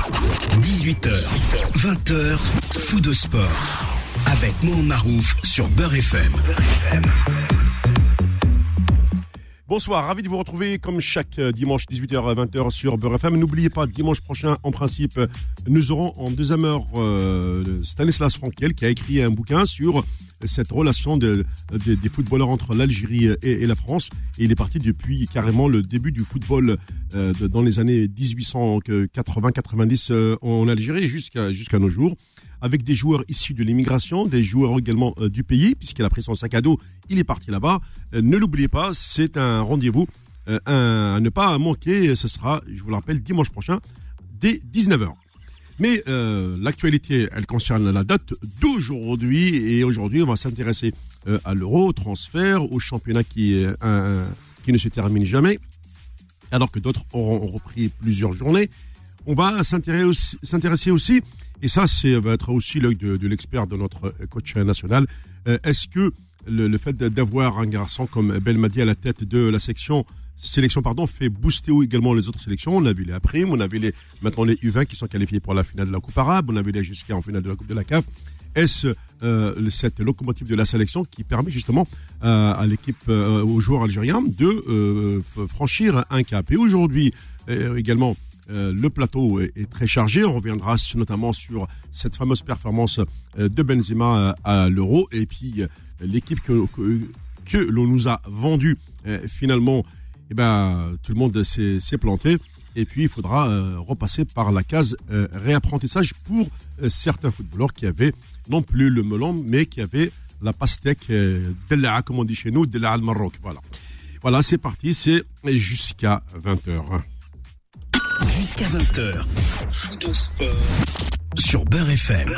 18h, 20h, fou de sport. Avec Mohamed Marouf sur Beurre FM. Bonsoir, ravi de vous retrouver comme chaque euh, dimanche 18h 20h sur Beurre FM. N'oubliez pas, dimanche prochain, en principe, nous aurons en deuxième heure euh, Stanislas Frankel qui a écrit un bouquin sur cette relation de, de- des footballeurs entre l'Algérie et, la France. Il est parti depuis carrément le début du football euh, dans les années 1880-90 euh, en Algérie jusqu'à nos jours avec des joueurs issus de l'immigration, des joueurs également euh, du pays, puisqu'il a pris son sac à dos, il est parti là-bas. Euh, ne l'oubliez pas, c'est un rendez-vous euh, à ne pas manquer. Ce sera, je vous le rappelle, dimanche prochain, dès 19h. Mais euh, l'actualité, elle concerne la date d'aujourd'hui. Et aujourd'hui, on va s'intéresser euh, à l'euro, au transfert, au championnat qui, qui ne se termine jamais, alors que d'autres auront repris plusieurs journées. On va s'intéresser aussi, et ça va être aussi l'œil de, l'expert de notre euh, coach national. Est-ce que le fait d'avoir un garçon comme Belmadi à la tête de la section sélection pardon fait booster également les autres sélections On a vu les Aprim, on a vu les maintenant les U20 qui sont qualifiés pour la finale de la Coupe arabe, on a vu les jusqu'à en finale de la Coupe de la CAF. Est-ce euh, cette locomotive de la sélection qui permet justement euh, à l'équipe, euh, aux joueurs algériens de franchir un cap? Et aujourd'hui également, le plateau est, très chargé. On reviendra notamment sur cette fameuse performance de Benzema à l'Euro et puis l'équipe que, que, que l'on nous a vendue finalement. Eh ben, tout le monde s'est s'est planté. Et puis, il faudra euh, repasser par la case euh, réapprentissage pour euh, certains footballeurs qui avaient non plus le melon, mais qui avaient la pastèque euh, Della, comme on dit chez nous, Della al Maroc. Voilà. Voilà, c'est parti, c'est jusqu'à 20h. Jusqu'à 20h. Fou de sport. Sur Beurre FM.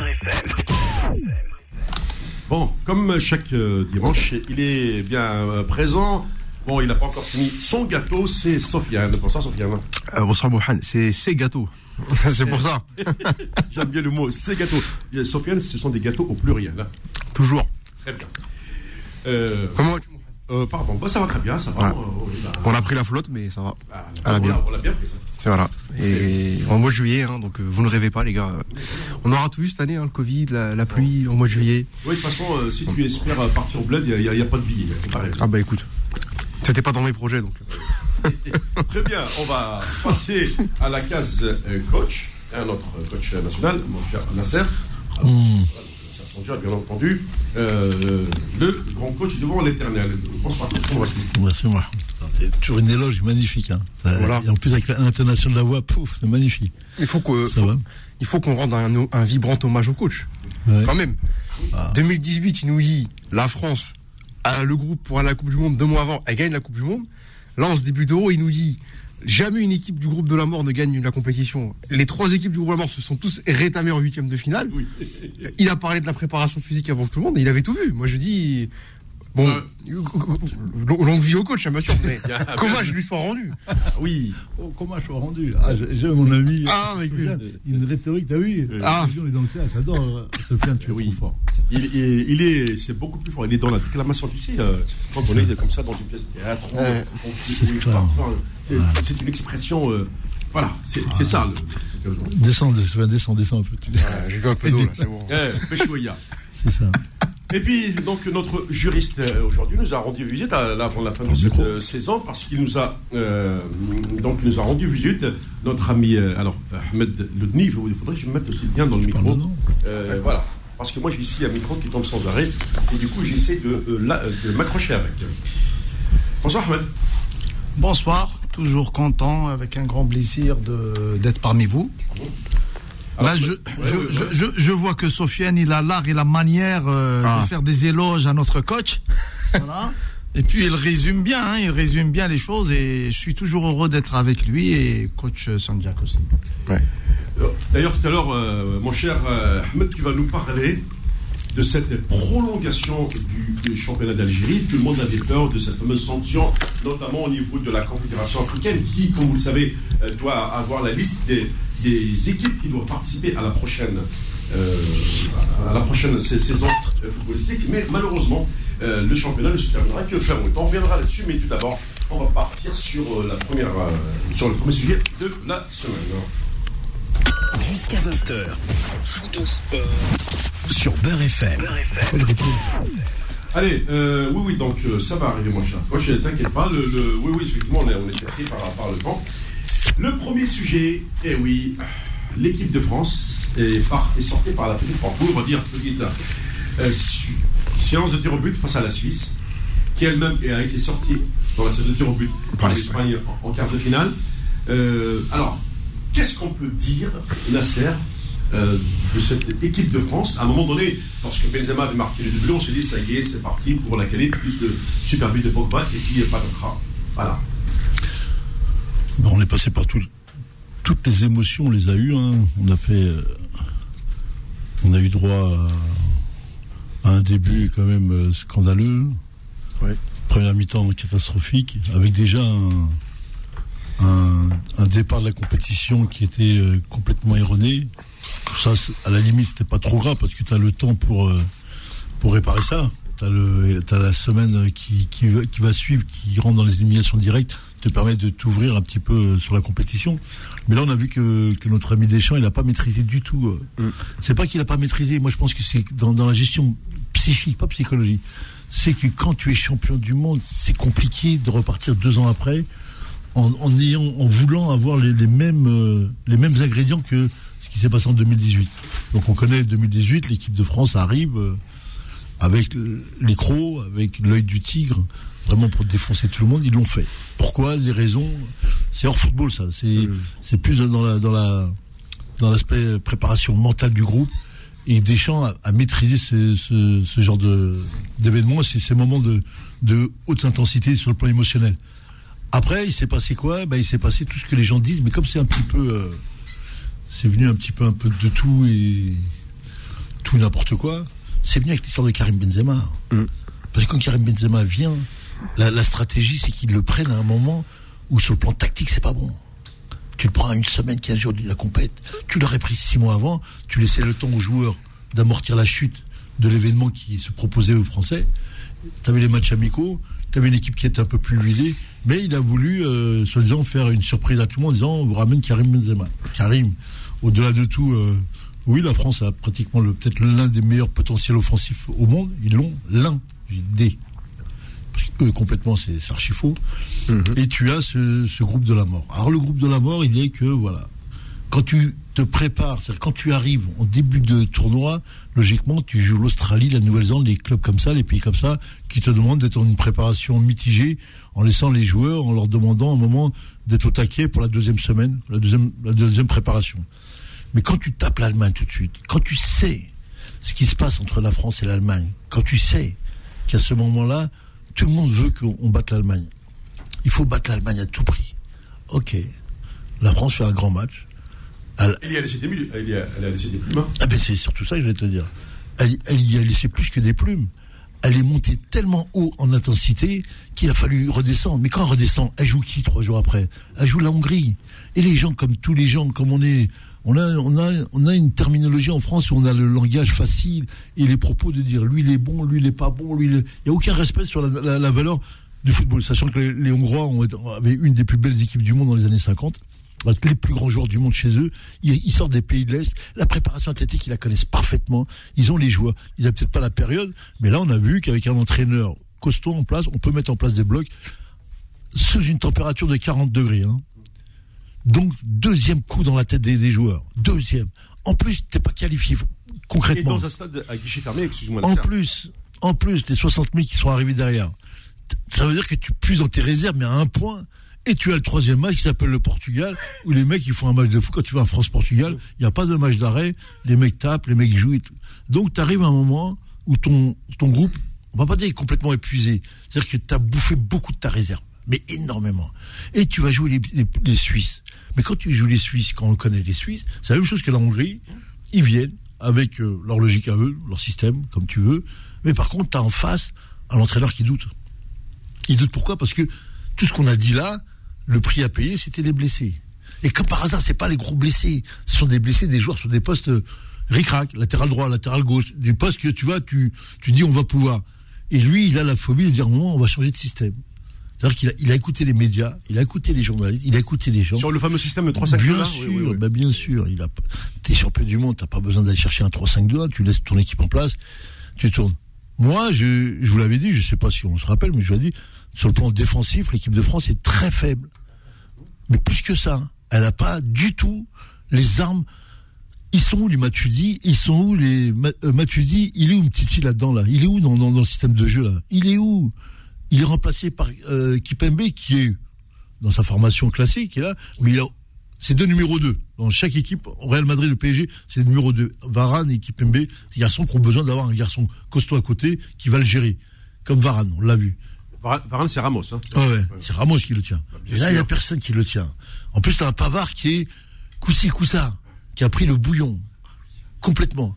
Bon, comme chaque euh, dimanche, il est bien euh, présent. Bon, il n'a pas encore fini son gâteau, c'est Sofiane. Bonsoir Sofiane. Euh, bonsoir Mohan, c'est ces gâteaux. c'est pour ça. J'aime bien le mot, c'est gâteau. Euh, Sofiane, ce sont des gâteaux au pluriel. hein. Toujours. Très bien. Euh, Comment tu- euh, pardon, bah, ça va très bien, ça va. Ouais. Euh, oui, bah, On a pris la flotte, mais ça va. on bien. On l'a bien pris ça. C'est voilà. Et en mois de juillet, hein, donc vous ne rêvez pas les gars. On aura tout eu cette année, hein, le Covid, la, la pluie, en mois de juillet. Oui, de toute façon, euh, si tu espères partir au bled, il n'y a, pas de billet. Ah bah écoute, c'était pas dans mes projets donc. Très bien, on va passer à la case euh, coach, à notre coach national, mon cher Nasser. Alors, voilà, ça sent déjà, bien entendu, euh, le grand coach devant l'éternel. Bonsoir, Ouais, c'est moi. C'est toujours une éloge magnifique. Hein. Ça- Voilà. Et en plus, avec l'intonation de la voix, pouf, c'est magnifique. Il faut qu'on rende un, un vibrant hommage au coach. Ouais. Quand même. Ah. 2018, il nous dit la France le groupe pour aller à la Coupe du Monde deux mois avant, elle gagne la Coupe du Monde. Là, en ce début d'Euro, il nous dit jamais une équipe du groupe de la mort ne gagne la compétition. Les trois équipes du groupe de la mort se sont tous rétamées en huitième de finale. Oui. Il a parlé de la préparation physique avant tout le monde et il avait tout vu. Moi, je dis. Bon, long- longue vie au coach, hein, bien sûr, mais Bien, comment je lui sois rendu? Oui, Oh, comment je suis rendu? Ah, j'ai mon ami. Ah, mais une rhétorique, t'as vu Ah. On est dans le théâtre, j'adore. euh, Sofiane, tu es Oui. trop fort. il, il- il est, c'est beaucoup plus fort. Il est dans la déclamation, tu sais, euh, quand on est comme ça dans une pièce de théâtre, on- Ouais. C'est oui, une expression. euh, voilà, c'est ça. Le. Descends, descends, descends, descends un peu. tu- Ah, J'ai un peu d'eau là, c'est bon. Eh. C'est ça. Et puis, donc, notre juriste euh, aujourd'hui nous a rendu visite à, là, avant la fin de cette euh, saison parce qu'il nous a euh, donc il nous a rendu visite notre ami euh, alors Ahmed Loudni. Il faudrait que je me mette aussi bien dans le micro. Euh, voilà, parce que moi j'ai ici un micro qui tombe sans arrêt et du coup j'essaie de, euh, de m'accrocher avec. Bonsoir Ahmed. Bonsoir, toujours content, avec un grand plaisir de- d'être parmi vous. Là, je, ouais, je, ouais, je- je- je vois que Sofiane, il a l'art et la manière euh, Ah. de faire des éloges à notre coach. Voilà. Et puis, il résume bien, hein, il résume bien les choses et je suis toujours heureux d'être avec lui et coach Sandiak aussi. Euh, D'ailleurs, tout à l'heure, euh, mon cher euh, Ahmed, tu vas nous parler de cette prolongation du, du championnat d'Algérie. Tout le monde avait peur de cette fameuse sanction, notamment au niveau de la Confédération africaine, qui, comme vous le savez, euh, doit avoir la liste des, des équipes qui doivent participer à la prochaine, euh, à la prochaine sa- saison footballistique. Mais malheureusement, euh, le championnat ne se terminera que fin août. On reviendra là-dessus, mais tout d'abord, on va partir sur, euh, la première, euh, sur le premier sujet de la semaine. jusqu'à 20h. Sur Beurre FM. Allez, euh, oui, oui, donc euh, ça va arriver, mon cher. Moi, je t'inquiète pas. Le, le- oui, oui, effectivement, on est, on est pris par, par le temps. Le premier sujet, eh oui, l'équipe de France est, par, est sortie par la petite porte. On va dire petite euh, séance de tir au but face à la Suisse, qui elle-même a été sortie dans la séance de tir au but par l'Espagne en, en quart de finale. Euh, alors, qu'est-ce qu'on peut dire, Nasser, euh, de cette équipe de France? À un moment donné, lorsque Benzema avait marqué le doublé, on s'est dit, ça y est, c'est parti pour la qualité, plus le super but de Pogba, et puis pas de cra. Voilà. Bon, on est passé par tout- toutes les émotions, on les a eues. hein. On a fait, euh, on a eu droit à, à un début quand même euh, scandaleux. Ouais. Première mi-temps catastrophique, avec déjà un, un- un départ de la compétition qui était euh, complètement erroné. Ça, à la limite, c'était pas trop grave parce que tu as le temps pour pour réparer ça. Tu as, la semaine qui, qui va suivre, qui rentre dans les éliminations directes, te permet de t'ouvrir un petit peu euh, sur la compétition. Mais là, on a vu que, que notre ami Deschamps, il n'a pas maîtrisé du tout. euh. C'est pas qu'il n'a pas maîtrisé. Moi, je pense que c'est dans, dans la gestion psychique, pas psychologie. C'est que quand tu es champion du monde, c'est compliqué de repartir deux ans après en, en ayant, en voulant avoir les, les mêmes, euh, les mêmes ingrédients que ce qui s'est passé en 2018. Donc on connaît 2018, l'équipe de France arrive euh, avec les crocs, avec l'œil du tigre, vraiment pour défoncer tout le monde. Ils l'ont fait. Pourquoi Les raisons, c'est hors football ça. C'est c'est plus dans la dans la dans l'aspect préparation mentale du groupe. Et Deschamps a, a maîtrisé ce, ce, ce genre de d'événements, c'est ces moments de, de haute intensité sur le plan émotionnel. Après, il s'est passé quoi? Bah, Il s'est passé tout ce que les gens disent, mais comme c'est un petit peu. euh, c'est venu un petit peu un peu de tout et tout n'importe quoi, c'est venu avec l'histoire de Karim Benzema. Parce que quand Karim Benzema vient, la, stratégie, c'est qu'ils le prennent à un moment où, sur le plan tactique, c'est pas bon. Tu le prends une semaine, 15 jours de la compète. Tu l'aurais pris six mois avant. Tu laissais le temps aux joueurs d'amortir la chute de l'événement qui se proposait aux Français. Tu avais les matchs amicaux. Tu avais une équipe qui était un peu plus huilée. Mais il a voulu, euh, soi-disant, faire une surprise à tout le monde en disant on vous ramène Karim Benzema. Karim, au-delà de tout, euh, oui, la France a pratiquement peut-être l'un des meilleurs potentiels offensifs au monde. Ils l'ont, l'un, des. Parce que eux, complètement, c'est archi faux. Et tu as ce, ce groupe de la mort. Alors, le groupe de la mort, il est que, voilà, quand tu te prépares, c'est-à-dire quand tu arrives en début de tournoi, logiquement, tu joues l'Australie, la Nouvelle-Zélande, les clubs comme ça, les pays comme ça, qui te demandent d'être en une préparation mitigée, en laissant les joueurs, en leur demandant un moment d'être au taquet pour la deuxième semaine, la deuxième, la deuxième préparation. Mais quand tu tapes l'Allemagne tout de suite, quand tu sais ce qui se passe entre la France et l'Allemagne, quand tu sais qu'à ce moment-là, tout le monde veut qu'on batte l'Allemagne, il faut battre l'Allemagne à tout prix. Ok, la France fait un grand match. Elle, Elle y a laissé des, mul- elle y a, elle a laissé des plumes. hein. ah ben c'est surtout ça que je vais te dire. Elle, elle y a laissé plus que des plumes. Elle est montée tellement haut en intensité qu'il a fallu redescendre. Mais quand elle redescend, elle joue qui trois jours après? Elle joue la Hongrie. Et les gens, comme tous les gens, comme on est, on a, on a, on a une terminologie en France où on a le langage facile et les propos de dire lui il est bon, lui il est pas bon, lui il est- il y a aucun respect sur la, valeur du football, sachant que les, Hongrois ont avaient une des plus belles équipes du monde dans les années 50 avec les plus grands joueurs du monde chez eux. Ils, ils sortent des pays de l'Est. La préparation athlétique, ils la connaissent parfaitement. Ils ont les joueurs. Ils n'ont peut-être pas la période, mais là, on a vu qu'avec un entraîneur costaud en place, on peut mettre en place des blocs sous une température de 40 degrés. hein. Donc, deuxième coup dans la tête des, des joueurs. Deuxième. En plus, t'es pas qualifié Et concrètement. dans un stade à guichet fermé, excuse-moi. En plus, en plus, les 60 000 qui sont arrivés derrière, ça veut dire que tu puises dans tes réserves, mais à un point. Et tu as le troisième match qui s'appelle le Portugal, où les mecs ils font un match de fou. Quand tu vas en France-Portugal, il n'y a pas de match d'arrêt. Les mecs tapent, les mecs jouent et tout. Donc tu arrives à un moment où ton, ton groupe, on va pas dire est complètement épuisé. C'est-à-dire que tu as bouffé beaucoup de ta réserve, mais énormément. Et tu vas jouer les, Suisses. Mais quand tu joues les Suisses, quand on connaît les Suisses, c'est la même chose que la Hongrie. Ils viennent avec euh, leur logique à eux, leur système, comme tu veux. Mais par contre, tu as en face un entraîneur qui doute. Il doute pourquoi? Parce que tout ce qu'on a dit là, le prix à payer, c'était les blessés. Et comme par hasard, c'est pas les gros blessés. Ce sont des blessés, des joueurs sur des postes euh, ric-rac, latéral droit, latéral gauche, des postes que tu vois, tu, tu dis on va pouvoir. Et lui, il a la phobie de dire non, on va changer de système. C'est-à-dire qu'il a, il a écouté les médias, il a écouté les journalistes, il a écouté les gens. Sur le fameux système de 3 5 Bien sûr, oui, oui, oui. bah bien sûr. Il a, T'es champion du monde, t'as pas besoin d'aller chercher un 3-5-2 tu laisses ton équipe en place, tu tournes. Moi, je, je vous l'avais dit, je sais pas si on se rappelle, mais je vous l'ai dit, sur le plan défensif, l'équipe de France est très faible. Mais plus que ça, elle n'a pas du tout les armes. Ils sont où les Matuidi? Ils sont où les euh, Matuidi? Il est où Mtiti là-dedans là? Il est où dans, dans, dans le système de jeu là? Il est où? Il est remplacé par euh, Kipembe qui est dans sa formation classique, là, mais il a c'est deux numéros 2. Dans chaque équipe, au Real Madrid, le PSG, c'est numéro 2. Varane et Kipembe, c'est des garçons qui ont besoin d'avoir un garçon costaud à côté qui va le gérer. Comme Varane, on l'a vu. Varane, c'est Ramos. Hein. Ah ouais, c'est Ramos qui le tient. bien Et là, il n'y a personne qui le tient. En plus, t'as un Pavard qui est coussi coussa, qui a pris le bouillon. Complètement.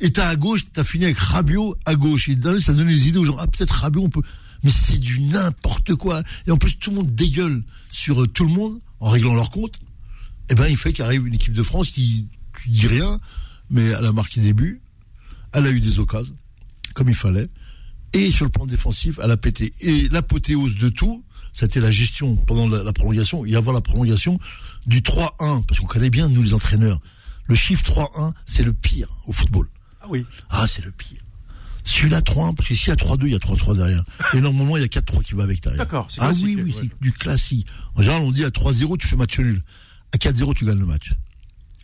Et t'as à gauche, t'as fini avec Rabiot à gauche. Et ça donne les idées aux gens. Ah, peut-être Rabiot, on peut. Mais c'est du n'importe quoi. Et en plus, tout le monde dégueule sur euh, tout le monde en réglant leur compte. Eh ben, il fait qu'arrive une équipe de France qui, dis rien, mais elle a marqué des buts. Elle a eu des occasions, comme il fallait. Et sur le plan défensif, elle a pété. Et l'apothéose de tout, c'était la gestion pendant la, la prolongation et avant la prolongation du 3-1. Parce qu'on connaît bien, nous, les entraîneurs. Le chiffre 3-1, c'est le pire au football. Ah oui. Ah, c'est le pire. Celui-là, 3-1, parce que s'il y a 3-2, il y a 3-3 derrière. Et normalement, il y a 4-3 qui va avec derrière. D'accord, Ah oui, oui, ouais. c'est du classique. En général, on dit à 3-0, tu fais match nul. À 4-0, tu gagnes le match.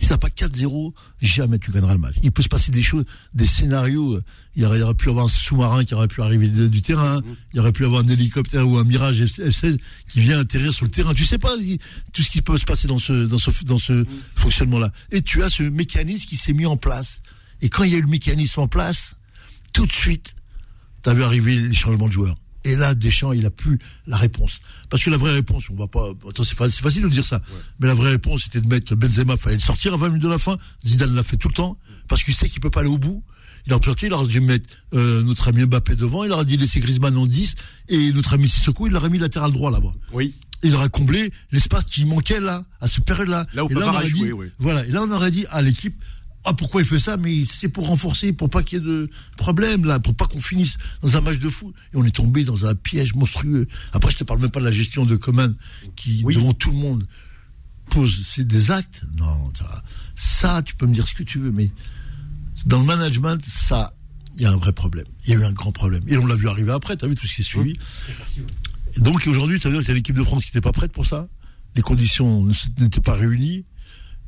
Si t'as pas 4-0, jamais tu gagneras le match. Il peut se passer des choses, des scénarios. euh, Il y aurait, il y aurait pu avoir un sous-marin qui aurait pu arriver de- du terrain. Mmh. Il y aurait pu avoir un hélicoptère ou un Mirage F- F-16 qui vient atterrir sur le terrain. Tu sais pas il- tout ce qui peut se passer dans ce, dans ce, dans ce Mmh. fonctionnement-là. Et tu as ce mécanisme qui s'est mis en place. Et quand il y a eu le mécanisme en place, tout de suite, t'as vu arriver les changements de joueurs. Et là, Deschamps, il a plus la réponse. Parce que la vraie réponse, on va pas, attends, c'est fa- c'est facile de dire ça. Mais la vraie réponse, c'était de mettre Benzema, fallait le sortir à 20 minutes de la fin. Zidane l'a fait tout le temps. Parce qu'il sait qu'il peut pas aller au bout. Il a sorti, il aurait dû mettre, euh, notre ami Mbappé devant, il aurait dû laisser Griezmann en 10, et notre ami Sissoko, il l'aurait mis latéral droit là-bas. Oui. Il aurait comblé l'espace qui manquait là, à cette période-là. Là où et là, on aurait joué, dit, oui. voilà. Et là, on aurait dit à l'équipe, ah, pourquoi il fait ça? Mais c'est pour renforcer, pour pas qu'il y ait de problème, là, pour pas qu'on finisse dans un match de foot. Et on est tombé dans un piège monstrueux. Après, je te parle même pas de la gestion de Coman, qui, Oui. devant tout le monde, pose c'est des actes. Non, ça, ça, tu peux me dire ce que tu veux, mais dans le management, ça, il y a un vrai problème. Il y a eu un grand problème. Et on l'a vu arriver après, tu as vu tout ce qui est suivi. Et donc aujourd'hui, ça veut dire que c'est l'équipe de France qui n'était pas prête pour ça. Les conditions n'étaient pas réunies.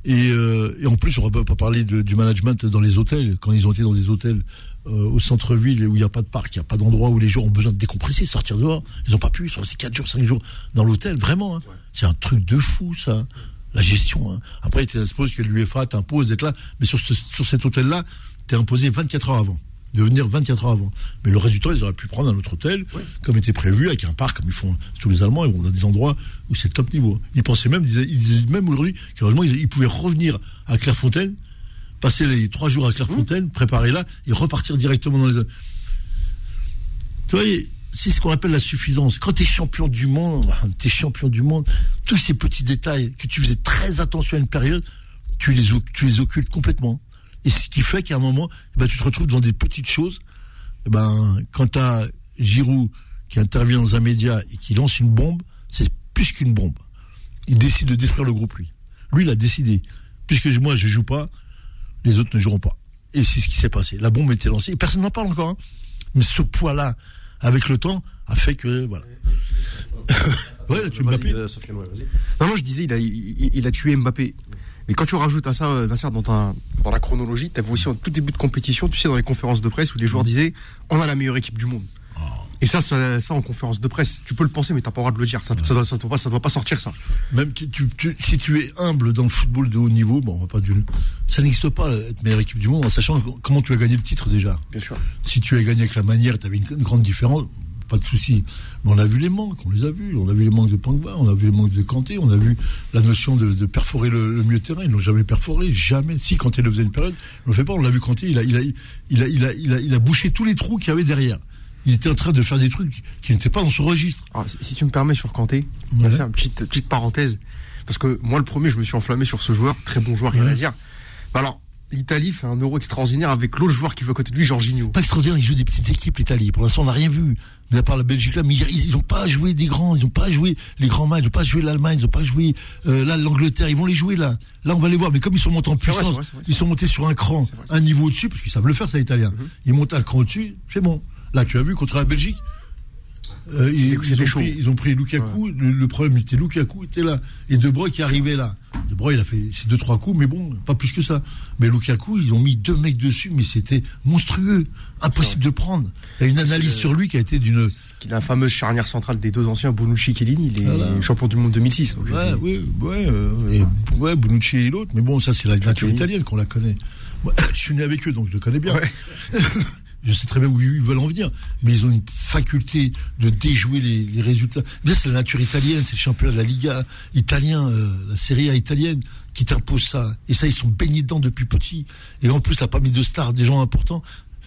Et, euh, et en plus, on ne peut pas parler de- du management dans les hôtels. Quand ils ont été dans des hôtels euh, au centre-ville où il n'y a pas de parc, il n'y a pas d'endroit où les gens ont besoin de décompresser, sortir dehors. Ils n'ont pas pu, ils sont restés 4 jours, 5 jours dans l'hôtel, vraiment. hein. C'est un truc de fou, ça. La gestion. Hein. Après, tu suppose que l'UEFA t'impose d'être là. Mais sur, ce- sur cet hôtel-là, tu es imposé 24 heures avant. De venir 24 heures avant. Mais le reste du temps, ils auraient pu prendre un autre hôtel, comme était prévu, avec un parc, comme ils font tous les Allemands. Ils vont dans des endroits où c'est le top niveau. Ils pensaient même, ils disaient, ils disaient même aujourd'hui, qu'heureusement, ils, ils pouvaient revenir à Clairefontaine, passer les trois jours à Clairefontaine, préparer là, et repartir directement dans les. Tu vois, c'est ce qu'on appelle la suffisance. Quand tu es champion du monde, tu es champion du monde, tous ces petits détails que tu faisais très attention à une période, tu les, tu les occultes complètement. Et ce qui fait qu'à un moment, eh ben, tu te retrouves devant des petites choses. Eh ben, quand tu as Giroud qui intervient dans un média et qui lance une bombe, c'est plus qu'une bombe. Il décide de détruire le groupe, lui. Lui, il a décidé. Puisque moi, je joue pas, les autres ne joueront pas. Et c'est ce qui s'est passé. La bombe était lancée et personne n'en parle encore. hein. Mais ce poids-là, avec le temps, a fait que voilà. ouais, tu Mbappé. euh. Non, non, je disais, il a, il, il a tué Mbappé. Mais quand tu rajoutes à ça, euh, Nasser, dans, ta- dans la chronologie, tu vu aussi en tout début de compétition, tu sais, dans les conférences de presse où les joueurs disaient on a la meilleure équipe du monde. Et ça, ça, ça, en conférence de presse, tu peux le penser, mais t'as pas le droit de le dire. Ça, ça, doit, ça, doit pas, ça doit pas sortir, ça. Même tu, tu- tu- si tu es humble dans le football de haut niveau, bon, on va pas du, ça n'existe pas être meilleure équipe du monde en sachant comment tu as gagné le titre déjà? Bien sûr. Si tu as gagné avec la manière, tu avais une, une grande différence, pas de souci. Mais on a vu les manques, on les a vus. On a vu les manques de Pogba, on a vu les manques de Kanté, on a vu la notion de, de perforer le, de terrain. Ils l'ont jamais perforé, jamais. Si Kanté le faisait une période, on le fait pas. On l'a vu Kanté, il a, il a, il a, il a, il a, il a bouché tous les trous qu'il y avait derrière. Il était en train de faire des trucs qui n'étaient pas dans son registre. Alors, si- tu me permets sur Kanté, Ouais. Une petite, petite parenthèse. Parce que moi, le premier, je me suis enflammé sur ce joueur. Très bon joueur, rien Ouais. à dire. Alors, l'Italie fait un euro extraordinaire avec l'autre joueur qui va à côté de lui, Jorginho. Pas extraordinaire, ils jouent des petites équipes, l'Italie. Pour l'instant, on n'a rien vu. Mais à part la Belgique là, mais ils n'ont pas joué des grands, ils n'ont pas joué les grands matchs, ils n'ont pas joué l'Allemagne, ils n'ont pas joué euh, là l'Angleterre. Ils vont les jouer là. Là, on va les voir. Mais comme ils sont montés en vrai, puissance, vrai, vrai, ils sont montés sur un cran, un niveau au-dessus, parce qu'ils savent le faire, ça, les Italiens. Mhm. Ils montent un cran au-dessus, c'est bon. Là, tu as vu contre la Belgique. Euh, ils, ils ont pris, ils ont pris Lukaku. Le, le problème, c'était Lukaku était là et De Bruyne qui arrivait là. De Bruyne, il a fait ses deux trois coups, mais bon, pas plus que ça. Mais Lukaku, ils ont mis deux mecs dessus, mais c'était monstrueux, impossible de prendre. Il y a une analyse sur lui qui a été d'une la fameuse charnière centrale des deux anciens, Bonucci et Chiellini, les Voilà. champions du monde 2006. Donc, Ouais, oui, ouais, euh, et, ouais, Bonucci et l'autre, mais bon, ça c'est la nature italienne qu'on la connaît. Moi, je suis né avec eux, donc je le connais bien. Je sais très bien où ils veulent en venir, mais ils ont une faculté de déjouer les, les résultats. Bien, c'est la nature italienne, c'est le championnat de la Liga italien, euh, la Serie A italienne qui t'impose ça. Et ça, ils sont baignés dedans depuis petit. Et en plus, t'as pas mis de stars, des gens importants.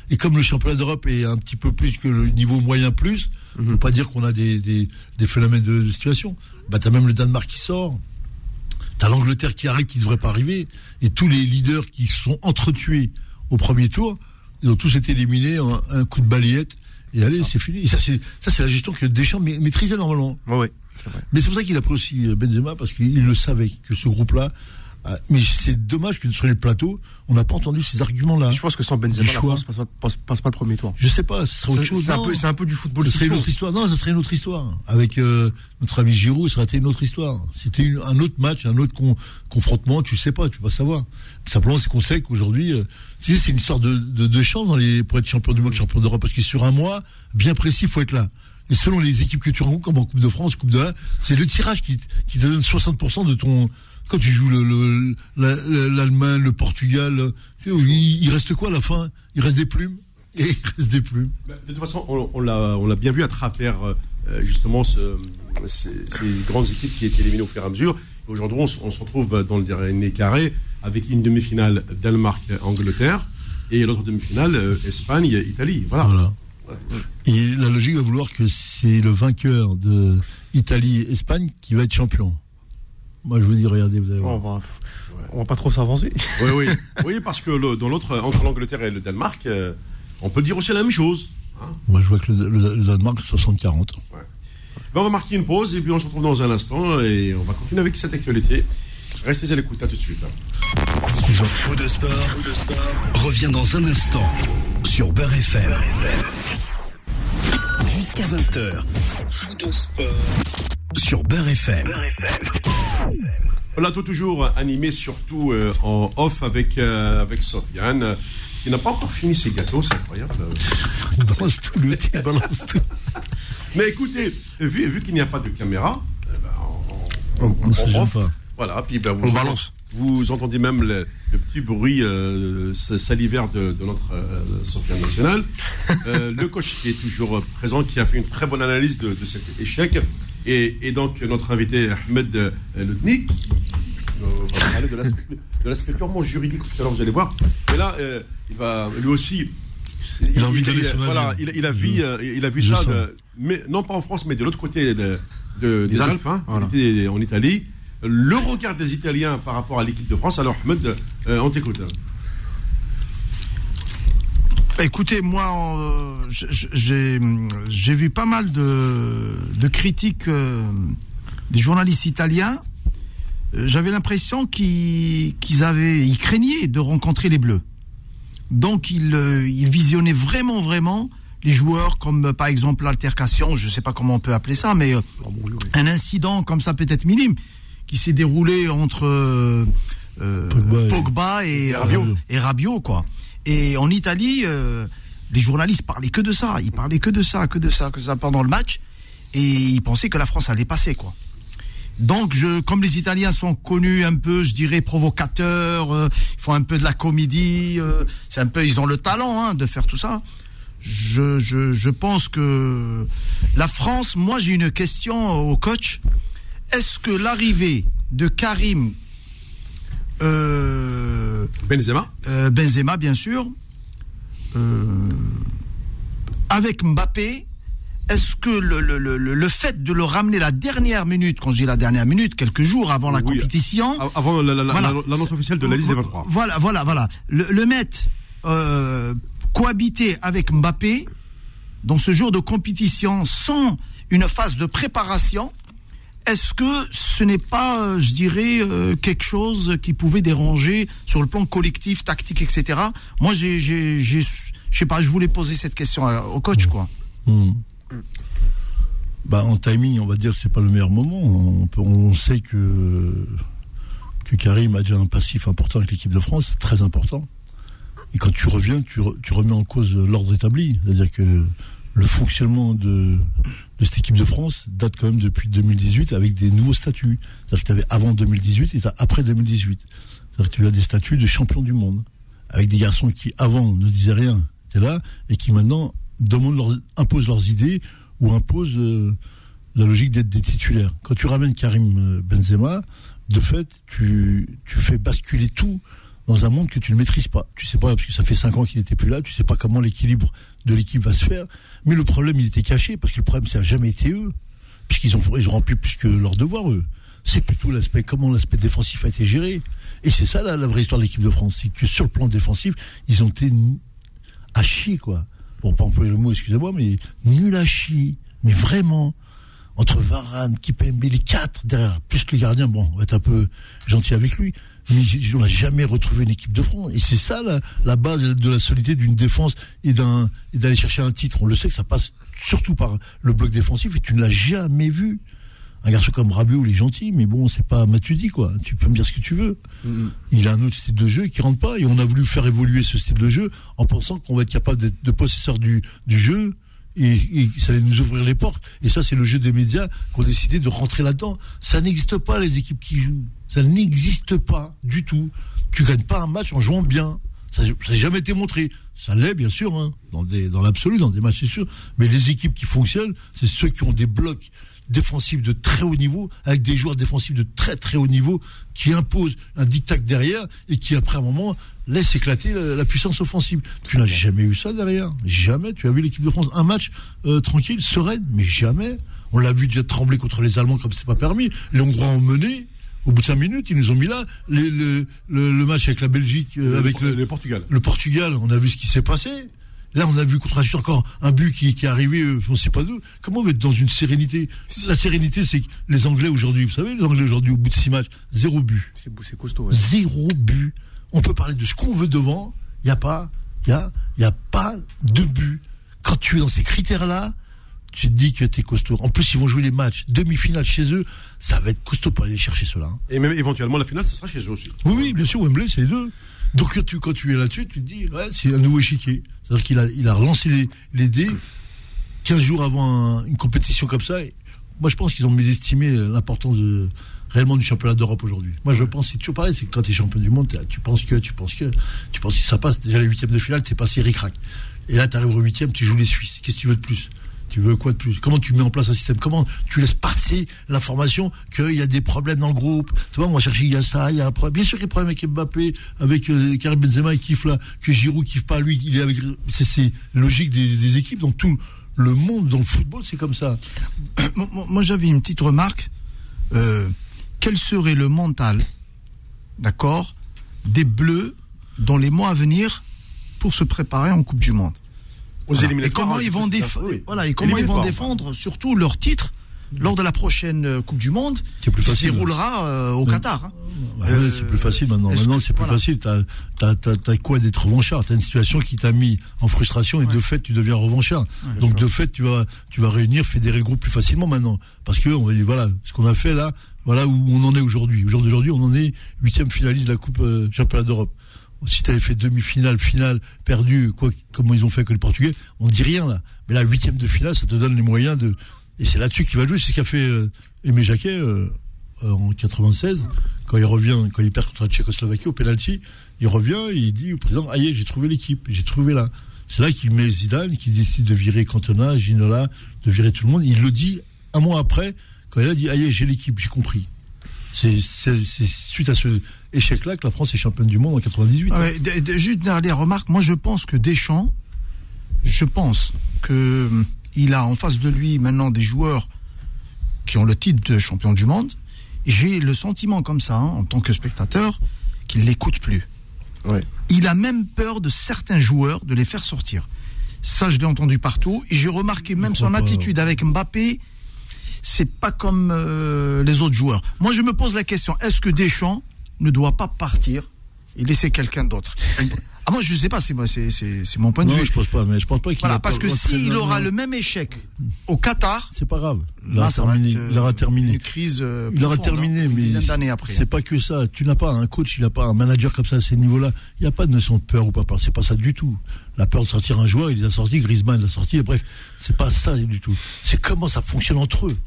Et comme le championnat d'Europe est un petit peu plus que le niveau moyen plus, on peut pas dire qu'on a des, des, des phénomènes de, de situation. Bah, t'as même le Danemark qui sort. T'as l'Angleterre qui arrive, qui devrait pas arriver, et tous les leaders qui sont entretués au premier tour, ils ont tous été éliminés en un coup de balayette. Et allez, c'est fini. Et ça, c'est ça, c'est la gestion que Deschamps ma- maîtrisait normalement. Vrai. Mais c'est pour ça qu'il a pris aussi euh, Benzema parce qu'il le savait que ce groupe-là. A- Mais c'est dommage que sur les plateaux, on n'a pas entendu ces arguments-là. Je pense que sans Benzema, la. France passe, pas- passe, passe pas le premier tour. Je sais pas, ce serait autre chose. c'est un, peu- c'est un peu du football Ce serait une autre histoire. Non, ça serait une autre histoire. Avec euh, notre ami Giroud, ça aurait été une autre histoire. C'était un autre match, un autre con- confrontement, tu sais pas, tu pas savoir. Simplement, c'est qu'on sait qu'aujourd'hui, euh, c'est une histoire de, de, de chance dans les, pour être champion du monde, champion d'Europe, parce que sur un mois, bien précis, il faut être là. Et selon les équipes que tu rencontres, comme en Coupe de France, Coupe de 1, c'est le tirage qui, qui te donne 60% de ton. Quand tu joues le- le- la- la- l'Allemagne, le Portugal, il, il reste quoi à la fin? Il reste des plumes? Et il reste des plumes. Bah, De toute façon, on, on l'a, bien vu à travers euh, justement ce- ces, ces grandes équipes qui étaient éliminées au fur et à mesure. Aujourd'hui, on, se- on se retrouve dans le dernier carré avec une demi-finale Danemark-Angleterre et l'autre demi-finale euh, Espagne-Italie. Voilà. Voilà. Et la logique va vouloir que c'est le vainqueur de Italie et Espagne qui va être champion. Moi, je vous dis, regardez, vous allez On voir. va, on va pas trop s'avancer. Oui, oui. oui, parce que le- dans l'autre, entre l'Angleterre et le Danemark, euh, on peut dire aussi la même chose. hein. Moi, je vois que le, le- le Danemark, 60-40. Ben, on va marquer une pause et puis on se retrouve dans un instant et on va continuer avec cette actualité. Restez à l'écoute, à tout de suite. hein. Faux de sport, revient dans un instant sur Beurre FM. Jusqu'à 20h. Faux de sport sur Beurre FM. Plateau toujours animé surtout euh, en off avec, euh, avec Sofiane, qui n'a pas encore fini ses gâteaux, c'est incroyable. Il balance tout, le il balance tout. Mais écoutez, vu, vu qu'il n'y a pas de caméra, eh ben, on, on- On pas. Voilà, puis ben, vous, On balance. Vous entendez même le, le petit bruit euh, salivaire de, de notre euh, Sofiane national. Euh, le coach qui est toujours présent, qui a fait une très bonne analyse de, de cet échec. Et, et donc notre invité Ahmed euh, Lutnik, qui euh, va parler de l'aspect purement juridique tout à l'heure, vous allez voir. Mais là, il va lui aussi. Il a envie de donner son Voilà, avis. il, il a vu, il a vu je ça, de- mais non pas en France, mais de l'autre côté de, de- des, Des Alpes, Alpes, hein, voilà. en Italie. Le regard des Italiens par rapport à l'équipe de France. Alors, Ahmed, euh, on t'écoute. Bah, Écoutez, moi, euh, j'ai vu pas mal de, de critiques euh, des journalistes italiens. J'avais l'impression qu'ils avaient, ils craignaient de rencontrer les Bleus. Donc, ils, ils visionnaient vraiment, vraiment les joueurs, comme par exemple l'altercation, je ne sais pas comment on peut appeler ça, mais un incident comme ça peut-être minime qui s'est déroulé entre euh, Pogba et- Pogba et, et Rabiot. et Rabiot, quoi. Et en Italie, euh, les journalistes parlaient que de ça. Ils parlaient que de ça, que de ça, que de ça pendant le match. Et ils pensaient que la France allait passer, quoi. Donc, je, comme les Italiens sont connus un peu, je dirais, provocateurs, euh, ils font un peu de la comédie, euh, c'est un peu, ils ont le talent hein, de faire tout ça. Je, je, je pense que la France, moi j'ai une question au coach. Est-ce que l'arrivée de Karim euh, Benzema euh, Benzema, bien sûr. Euh, avec Mbappé, est-ce que le, le, le, le fait de le ramener la dernière minute, quand je dis la dernière minute, quelques jours avant la Oui, compétition, Avant la- la- la- Voilà. l'annonce officielle de la liste des 23. Voilà, voilà, voilà. Le, le mettre euh, cohabiter avec Mbappé dans ce jour de compétition sans une phase de préparation, est-ce que ce n'est pas, euh, je dirais, euh, quelque chose qui pouvait déranger sur le plan collectif, tactique, etc. Moi, j'ai, je sais pas, je voulais poser cette question au coach, quoi. Hmm. Bah, en timing, on va dire que c'est pas le meilleur moment. On, sait que, que Karim a déjà un passif important avec l'équipe de France, très important. Et quand tu reviens, tu, tu remets en cause l'ordre établi. C'est-à-dire que le, fonctionnement de, cette équipe de France date quand même depuis 2018 avec des nouveaux statuts. C'est-à-dire que tu avais avant 2018 et après 2018. C'est-à-dire que tu as des statuts de champion du monde. Avec des garçons qui avant ne disaient rien, étaient là, et qui maintenant imposent leurs idées ou imposent euh, la logique d'être des titulaires. Quand tu ramènes Karim euh, Benzema, de fait, tu, fais basculer tout dans un monde que tu ne maîtrises pas. Tu sais pas, parce que ça fait cinq ans qu'il n'était plus là, tu sais pas comment l'équilibre de l'équipe va se faire. Mais le problème, il était caché, parce que le problème, ça n'a jamais été eux. Puisqu'ils ont, ils rempli plus que leur devoir, eux. C'est plutôt l'aspect, comment l'aspect défensif a été géré. Et c'est ça, la, vraie histoire de l'équipe de France. C'est que sur le plan défensif, ils ont été à chier, quoi. Pour pas employer le mot, excusez-moi, mais nul à chier. Mais vraiment. Entre Varane, Kipembe, les quatre derrière, plus que le gardien, bon, on va être un peu gentil avec lui. Mais on n'a jamais retrouvé une équipe de France. Et c'est ça la, la base de la solidité d'une défense et d'aller chercher un titre. On le sait que ça passe surtout par le bloc défensif et tu ne l'as jamais vu. Un garçon comme Rabiot, il est gentil, mais bon, c'est pas Matuidi, quoi. Tu peux me dire ce que tu veux. Il a un autre style de jeu qui rentre pas et on a voulu faire évoluer ce style de jeu en pensant qu'on va être capable d'être de possesseur du, du jeu et, ça allait nous ouvrir les portes. Et ça, c'est le jeu des médias qui ont décidé de rentrer là-dedans. Ça n'existe pas, les équipes qui jouent. Ça n'existe pas du tout. Tu gagnes pas un match en jouant bien. Ça n'a jamais été montré. Ça l'est, bien sûr, hein, dans l'absolu, dans des matchs, c'est sûr. Mais les équipes qui fonctionnent, c'est ceux qui ont des blocs défensifs de très haut niveau, avec des joueurs défensifs de très très haut niveau, qui imposent un dictat derrière et qui, après un moment, laissent éclater la, la puissance offensive. Tu n'as jamais eu ça derrière. Jamais. Tu as vu l'équipe de France un match euh, tranquille, sereine, mais jamais. On l'a vu déjà trembler contre les Allemands comme c'est pas permis. Les Hongrois ont mené. Au bout de cinq minutes, ils nous ont mis là. Les- le, le- le match avec la Belgique, euh, avec le, le Portugal. le Portugal, on a vu ce qui s'est passé. Là, on a vu contre Suisse encore un but qui, qui est arrivé, euh, on ne sait pas d'où. Comment on va être dans une sérénité La sérénité, c'est que les Anglais aujourd'hui, vous savez, les Anglais aujourd'hui, au bout de six matchs, zéro but. C'est c'est costaud. ouais. Zéro but. On peut parler de ce qu'on veut devant. Il n'y a pas, il y a, y a pas de but. Quand tu es dans ces critères-là, tu te dis que tu es costaud. En plus, ils vont jouer les matchs demi-finale chez eux. Ça va être costaud pour aller chercher cela. hein. Et même éventuellement, la finale, ce sera chez eux aussi. Oui, oui, bien sûr, Wembley, c'est les deux. Donc quand tu, quand tu es là-dessus, tu te dis, ouais, c'est un nouveau échiquier. C'est-à-dire qu'il a, relancé les, dés 15 jours avant un- une compétition comme ça. Moi, je pense qu'ils ont mésestimé l'importance réellement du championnat d'Europe aujourd'hui. Moi, je pense, c'est toujours pareil, c'est que quand tu es champion du monde, tu penses que, tu penses que, tu penses que ça passe. Déjà, les huitièmes de finale, t'es passé ric-rac. Et là, tu arrives au huitième, tu joues les Suisses. Qu'est-ce que tu veux de plus? Tu veux quoi de plus? Comment tu mets en place un système? Comment tu laisses passer l'information qu'il y a des problèmes dans le groupe? Tu vois, on va chercher, il y a ça, il y a un problème. Bien sûr qu'il y a un problème avec Mbappé, avec euh, Karim Benzema, il kiffe là, que Giroud kiffe pas, lui, il est avec. C'est, logique des, des équipes. Donc tout le monde dans le football, c'est comme ça. Moi, j'avais une petite remarque. Euh, quel serait le mental, d'accord, des Bleus dans les mois à venir pour se préparer en Coupe du Monde? Aux Voilà. Et comment ils vont défendre oui. Voilà, et comment ils vont Éliminatoires. défendre surtout leur titre lors de la prochaine euh, Coupe du Monde plus qui se facile. déroulera euh, au Qatar. hein. Ouais, ouais, c'est plus facile maintenant. Maintenant, c'est plus voilà. facile. T'as, quoi d'être revanchard? T'as une situation qui t'a mis en frustration et de fait, tu deviens revanchard. Donc, de fait, tu vas, tu vas réunir, fédérer le groupe plus facilement maintenant. Parce que, on va dire, voilà, ce qu'on a fait là, voilà où on en est aujourd'hui. Aujourd'hui, aujourd'hui, on en est huitième finaliste de la Coupe euh, Championnat d'Europe. Si tu avais fait demi-finale, finale, perdu, quoi, comment ils ont fait que le Portugais, on dit rien là. Mais là, huitième de finale, ça te donne les moyens de. Et c'est là-dessus qu'il va jouer. C'est ce qu'a fait euh, Aimé Jacquet euh, euh, en 96, quand il revient, quand il perd contre la Tchécoslovaquie au penalty, il revient et il dit au président Aïe, j'ai trouvé l'équipe, j'ai trouvé là. C'est là qu'il met Zidane, qui décide de virer Cantona, Ginola, de virer tout le monde. Il le dit un mois après, quand il a dit Aïe, j'ai l'équipe, j'ai compris. C'est suite à ce échec-là que la France est championne du monde en 98. Ah ouais, de- de- juste une dernière remarque. Moi, je pense que Deschamps, je pense que hum, il a en face de lui maintenant des joueurs qui ont le titre de champion du monde. J'ai le sentiment comme ça, hein, en tant que spectateur, qu'il l'écoute plus. Ouais. Il a même peur de certains joueurs de les faire sortir. Ça, je l'ai entendu partout. Et j'ai remarqué même son pas. attitude avec Mbappé. C'est pas comme euh, les autres joueurs. Moi, je me pose la question est-ce que Deschamps ne doit pas partir et laisser quelqu'un d'autre? Ah, moi, je sais pas. C'est mon point de Non, vue. je pense pas, mais je pense pas qu'il Voilà, a parce que s'il aura le même échec au Qatar, C'est pas grave. Il là, aura terminé. être, euh, Il aura terminé. une crise. euh, Il aura terminé, hein, une mais c'est- c'est pas que ça. Tu n'as pas un coach, il n'a pas un manager comme ça à ces niveaux-là. Il n'y a pas de notion de peur ou pas peur. C'est pas ça du tout. La peur de sortir un joueur, il les a sortis, Griezmann l'a sorti. et Bref, c'est pas ça du tout. C'est comment ça fonctionne entre eux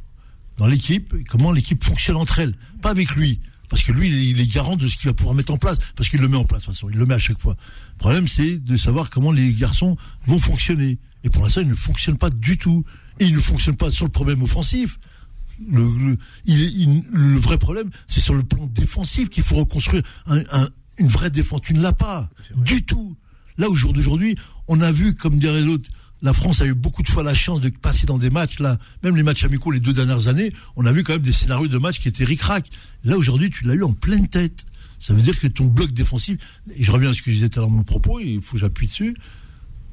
dans l'équipe, et comment l'équipe fonctionne entre elles, pas avec lui. Parce que lui, il est garant de ce qu'il va pouvoir mettre en place, parce qu'il le met en place de toute façon, il le met à chaque fois. Le problème, c'est de savoir comment les garçons vont fonctionner. Et pour l'instant, ils ne fonctionnent pas du tout. Et ils ne fonctionnent pas sur le problème offensif. Le, le- il- il- le vrai problème, c'est sur le plan défensif qu'il faut reconstruire un- un- une vraie défense. Tu ne l'as pas du tout. Là, au jour d'aujourd'hui, on a vu, comme dirait l'autre, la France a eu beaucoup de fois la chance de passer dans des matchs, là, même les matchs amicaux les deux dernières années, on a vu quand même des scénarios de matchs qui étaient ric-rac. Là, aujourd'hui, tu l'as eu en pleine tête. Ça veut dire que ton bloc défensif, et je reviens à ce que je disais tout à l'heure dans mon propos, il faut que j'appuie dessus,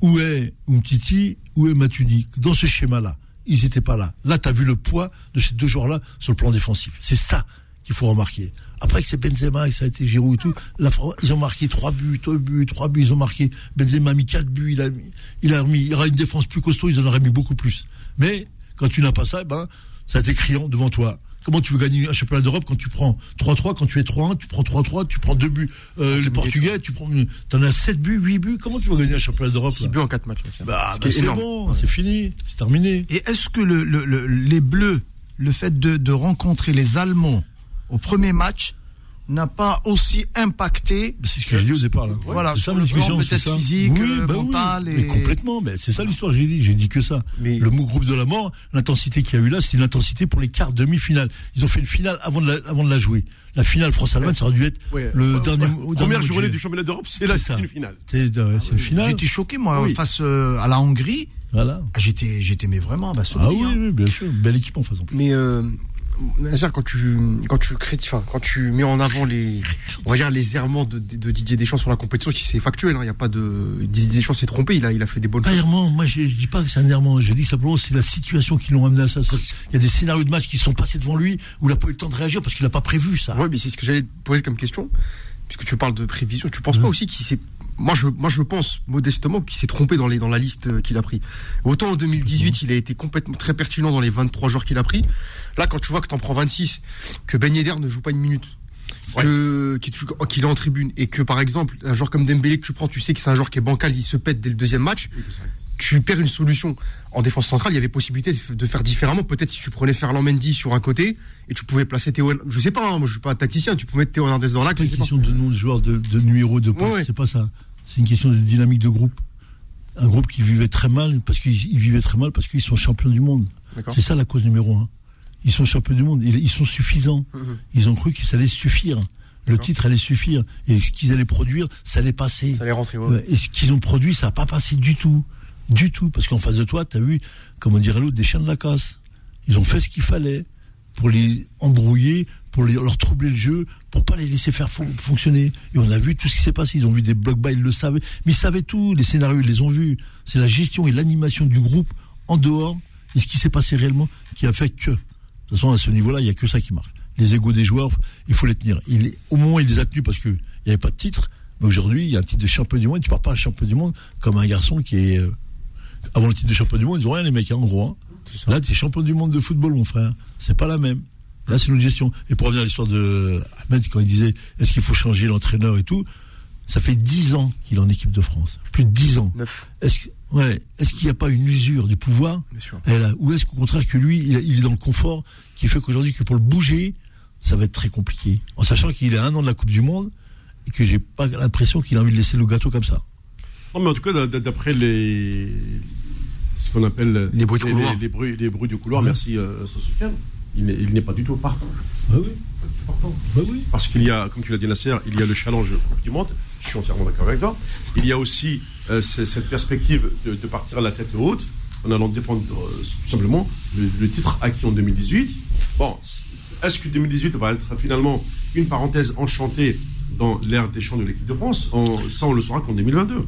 où est Umtiti, où est Matuidi? Dans ce schéma-là, ils n'étaient pas là. Là, tu as vu le poids de ces deux joueurs-là sur le plan défensif. C'est ça qu'il faut remarquer. Après que c'est Benzema et que ça a été Giroud et tout, la Fran- ils ont marqué trois buts, deux buts, trois buts, ils ont marqué. Benzema a mis quatre buts, il a mis, il a remis, il aura une défense plus costaud, ils en auraient mis beaucoup plus. Mais quand tu n'as pas ça, eh ben, ça a été criant devant toi. Comment tu veux gagner un championnat d'Europe quand tu prends 3-3, quand tu es 3-1, tu prends 3-3, tu prends deux buts. Euh, les Portugais, tu prends, t'en as 7 buts, 8 buts. Comment tu veux gagner un championnat d'Europe 6 là buts en 4 matchs. c'est- bah, bah, bon, c'est fini, c'est terminé. Et est-ce que le, le- le- les Bleus, le fait de, de rencontrer les Allemands au premier match, n'a pas aussi impacté C'est ce que j'ai dit au départ. Là. Voilà, c'est sur ça le la discussion, plan c'est peut-être ça. physique, Oui, euh, bah oui, mental mais et- complètement, mais c'est ça l'histoire. J'ai dit, j'ai dit que ça. Mais- Le mot groupe de la mort, l'intensité qu'il y a eu là, c'est l'intensité pour les quarts demi-finale. Ils ont fait une finale avant de la, avant de la jouer. La finale France-Allemagne, ça aurait dû être Ouais. le Ouais, dernier. ouais. au dernier Première journée du championnat d'Europe, c'est la C'est ça. c'est une finale. C'est euh, c'est une finale. J'étais choqué, moi, Oui. face euh, à la Hongrie. Voilà. Ah, J'étais, j'étais, mais vraiment abasourdi. Ah oui, hein. oui, bien sûr. Belle équipe en face en plus. Mais euh, quand tu quand tu crées, enfin, quand tu mets en avant les on va dire les errements de, de Didier Deschamps sur la compétition, qui c'est factuel, hein, il y a pas de Didier Deschamps s'est trompé, il a il a fait des bonnes Pas choses. errement, moi je, je dis pas que c'est un errement, je dis simplement que c'est la situation qui l'ont amené à ça. Il y a des scénarios de match qui sont passés devant lui où il n'a pas eu le temps de réagir parce qu'il n'a pas prévu ça. Ouais, mais c'est ce que j'allais te poser comme question, puisque tu parles de prévision. Tu penses pas aussi qu'il s'est moi je, moi, je pense modestement qu'il s'est trompé dans, les, dans la liste euh, qu'il a pris. Autant en 2018, il a été complètement très pertinent dans les 23 joueurs qu'il a pris. Là, quand tu vois que t'en prends 26, que Ben Yedder ne joue pas une minute, qu'il est toujours- qu'il est en tribune, et que par exemple, un joueur comme Dembélé que tu prends, tu sais que c'est un joueur qui est bancal, il se pète dès le deuxième match. Tu perds une solution. En défense centrale, il y avait possibilité de- faire différemment. Peut-être si tu prenais Ferland Mendy sur un côté et tu pouvais placer Théo. Je sais pas, hein, moi je suis pas un tacticien. Tu peux mettre Théo Hernandez dans C'est l'axe. pas je une question de nom de joueur, de, de numéro, de poste, Ouais, ouais. c'est pas ça. C'est une question de dynamique de groupe. Un groupe qui vivait très mal, parce qu'ils ils vivaient très mal parce qu'ils sont champions du monde. C'est ça la cause numéro un. Ils sont champions du monde, ils, ils sont suffisants. Mhm. Ils ont cru que ça allait suffire. Le titre allait suffire. Et ce qu'ils allaient produire, ça allait passer. Ça allait rentrer. Ouais, Et ce qu'ils ont produit, ça n'a pas passé du tout. Du tout. Parce qu'en face de toi, tu as eu, comme on dirait l'autre, des chiens de la casse. Ils ont fait ce qu'il fallait pour les embrouiller, pour les- leur troubler le jeu, pour pas les laisser faire fon- fonctionner. Et on a vu tout ce qui s'est passé. Ils ont vu des blocs bas, ils le savaient. Mais ils savaient tout. Les scénarios, ils les ont vus. C'est la gestion et l'animation du groupe en dehors et ce qui s'est passé réellement qui a fait que. De toute façon, à ce niveau-là, il n'y a que ça qui marche. Les égaux des joueurs, il faut les tenir. Il, au moment où il les a tenus parce qu'il n'y avait pas de titre, mais aujourd'hui, il y a un titre de champion du monde. Tu ne pars pas un champion du monde comme un garçon qui est. euh, avant le titre de champion du monde, ils ont rien, les mecs, hein, en gros. hein. Là, tu es champion du monde de football, mon frère. C'est pas la même. Là, c'est une gestion. Et pour revenir à l'histoire de Ahmed, quand il disait est-ce qu'il faut changer l'entraîneur et tout, ça fait 10 ans qu'il est en équipe de France. Plus de 10 ans. Neuf, Est-ce que- ouais, est-ce qu'il n'y a pas une usure du pouvoir elle a- Ou est-ce qu'au contraire que lui, il, est dans le confort qui fait qu'aujourd'hui, que pour le bouger, ça va être très compliqué. En sachant qu'il est à un an de la Coupe du Monde et que j'ai pas l'impression qu'il a envie de laisser le gâteau comme ça. Non, mais en tout cas, d'après les. ce qu'on appelle. Les bruits de couloir. Les, les bruits, les bruits du couloir, Ouais. merci, euh, Sofiane. Il n'est pas du tout partant. Bah oui, Partant. bah oui. Parce qu'il y a, comme tu l'as dit, Nasser, il y a le challenge du Monde. Je suis entièrement d'accord avec toi. Il y a aussi euh, cette perspective de, de partir à la tête haute. en allant défendre euh, tout simplement le, le titre acquis en 2018. Bon, est-ce que 2018 va être finalement une parenthèse enchantée dans l'ère des champs de l'équipe de France? On- Ça, on le saura qu'en 2022.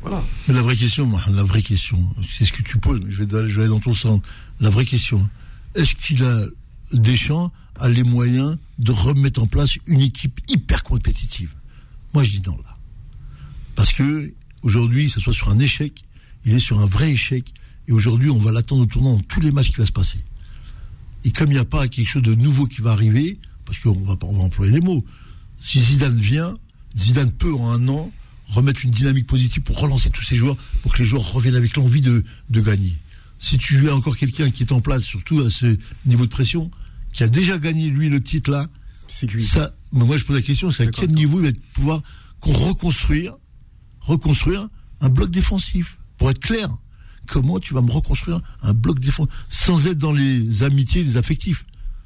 Voilà. Mais la vraie question, la vraie question, c'est ce que tu poses, mais je vais, je vais aller dans ton sens. La vraie question, est-ce qu'il a, Deschamps a les moyens de remettre en place une équipe hyper compétitive Moi, je dis non, là. Parce que, aujourd'hui, ça soit sur un échec, il est sur un vrai échec, et aujourd'hui, on va l'attendre au tournant dans tous les matchs qui va se passer. Et comme il n'y a pas quelque chose de nouveau qui va arriver, parce qu'on va, on employer les mots, si Zidane vient, Zidane peut en un an remettre une dynamique positive pour relancer tous ces joueurs, pour que les joueurs reviennent avec l'envie de gagner. Si tu as encore quelqu'un qui est en place, surtout à ce niveau de pression, qui a déjà gagné lui le titre là, C'est ça, mais moi je pose la question, c'est à quel niveau il va pouvoir reconstruire, reconstruire un bloc défensif? Pour être clair, comment tu vas me reconstruire un bloc défensif sans être dans les amitiés, les affectifs?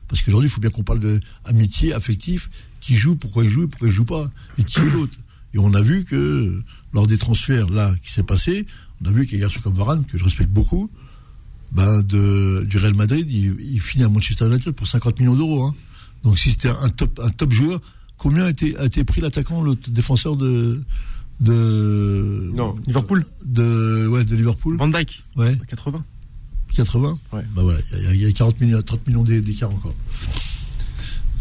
Parce qu'aujourd'hui, il faut bien qu'on parle de amitié, affectif, qui joue, pourquoi il joue, et pourquoi il joue pas, et qui est l'autre. Et on a vu que lors des transferts là qui s'est passé, on a vu qu'un garçon comme Varane, que je respecte beaucoup, ben de, du Real Madrid, il, il finit à Manchester United pour 50 millions d'euros. Hein. Donc si c'était un top, un top joueur, combien a été, a été pris l'attaquant, le défenseur de, de Non. Liverpool de ouais de Liverpool Van Dyke ouais 80 80 Ouais. bah voilà il y y, a 40 millions 30 millions d'é- d'écart encore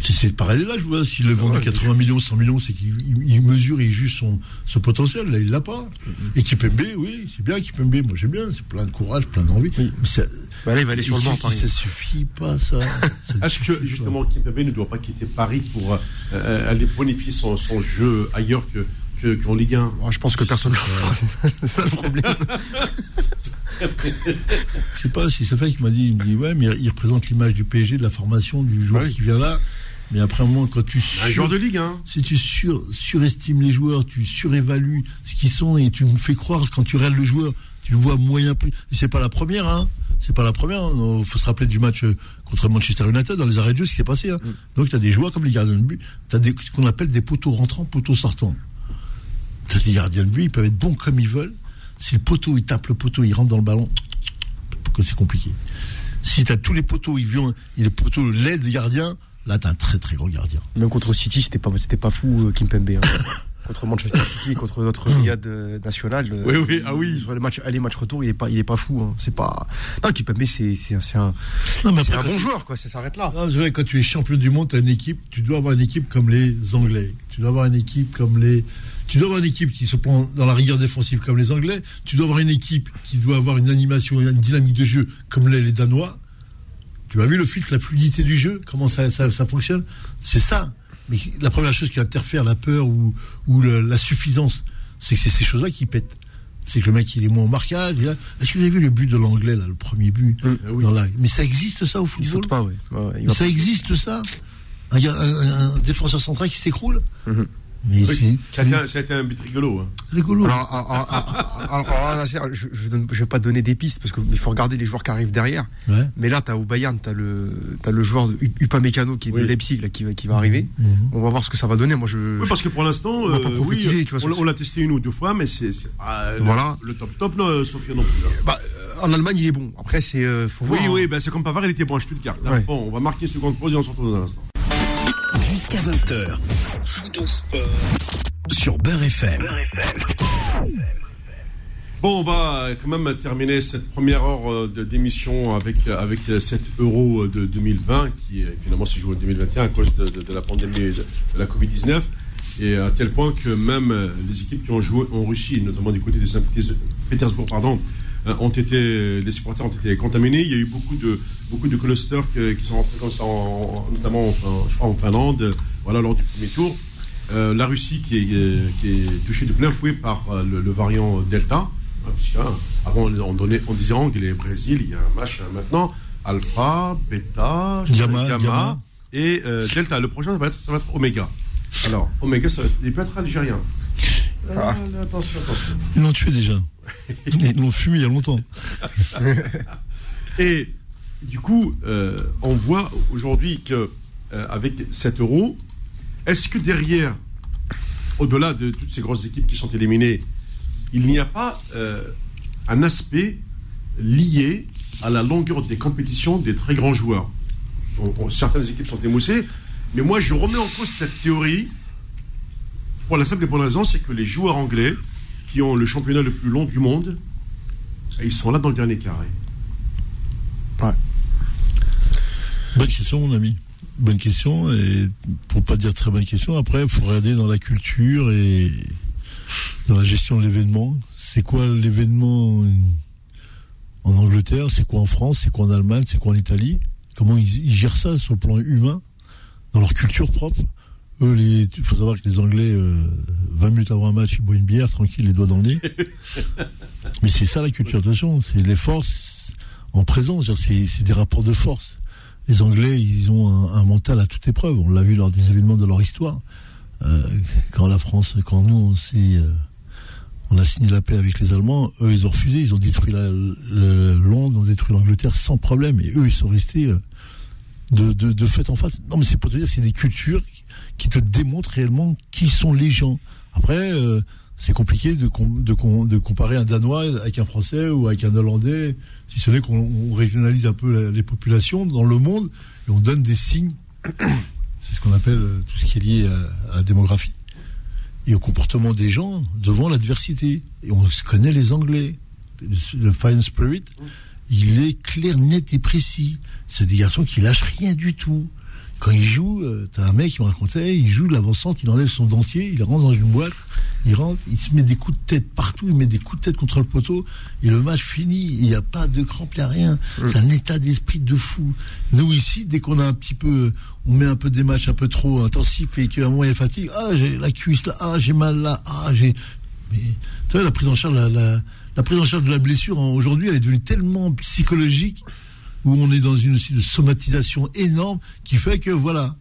c'est c'est pareil là je vois. S'il a vendu Ouais, 80 millions 100 millions c'est qu'il il- il mesure il juge son, son potentiel. Là il l'a pas. Équipe MB oui c'est bien. Équipe MB moi j'aime bien. C'est plein de courage plein d'envie. Oui. mais ça, Bah là, il va aller sur le banc, ça, ça suffit pas ça, Ça Est-ce que justement Kimpembe ne doit pas quitter Paris pour euh, aller bonifier son, son jeu ailleurs que que- qu'en Ligue 1 Ah, je pense que personne ne C'est ça le problème. Je sais pas si c'est fait qui m'a dit, il me dit ouais, mais il représente l'image du PSG, de la formation, du joueur Ah oui. qui vient là. Mais après un moment, quand tu Un joueur de Ligue 1. si tu sur, surestimes les joueurs, tu surévalues ce qu'ils sont et tu me fais croire quand tu regardes le joueur, tu le vois moyen plus. Et c'est pas la première, hein. C'est pas la première. Il faut se rappeler du match euh, contre Manchester United dans les arrêts de jeu, ce qui s'est passé. Hein. Donc tu as des joueurs comme les gardiens de but, tu as des, ce qu'on appelle des poteaux rentrants, poteaux sortants. Tu as des gardiens de but, ils peuvent être bons comme ils veulent. Si le poteau, il tape le poteau, il rentre dans le ballon, c'est compliqué. Si tu as tous les poteaux, ils viennent, les poteaux l'aident le gardien, là tu as un très très grand gardien. Même contre City, c'était pas, c'était pas fou, euh, Kimpembe. hein. contre Manchester City, contre notre brigade euh, nationale. euh, Oui, oui, ah oui. Sur le match aller, match retour, il est pas, il est pas fou. hein. C'est pas. Non, Kimpembe, c'est, c'est, un- c'est un, Non, mais c'est après, un bon tu- joueur, quoi. Ça s'arrête là. Ah, vrai, quand tu es champion du monde, tu as une équipe, tu dois avoir une équipe comme les Anglais. Tu dois avoir une équipe comme les. Tu dois avoir une équipe qui se prend dans la rigueur défensive comme les Anglais. Tu dois avoir une équipe qui doit avoir une animation, une dynamique de jeu comme les, les Danois. Tu as vu le filtre, la fluidité du jeu, comment ça, ça, ça fonctionne? C'est ça. Mais la première chose qui interfère la peur ou, ou le- la suffisance, c'est que c'est ces choses-là qui pètent. C'est que le mec, il est moins au marquage. Est-ce que vous avez vu le but de l'anglais, là, le premier but oui. dans la- Mais ça existe, ça, au football? pas. Ouais, il ça existe ça? Un, gars- un- un défenseur central qui s'écroule? Mhm. Mais a été un- but rigolo. hein. rigolo. Alors, alors, alors, alors, alors, là, c'est- je, je vais pas te donner des pistes parce qu'il faut regarder les joueurs qui arrivent derrière. Ouais. Mais là, t'as au Bayern, t'as le, t'as le joueur Upamecano qui est Oui. de Leipzig là, qui va, qui va arriver. Mhm. On va voir ce que ça va donner. Moi, je. Oui, parce que pour l'instant, On euh, oui, tu on, l'a- testé une ou deux fois, mais c'est c'est pas le- Voilà. le, top top, non, Sofia non plus. hein. Bah, euh, en Allemagne, il est bon. Après, c'est. euh, Oui, voir, oui, hein. ben c'est comme Pavard, il était bon à Stuttgart. Ouais. Bon, on va marquer une seconde pause et on se retrouve dans un instant. Jusqu'à 20h. Sur Beurre FM. Bon, on va quand même terminer cette première heure euh, de- d'émission avec, euh, avec euh, cet euro de 2020 qui euh, finalement s'est joué en 2021 à cause de, de- de la pandémie de, de la Covid-19. Et à tel point que même euh, les équipes qui ont joué en Russie, notamment du côté de Saint-Pétersbourg, pardon, euh, ont été, les supporters ont été contaminés. Il y a eu beaucoup de, beaucoup de clusters qui sont rentrés comme ça, en- en- notamment en, je crois en Finlande, euh, voilà, lors du premier tour. Euh, la Russie qui est, euh, qui est touchée de plein fouet par euh, le, le variant Delta. hein, parce hein, avant, on, donnait, on disait anglais, Brésil, il y a un machin. Maintenant, Alpha, Beta, Gamma, Gamma. et euh, Delta. Le prochain, ça va être, ça va être Oméga. Alors, Oméga, ça il peut être algérien. Ah. Attention, attention. Ils l'ont tué déjà. Ils l'ont fumé il y a longtemps. Et du coup, euh, on voit aujourd'hui que euh, avec 7 euros, est-ce que derrière, au-delà de toutes ces grosses équipes qui sont éliminées, il n'y a pas euh, un aspect lié à la longueur des compétitions des très grands joueurs? Certaines équipes sont émoussées, mais moi je remets en cause cette théorie pour la simple et bonne raison, c'est que les joueurs anglais qui ont le championnat le plus long du monde, ils sont là dans le dernier carré. Bonne question, mon ami. Bonne question. Et pour pas dire très bonne question, après, il faut regarder dans la culture et dans la gestion de l'événement. C'est quoi l'événement en Angleterre? C'est quoi en France? C'est quoi en Allemagne? C'est quoi en Italie? Comment ils, ils gèrent ça sur le plan humain, dans leur culture propre? Eux, les- il faut savoir que les Anglais, euh, 20 minutes avant un match, ils boivent une bière, tranquille, les doigts dans le nez. Mais c'est ça la culture, attention, c'est les forces en présence, c'est des rapports de force. Les Anglais, ils ont un, un mental à toute épreuve. On l'a vu lors des événements de leur histoire. Euh, quand la France, quand nous, on euh, on a signé la paix avec les Allemands, eux, ils ont refusé. Ils ont détruit la, le- Londres, ils ont détruit l'Angleterre sans problème. Et eux, ils sont restés euh, de, de, de fait en face. Non, mais c'est pour te dire, c'est des cultures qui te démontrent réellement qui sont les gens. Après, euh, c'est compliqué de, com- de, com- de comparer un Danois avec un Français ou avec un Hollandais, si ce n'est qu'on on régionalise un peu les populations dans le monde et on donne des signes. C'est ce qu'on appelle euh, tout ce qui est lié à, la démographie et au comportement des gens devant l'adversité. Et on connaît les Anglais. Le Fine Spirit, il est clair, net et précis. C'est des garçons qui lâchent rien du tout. Quand il joue, euh, t'as un mec qui me racontait, il joue de l'avant-centre, il enlève son dentier, il rentre dans une boîte, il rentre, il se met des coups de tête partout, il met des coups de tête contre le poteau, et le match fini, il n'y a pas de crampes, il n'y a rien. C'est un état d'esprit de fou. Nous ici, dès qu'on a un petit peu, on met un peu des matchs un peu trop intensifs et qu'à un moment il y a fatigue, ah j'ai la cuisse là, ah j'ai mal là, ah j'ai... Mais tu vois, la prise en charge, la, la, la prise en charge de la blessure hein, aujourd'hui, elle est devenue tellement psychologique où on est dans une somatisation énorme qui fait que voilà.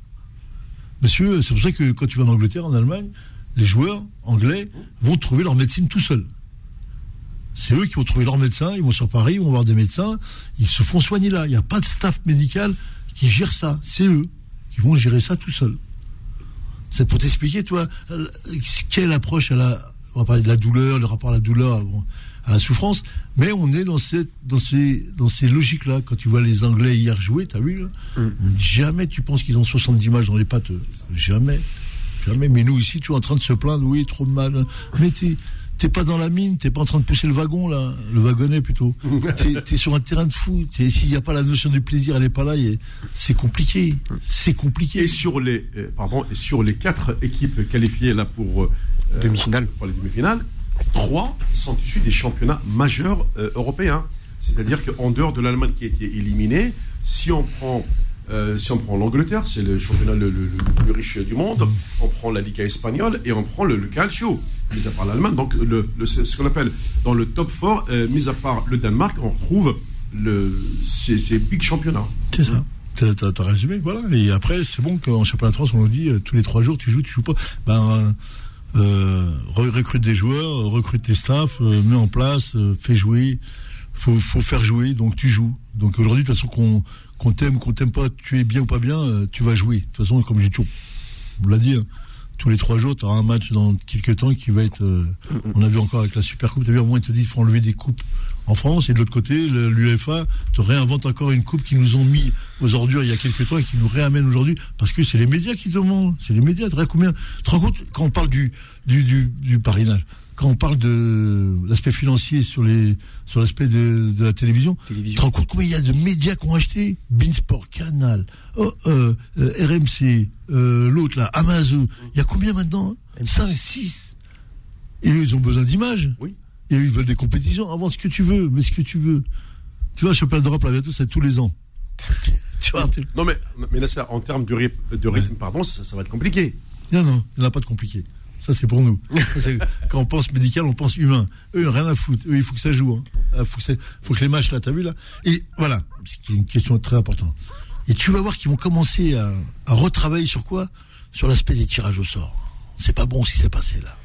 Monsieur, c'est pour ça que quand tu vas en Angleterre, en Allemagne, les joueurs anglais vont trouver leur médecine tout seuls. C'est eux qui vont trouver leur médecin, ils vont sur Paris, ils vont voir des médecins, ils se font soigner là. Il n'y a pas de staff médical qui gère ça. C'est eux qui vont gérer ça tout seuls. C'est pour t'expliquer, toi, euh, quelle approche à la. On va parler de la douleur, le rapport à la douleur, à la souffrance, mais on est dans, cette, dans ces, dans ces logiques-là. Quand tu vois les Anglais hier jouer, t'as vu, là Jamais tu penses qu'ils ont 70 matchs dans les pattes. Jamais. Jamais. Mais nous, ici, tu es en train de se plaindre, oui, trop de mal. Mais t'es. T'es pas dans la mine, t'es pas en train de pousser le wagon là, le wagonnet plutôt. T'es es sur un terrain de fou. T'es- S'il n'y a pas la notion du plaisir, elle est pas là. C'est compliqué. C'est compliqué. Et sur les, euh, pardon, et sur les quatre équipes qualifiées là pour, euh, Demi-finale. pour les demi-finales, trois sont issus des championnats majeurs euh, européens. C'est-à-dire qu'en dehors de l'Allemagne qui a été éliminée, si on prend, euh, si on prend l'Angleterre, c'est le championnat le, plus riche du monde, on prend la Liga espagnole et on prend le, Calcio, mis à part l'Allemagne. Donc le, ce qu'on appelle dans le top 4, euh, mis à part le Danemark, on retrouve ces, ces big championnats. C'est ça. T'as- résumé, voilà. Et après, c'est bon qu'en championnat de France, on nous dit euh, tous les trois jours, tu joues, tu joues pas. Ben, recrute des joueurs, euh, recrute tes staffs, euh, mets en place, euh, fais jouer. Faut, faut faire jouer, donc tu joues. Donc aujourd'hui, de toute façon, qu'on qu'on t'aime, qu'on t'aime pas, tu es bien ou pas bien, euh, tu vas jouer. De toute façon, comme j'ai toujours, on l'a dit, hein, tous les trois jours, tu auras un match dans quelques temps qui va être. euh, on a vu encore avec la Super Coupe, tu as vu, au moins, ils te disent qu'il faut enlever des coupes en France, et de l'autre côté, l'UEFA te réinvente encore une coupe qu'ils nous ont mis aux ordures il y a quelques temps et qui nous réamène aujourd'hui, parce que c'est les médias qui demandent. C'est les médias. Tu combien Tu te rends compte quand on parle du, du, du, du parrainage, quand on parle de l'aspect financier sur les sur l'aspect de, de la télévision, tu te rends compte combien il y a de médias qui ont acheté Beansport, Canal, oh, euh, euh, RMC, euh, l'autre là, Amazon. Il y a combien maintenant? 5, 6. Et eux, ils ont besoin d'images. Oui. Ils veulent des compétitions. Avance ce que tu veux, mais ce que tu veux. Tu vois, le championnat d'Europe, là, bientôt, c'est tous les ans. tu vois, tu- Non mais, mais là, c'est- en termes de, ryth- de rythme, pardon, ça, ça va être compliqué. Non, non, il n'y en a pas de compliqué. Ça, c'est pour nous. Ça, quand on pense médical, on pense humain. Eux, rien à foutre. Eux, il faut que ça joue. Il faut, que ça- faut que les matchs, là, t'as vu, là Et voilà, ce qui est une question très importante. Et tu vas voir qu'ils vont commencer à, à retravailler sur quoi? Sur l'aspect des tirages au sort. C'est pas bon ce qui s'est passé, là.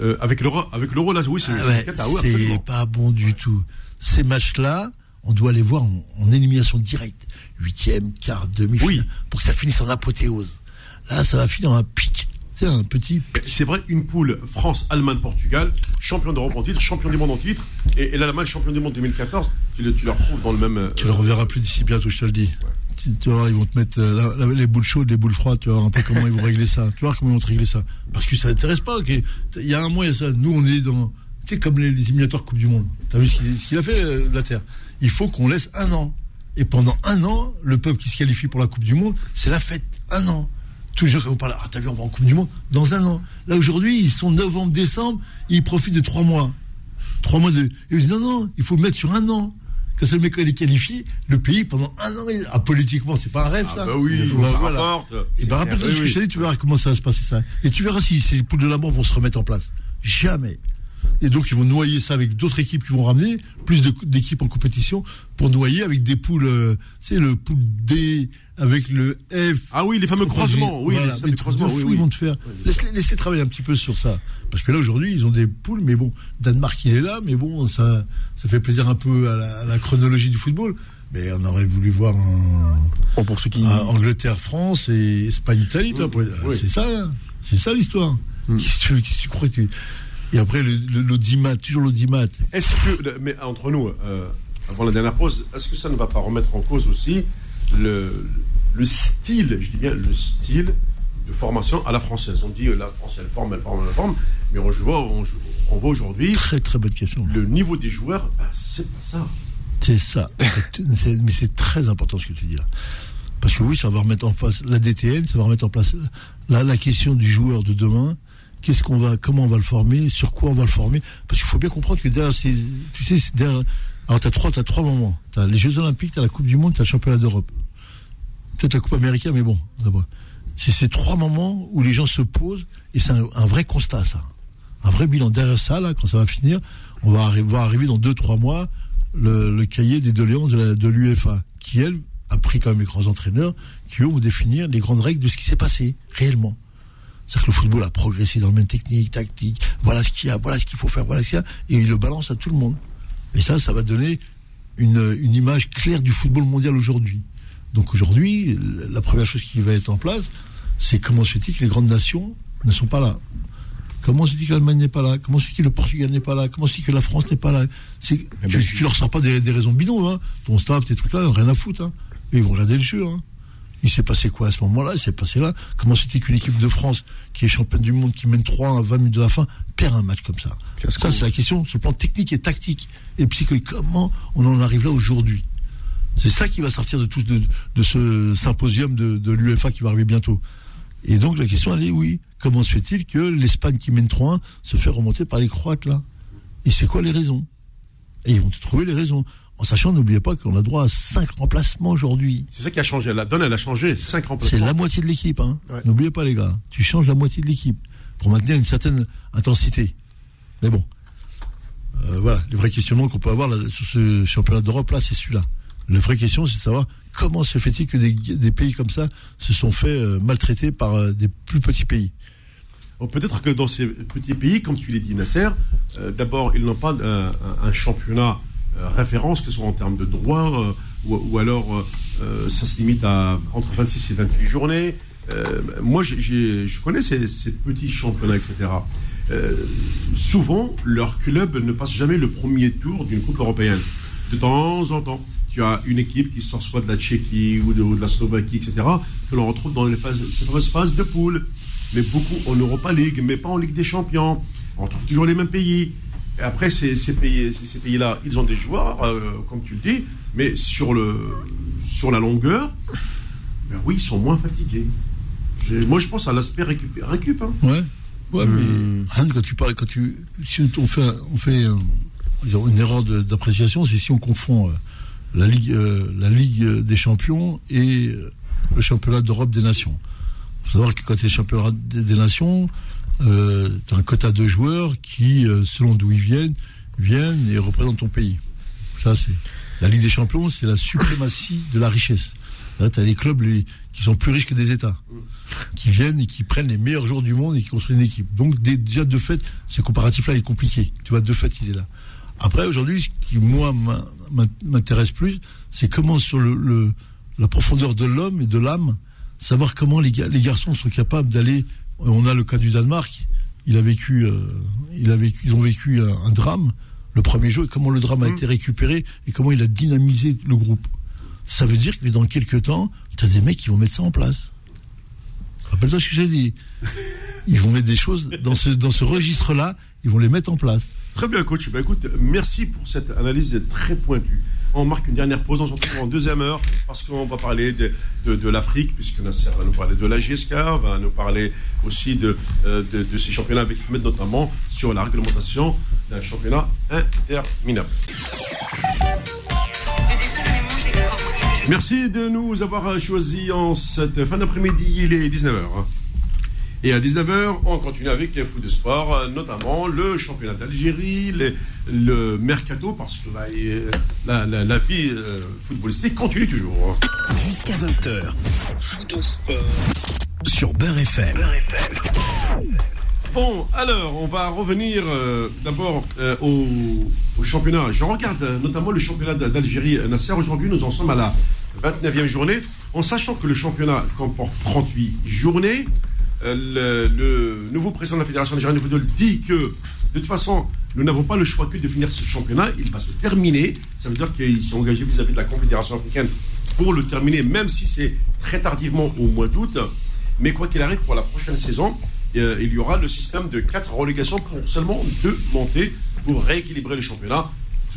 Euh, avec l'euro, avec l'euro là, oui, c'est Ah ouais, oui, pas bon du tout. Ces matchs-là, on doit les voir en, en élimination directe. Huitième, quart, demi Oui. pour que ça finisse en apothéose. Là, ça va finir en un pic. C'est un petit C'est vrai, une poule France, Allemagne, Portugal, champion d'Europe en titre, champion du monde en titre, et, et l'Allemagne champion du monde 2014. tu, le, tu le retrouves dans le même. Tu le reverras plus d'ici bientôt, je te le dis. Tu, voir, ils vont te mettre euh, les boules chaudes, les boules froides, tu voir un peu comment ils vont régler ça. Tu voir comment ils vont te régler ça. Parce que ça n'intéresse pas. Il y a un mois, il y a ça. Nous, on est dans. Tu sais, comme les, les éliminatoires Coupe du Monde. Tu as vu ce qu'il a fait, euh, la Terre Il faut qu'on laisse un an. Et pendant un an, le peuple qui se qualifie pour la Coupe du Monde, c'est la fête. Un an. Tous les gens qui vont parler, ah, t'as vu, on va en Coupe du Monde dans un an. Là, aujourd'hui, ils sont novembre, décembre, ils profitent de trois mois. Trois mois de. Et ils disent non, non, il faut le mettre sur un an. Que le mec est qualifié, le pays pendant un an. Ah, politiquement, c'est pas un rêve, Ah ça. bah oui, Bah, voilà. rapporte. Et ben, rappelle-toi Oui, ce que oui. tu verras comment ça va se passer, ça. Et tu verras si ces poules de la mort vont se remettre en place. Jamais. Et donc, ils vont noyer ça avec d'autres équipes qui vont ramener, plus d'équipes en compétition, pour noyer avec des poules, euh, tu sais, le poule D, avec le F. Ah oui, les fameux croisements. Oui, Voilà, les mais systèmes de trucs de croisement. fou, Oui, ils vont te faire. Laisse-les laisse-les travailler un petit peu sur ça. Parce que là, aujourd'hui, ils ont des poules, mais bon, Danemark, il est là, mais bon, ça, ça fait plaisir un peu à la, à la chronologie du football. Mais on aurait voulu voir un, Bon, pour ceux qui. un Angleterre, France et Espagne, Italie. Oui, oui. C'est ça, hein. c'est ça l'histoire. Qu'est-ce que tu, qu'est-ce que tu crois que tu- Et après, l'audimat, toujours l'audimat. Est-ce que, mais entre nous, euh, avant la dernière pause, est-ce que ça ne va pas remettre en cause aussi le, le style, je dis bien le style de formation à la française? On dit euh, la France, elle forme, elle forme, elle forme, mais on, voit aujourd'hui Très, très bonne question. le niveau des joueurs, bah, c'est pas ça. C'est ça. Mais c'est très important ce que tu dis là. Parce que oui, ça va remettre en place la DTN, ça va remettre en place la, la question du joueur de demain. Qu'est-ce qu'on va, comment on va le former, sur quoi on va le former. Parce qu'il faut bien comprendre que derrière, ces- tu sais, derrière, alors t'as trois, t'as trois moments. T'as les Jeux Olympiques, t'as la Coupe du Monde, t'as le Championnat d'Europe. Peut-être la Coupe américaine, mais bon. C'est ces trois moments où les gens se posent et c'est un, vrai constat, ça. Un vrai bilan. Derrière ça, là, quand ça va finir, on va voir arriver dans deux, trois mois le, cahier des doléances de l'UEFA, qui, elle, a pris quand même les grands entraîneurs, qui eux vont définir les grandes règles de ce qui s'est passé, réellement. C'est-à-dire que le football a progressé dans le même technique, tactique, voilà ce qu'il y a, voilà ce qu'il faut faire, voilà ce qu'il y a, et il le balance à tout le monde. Et ça, ça va donner une, une image claire du football mondial aujourd'hui. Donc aujourd'hui, la première chose qui va être en place, c'est comment se fait-il que les grandes nations ne sont pas là? Comment se dit que l'Allemagne n'est pas là? Comment se dit que le Portugal n'est pas là? Comment se dit que la France n'est pas là? Eh tu, ben, tu leur sors pas des, des raisons bidons, hein. Ton staff, tes trucs là, rien à foutre. Hein. Et ils vont regarder le jeu. Hein. Il s'est passé quoi à ce moment-là? Il s'est passé là. Comment c'était qu'une équipe de France qui est championne du monde, qui mène 3 à 20 minutes de la fin, perd un match comme ça? Ça, c'est la question sur le plan technique et tactique. Et psychologique. Comment on en arrive là aujourd'hui? C'est ça qui va sortir de tout de, de ce symposium de, de l'UEFA qui va arriver bientôt. Et donc la question elle est oui, comment se fait-il que l'Espagne qui mène 3-1 se fait remonter par les Croates là? Et c'est quoi les raisons? Et ils vont trouver les raisons. En sachant, n'oubliez pas qu'on a droit à 5 remplacements aujourd'hui. C'est ça qui a changé. La donne, elle a changé. Cinq C'est remplacements. la moitié de l'équipe. Hein. Ouais. N'oubliez pas les gars, tu changes la moitié de l'équipe pour maintenir une certaine intensité. Mais bon, Euh, voilà, les vrais questionnements qu'on peut avoir là, sur ce championnat d'Europe là, c'est celui-là. La vraie question, c'est de savoir comment se fait-il que des, des pays comme ça se sont fait euh, maltraiter par euh, des plus petits pays. Bon, Peut-être que dans ces petits pays, comme tu l'as dit, Nasser, d'abord, ils n'ont pas un, un championnat référence, que ce soit en termes de droits, euh, ou, alors euh, euh, ça se limite à entre 26 et 28 journées. Euh, moi, je connais ces, petits championnats, etc. Euh, souvent, leur club ne passe jamais le premier tour d'une Coupe européenne. De temps en temps, tu as une équipe qui sort soit de la Tchéquie ou de, la Slovaquie, etc., que l'on retrouve dans les phases, ces phases de poule. Mais beaucoup en Europa League, mais pas en Ligue des Champions. On retrouve toujours les mêmes pays. Et après, ces, ces pays, ces, ces pays-là, ils ont des joueurs, euh, comme tu le dis, mais sur, le, sur la longueur, ben oui, ils sont moins fatigués. Moi, je pense à l'aspect récup. récup hein. Ouais. Ouais, mais Anne, quand tu parles, quand tu, si on fait, on fait euh, une erreur d'appréciation, c'est si on confond euh, la ligue, euh, la ligue des champions et euh, le championnat d'Europe des nations. Il faut savoir que quand tu es championnat des, des nations, euh, un quota de joueurs qui, euh, selon d'où ils viennent, viennent et représentent ton pays. Ça, c'est la Ligue des champions, c'est la suprématie de la richesse. Là, tu as les clubs qui sont plus riches que des États qui viennent et qui prennent les meilleurs joueurs du monde et qui construisent une équipe. Donc dé- déjà de fait, ce comparatif-là est compliqué. Tu vois, de fait, il est là. Après, aujourd'hui, ce qui moi m'in- m'in- m'intéresse plus, c'est comment sur le, la profondeur de l'homme et de l'âme, savoir comment les, les garçons sont capables d'aller. On a le cas du Danemark. Il a vécu, euh, il a vécu, ils ont vécu un, un drame le premier jour, et comment le drame a Mm. été récupéré et comment il a dynamisé le groupe. Ça veut dire que dans quelques temps, tu as des mecs qui vont mettre ça en place. Rappelle-toi ce que j'ai dit. Ils vont mettre des choses dans ce, dans ce registre-là, ils vont les mettre en place. Très bien, coach. Bah, écoute, merci pour cette analyse très pointue. On marque une dernière pause, on se retrouve en deuxième heure parce qu'on va parler de, l'Afrique, puisque Nasser va nous parler de la GSK, va nous parler aussi de, euh, de, de ces championnats avec Ahmed notamment sur la réglementation d'un championnat interminable. Merci de nous avoir choisis en cette fin d'après-midi, il est 19h. Et à 19h, on continue avec les foot de sport, euh, notamment le championnat d'Algérie, le mercato, parce que là, et, la, la- la vie euh, footballistique continue toujours. Jusqu'à 20h. Sur Beurre FM. Bon, alors, on va revenir euh, d'abord euh, au, au championnat. Je regarde euh, notamment le championnat d'A- d'Algérie. euh, Nasser, aujourd'hui, nous en sommes à la 29e journée, en sachant que le championnat comporte 38 journées. Euh, le, nouveau président de la Fédération algérienne de football dit que, de toute façon, nous n'avons pas le choix que de finir ce championnat. Il va se terminer. Ça veut dire qu'il s'est engagé vis-à-vis de la Confédération africaine pour le terminer, même si c'est très tardivement au mois d'août. Mais quoi qu'il arrive, pour la prochaine saison, euh, il y aura le système de quatre relégations pour seulement deux montées pour rééquilibrer le championnat.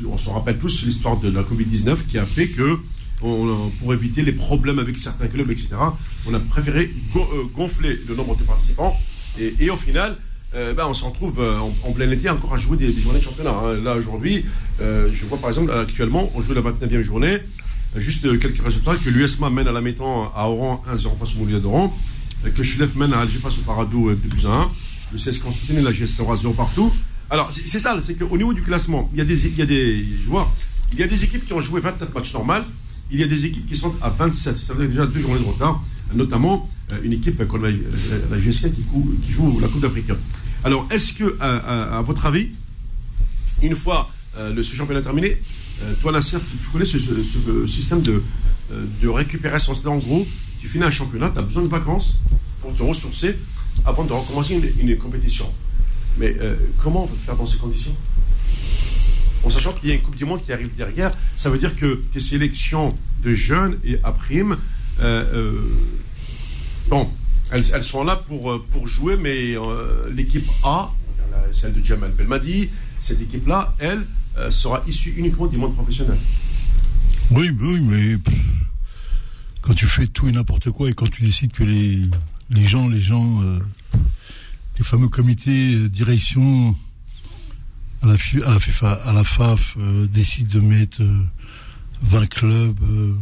On se rappelle tous l'histoire de la Covid-19 qui a fait que, on- pour éviter les problèmes avec certains clubs, etc., on a préféré euh, gonfler le nombre de participants. Et, au final, euh, ben, on se retrouve euh, en, en plein été encore à jouer des, journées de championnat. hein. Là, aujourd'hui, euh, je vois par exemple, actuellement, on joue la 29e journée. Euh, Juste euh, quelques résultats que l'USMA mène à la mi-temps à Oran 1-0 face au Moulier d'Oran, euh, que Chilef mène à Alger face au Paradou euh, 2 buts à 1, le CS Constantine et la GS sera 0 partout. Alors, c'est ça, c'est qu'au niveau du classement, il y, a des, il y a des joueurs, il y a des équipes qui ont joué 29 matchs normaux, il y a des équipes qui sont à 27, ça veut dire déjà deux journées de retard, notamment euh, une équipe comme la, la, la GSK qui, joue la Coupe d'Afrique. Alors, est-ce que, à, votre avis, une fois euh, le, ce championnat terminé, euh, toi Nasser, tu, connais ce, système de, euh, récupération? C'est-à-dire en gros, tu finis un championnat, tu as besoin de vacances pour te ressourcer avant de recommencer une, compétition. Mais euh, comment faire dans ces conditions? En sachant qu'il y a une Coupe du Monde qui arrive derrière, ça veut dire que tes sélections de jeunes et à prime, euh, euh, bon, elles, sont là pour, euh, jouer, mais l'équipe A, celle de Jamal Belmadi, cette équipe-là, elle, sera issue uniquement du monde professionnel. Oui, oui, mais quand tu fais tout et n'importe quoi et quand tu décides que les, les gens, les gens, les fameux comités direction à la, FI- à la FIFA, à la FAF euh, décident de mettre euh, 20 clubs, euh,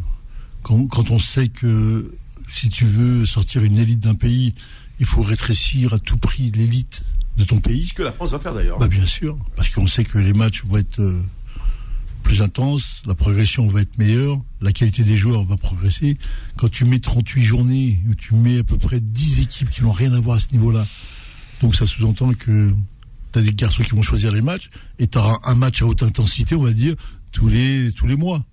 quand, quand on sait que si tu veux sortir une élite d'un pays, il faut rétrécir à tout prix l'élite de ton pays. Ce que la France va faire d'ailleurs. Bah bien sûr, parce qu'on sait que les matchs vont être euh, plus intenses, la progression va être meilleure, la qualité des joueurs va progresser. Quand tu mets 38 journées, où tu mets à peu près 10 équipes qui n'ont rien à voir à ce niveau-là, donc ça sous-entend que tu as des garçons qui vont choisir les matchs, et tu auras un match à haute intensité, on va dire, tous les, tous les mois.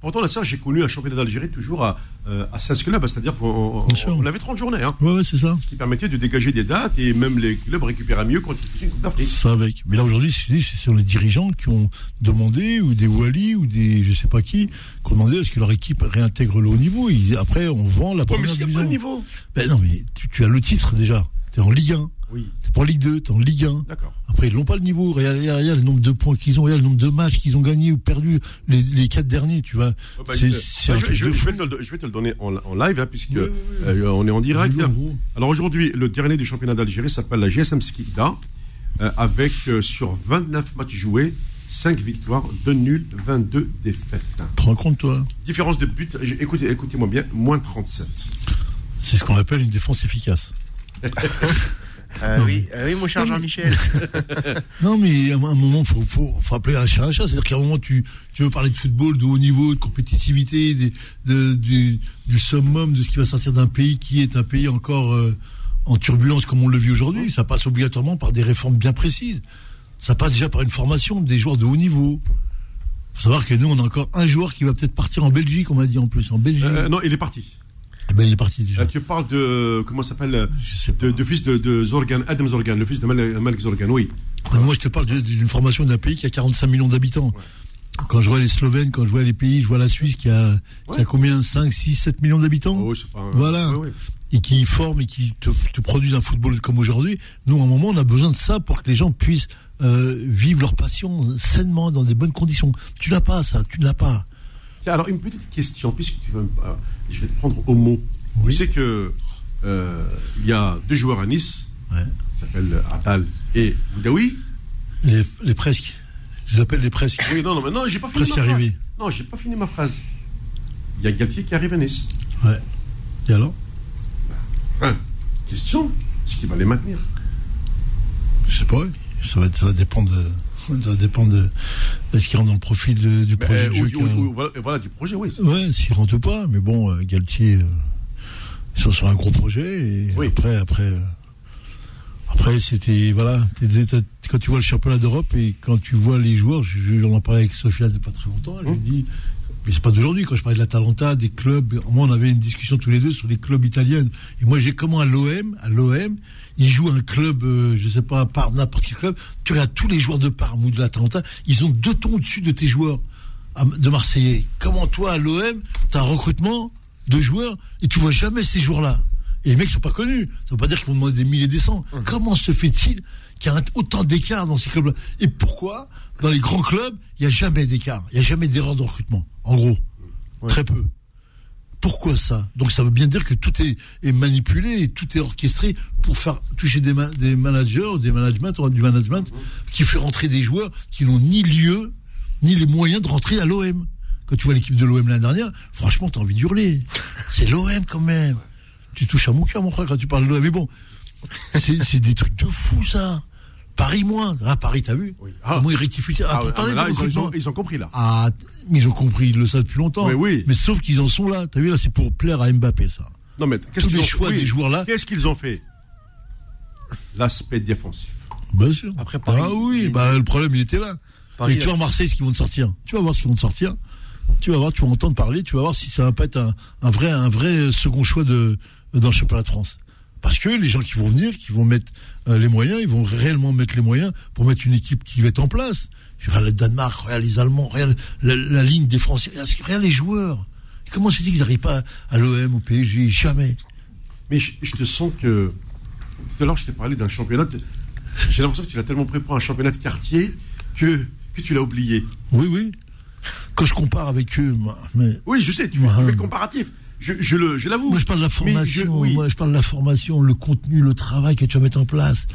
Pourtant, la sœur, j'ai connu un championnat d'Algérie toujours à, euh, à 16 clubs, c'est-à-dire qu'on on avait 30 journées, hein, Ouais, ouais, c'est ça. ce qui permettait de dégager des dates et même les clubs récupéraient mieux quand ils faisaient une Coupe d'Afrique. Ça avec. Mais là aujourd'hui, c'est ce sont les dirigeants qui ont demandé, ou des Wally, ou des je sais pas qui, qui ont demandé à ce que leur équipe réintègre le haut niveau. Et après, on vend la Ouais, mais première a division. pas le niveau. Ben non, mais tu, tu as le titre déjà. T'es en Ligue 1. Oui, T'es pas en Ligue 2, t'es en Ligue 1. d'accord. Après, ils n'ont pas le niveau. Regarde, regarde, regarde le nombre de points qu'ils ont, regarde le nombre de matchs qu'ils ont gagnés ou perdus les, les quatre derniers, tu vois. Bah, C'est- euh, c'est bah, je, vais te le, je vais te le donner en, en live, hein, puisque Oui, oui, oui. euh, on est en direct. Alors aujourd'hui, le dernier du championnat d'Algérie s'appelle la GSM Skikda, euh, avec euh, sur 29 matchs joués, 5 victoires, 2 nuls, 22 défaites. Te rends compte, toi? Différence de but, écoutez, écoutez-moi bien, moins 37. C'est ce qu'on appelle une défense efficace. Euh, Non, oui, euh, oui, mon cher Jean-Michel. Non, mais à un moment, il faut, faut, faut appeler un chat un chat. C'est-à-dire qu'à un moment, tu, tu veux parler de football, de haut niveau, de compétitivité, des- de- du, du summum de ce qui va sortir d'un pays qui est un pays encore euh, en turbulence comme on le vit aujourd'hui. Ça passe obligatoirement par des réformes bien précises. Ça passe déjà par une formation des joueurs de haut niveau. faut savoir que nous, on a encore un joueur qui va peut-être partir en Belgique, on m'a dit en plus. En Belgique. Euh, non, il est parti. Ben, il est parti déjà. Euh, tu parles de, comment s'appelle, de, de fils de, de Zorgan, Adam Zorgan, le fils de Mal- Malik Zorgan, oui. Moi, je te parle d'une formation d'un pays qui a 45 millions d'habitants. Quand je vois les Slovènes, quand je vois les pays, je vois la Suisse qui a, qui Ouais. a combien 5, 6, 7 millions d'habitants Oh, un- Voilà. Ouais, et qui forment et qui te, te produisent un football comme aujourd'hui. Nous, à un moment, on a besoin de ça pour que les gens puissent euh, vivre leur passion sainement, dans des bonnes conditions. Tu n'as pas ça, tu ne l'as pas. Tiens, alors une petite question, puisque tu me- euh, je vais te prendre au mot. Oui. Tu sais que euh, il y a deux joueurs à Nice, Ouais. qui s'appellent Atal et Boudaoui. Les, les presque. Je les appelle les presque. Oui, non, non, mais non, j'ai pas fini Presque ma phrase. arrivé. Non, j'ai pas fini ma phrase. Il y a Galtier qui arrive à Nice. Ouais. Et alors? Hein, question, est-ce qu'il va les maintenir? Je sais pas. Ça va, ça va dépendre. De, ça va dépendre de, de ce qui rentre dans le profil de- du projet. Euh, de jeu ou- qu'il y a. ou- ou- voilà, voilà, du projet, oui. Ouais, s'il rentre pas, mais bon, euh, Galtier, euh, ils sont sur un gros projet et Oui. après, après, euh, après c'était voilà, quand tu vois le championnat d'Europe et quand tu vois les joueurs, je- je- j'en ai parlé avec Sofia il n'y a pas très longtemps, je lui Hum. Mais c'est pas d'aujourd'hui quand je parlais de l'Atalanta, des clubs, moi on avait une discussion tous les deux sur les clubs italiens et moi j'ai comment à l'OM, à l'OM, ils jouent un club, euh, je sais pas, par n'importe quel club, tu regardes tous les joueurs de Parme ou de l'Atalanta, ils ont deux tons au-dessus de tes joueurs de Marseillais. Comment toi, à l'OM, tu as un recrutement de joueurs et tu vois jamais ces joueurs-là? Et les mecs sont pas connus. Ça veut pas dire qu'ils vont demander des milliers et des cents. Comment se fait-il qu'il y a autant d'écart dans ces clubs-là? Et pourquoi, dans les grands clubs, il n'y a jamais d'écart? Il n'y a jamais d'erreur de recrutement? En gros. Très peu. Pourquoi ça? Donc ça veut bien dire que tout est, est manipulé et tout est orchestré pour faire toucher des, ma- des managers, des managements, ou du management qui fait rentrer des joueurs qui n'ont ni lieu ni les moyens de rentrer à l'OM. Quand tu vois l'équipe de l'OM l'année dernière, franchement, t'as envie d'hurler. C'est l'OM quand même. Tu touches à mon cœur, mon frère, quand tu parles de l'OM. Mais bon, c'est c'est des trucs de fou, ça. Paris moins. Ah, Paris, t'as vu Oui. Ah. Comment ils rectifient ça Ah, Ah, ah, là, ils, ont, ils compris là. Ah, mais ils ont compris, ils le savent depuis longtemps. Oui, oui. Mais sauf qu'ils en sont là. T'as vu, là, c'est pour plaire à Mbappé, ça. Non, mais qu'est-ce Tous qu'ils les ont choix oui. des joueurs-là. Qu'est-ce qu'ils ont fait L'aspect défensif. Bien sûr. Après, Paris, ah oui, bah, le problème, il était là. Paris, Et tu vois Marseille, ce qu'ils vont te sortir. Tu vas voir ce qu'ils vont te sortir. Tu vas voir, tu vas entendre parler, tu vas voir si ça va pas être un, un vrai, un vrai second choix de, dans le championnat de France. Parce que les gens qui vont venir, qui vont mettre euh, les moyens, ils vont réellement mettre les moyens pour mettre une équipe qui va être en place. Je regarde le Danemark, regarde les Allemands, regarde la, la ligne des Français, regarde les joueurs. Comment se dit qu'ils n'arrivent pas à l'OM, au PSG Jamais. Mais je, je te sens que. Tout à l'heure, je t'ai parlé d'un championnat. J'ai l'impression que tu l'as tellement pris pour un championnat de quartier que, que tu l'as oublié. Oui, oui. Quand je compare avec eux, mais Oui, je sais, tu fais, tu fais le comparatif. Je, je le- je l'avoue. Moi, je parle de la formation. je- oui. Moi, je parle de la formation, le contenu, le travail que tu vas mettre en place.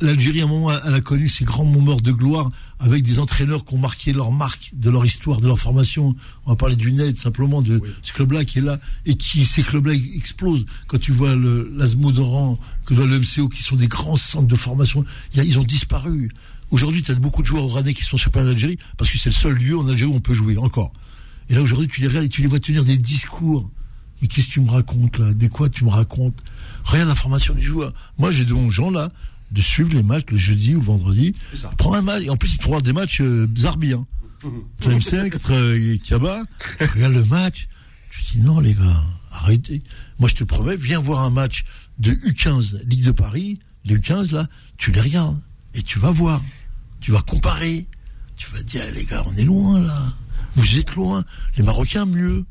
L'Algérie, à un moment, elle a connu ces grands moments de gloire avec des entraîneurs qui ont marqué leur marque de leur histoire, de leur formation. On va parler du NED, simplement, de ce club-là qui est là et qui, ces clubs-là explosent. Quand tu vois l'Asmo d'Oran, que tu vois le MCO, qui sont des grands centres de formation, il y a- ils ont disparu. Aujourd'hui, tu as beaucoup de joueurs au Rennais qui sont sur en Algérie parce que c'est le seul lieu en Algérie où on peut jouer, encore. Et là, aujourd'hui, tu les regardes et tu les vois tenir des discours. Mais qu'est-ce que tu me racontes, là? De quoi tu me racontes? Rien la formation du joueur. Moi, j'ai demandé aux gens, là, de suivre les matchs le jeudi ou le vendredi. Prends un match. Et en plus, ils te font voir des matchs euh, Zarbi, hein. Tlemcen contre euh, Kaba. Tu regardes le match. Tu dis, non, les gars, arrêtez. Moi, je te promets, viens voir un match de U15, Ligue de Paris, les U15, là, tu les regardes. Et tu vas voir. Tu vas comparer. Tu vas dire, les gars, on est loin, là. Vous êtes loin. Les Marocains, mieux.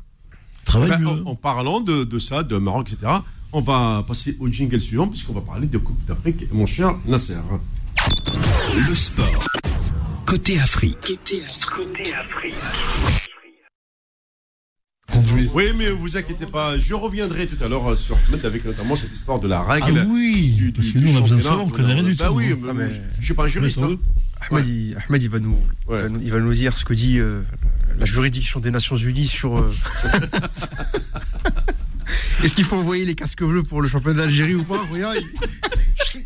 Travaillent Ben, mieux. en, en parlant de, de ça, de Maroc, etc., on va passer au jingle suivant, puisqu'on va parler de Coupe d'Afrique, mon cher Nasser. Le sport. Côté Afrique. Oui, mais vous inquiétez pas, je reviendrai tout à l'heure euh, sur Ahmed avec notamment cette histoire de la règle. Ah oui, du- parce que nous, on a besoin de savoir, on connaît rien du Bah tout, oui, hein. mais Ah, mais- je, suis pas un juriste. Hein. Ahmed, il, Ahmed, il va nous, il Ouais. va nous- il va nous dire ce que dit euh, la juridiction des Nations Unies sur. euh, Est-ce qu'il faut envoyer les casques bleus pour le championnat d'Algérie ou pas? Regarde, il-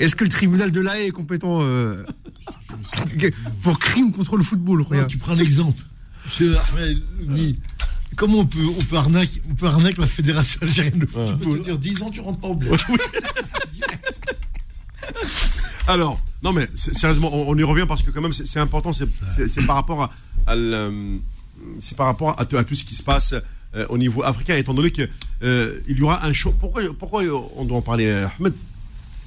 Est-ce que le tribunal de l'AE est compétent euh, pour crime contre le football? Tu prends l'exemple. Monsieur Ahmed dit comment on peut, on peut arnaquer, on peut arnaquer la fédération algérienne de football. Je peux te dire 10 ans, tu rentres pas au bled. Alors, non mais sérieusement, on, on y revient parce que quand même c'est important, c'est- par rapport à, à le- c'est par rapport à, tout- à tout ce qui se passe euh, au niveau africain, étant donné que euh, il y aura un show. Pourquoi, pourquoi on doit en parler, euh, Ahmed?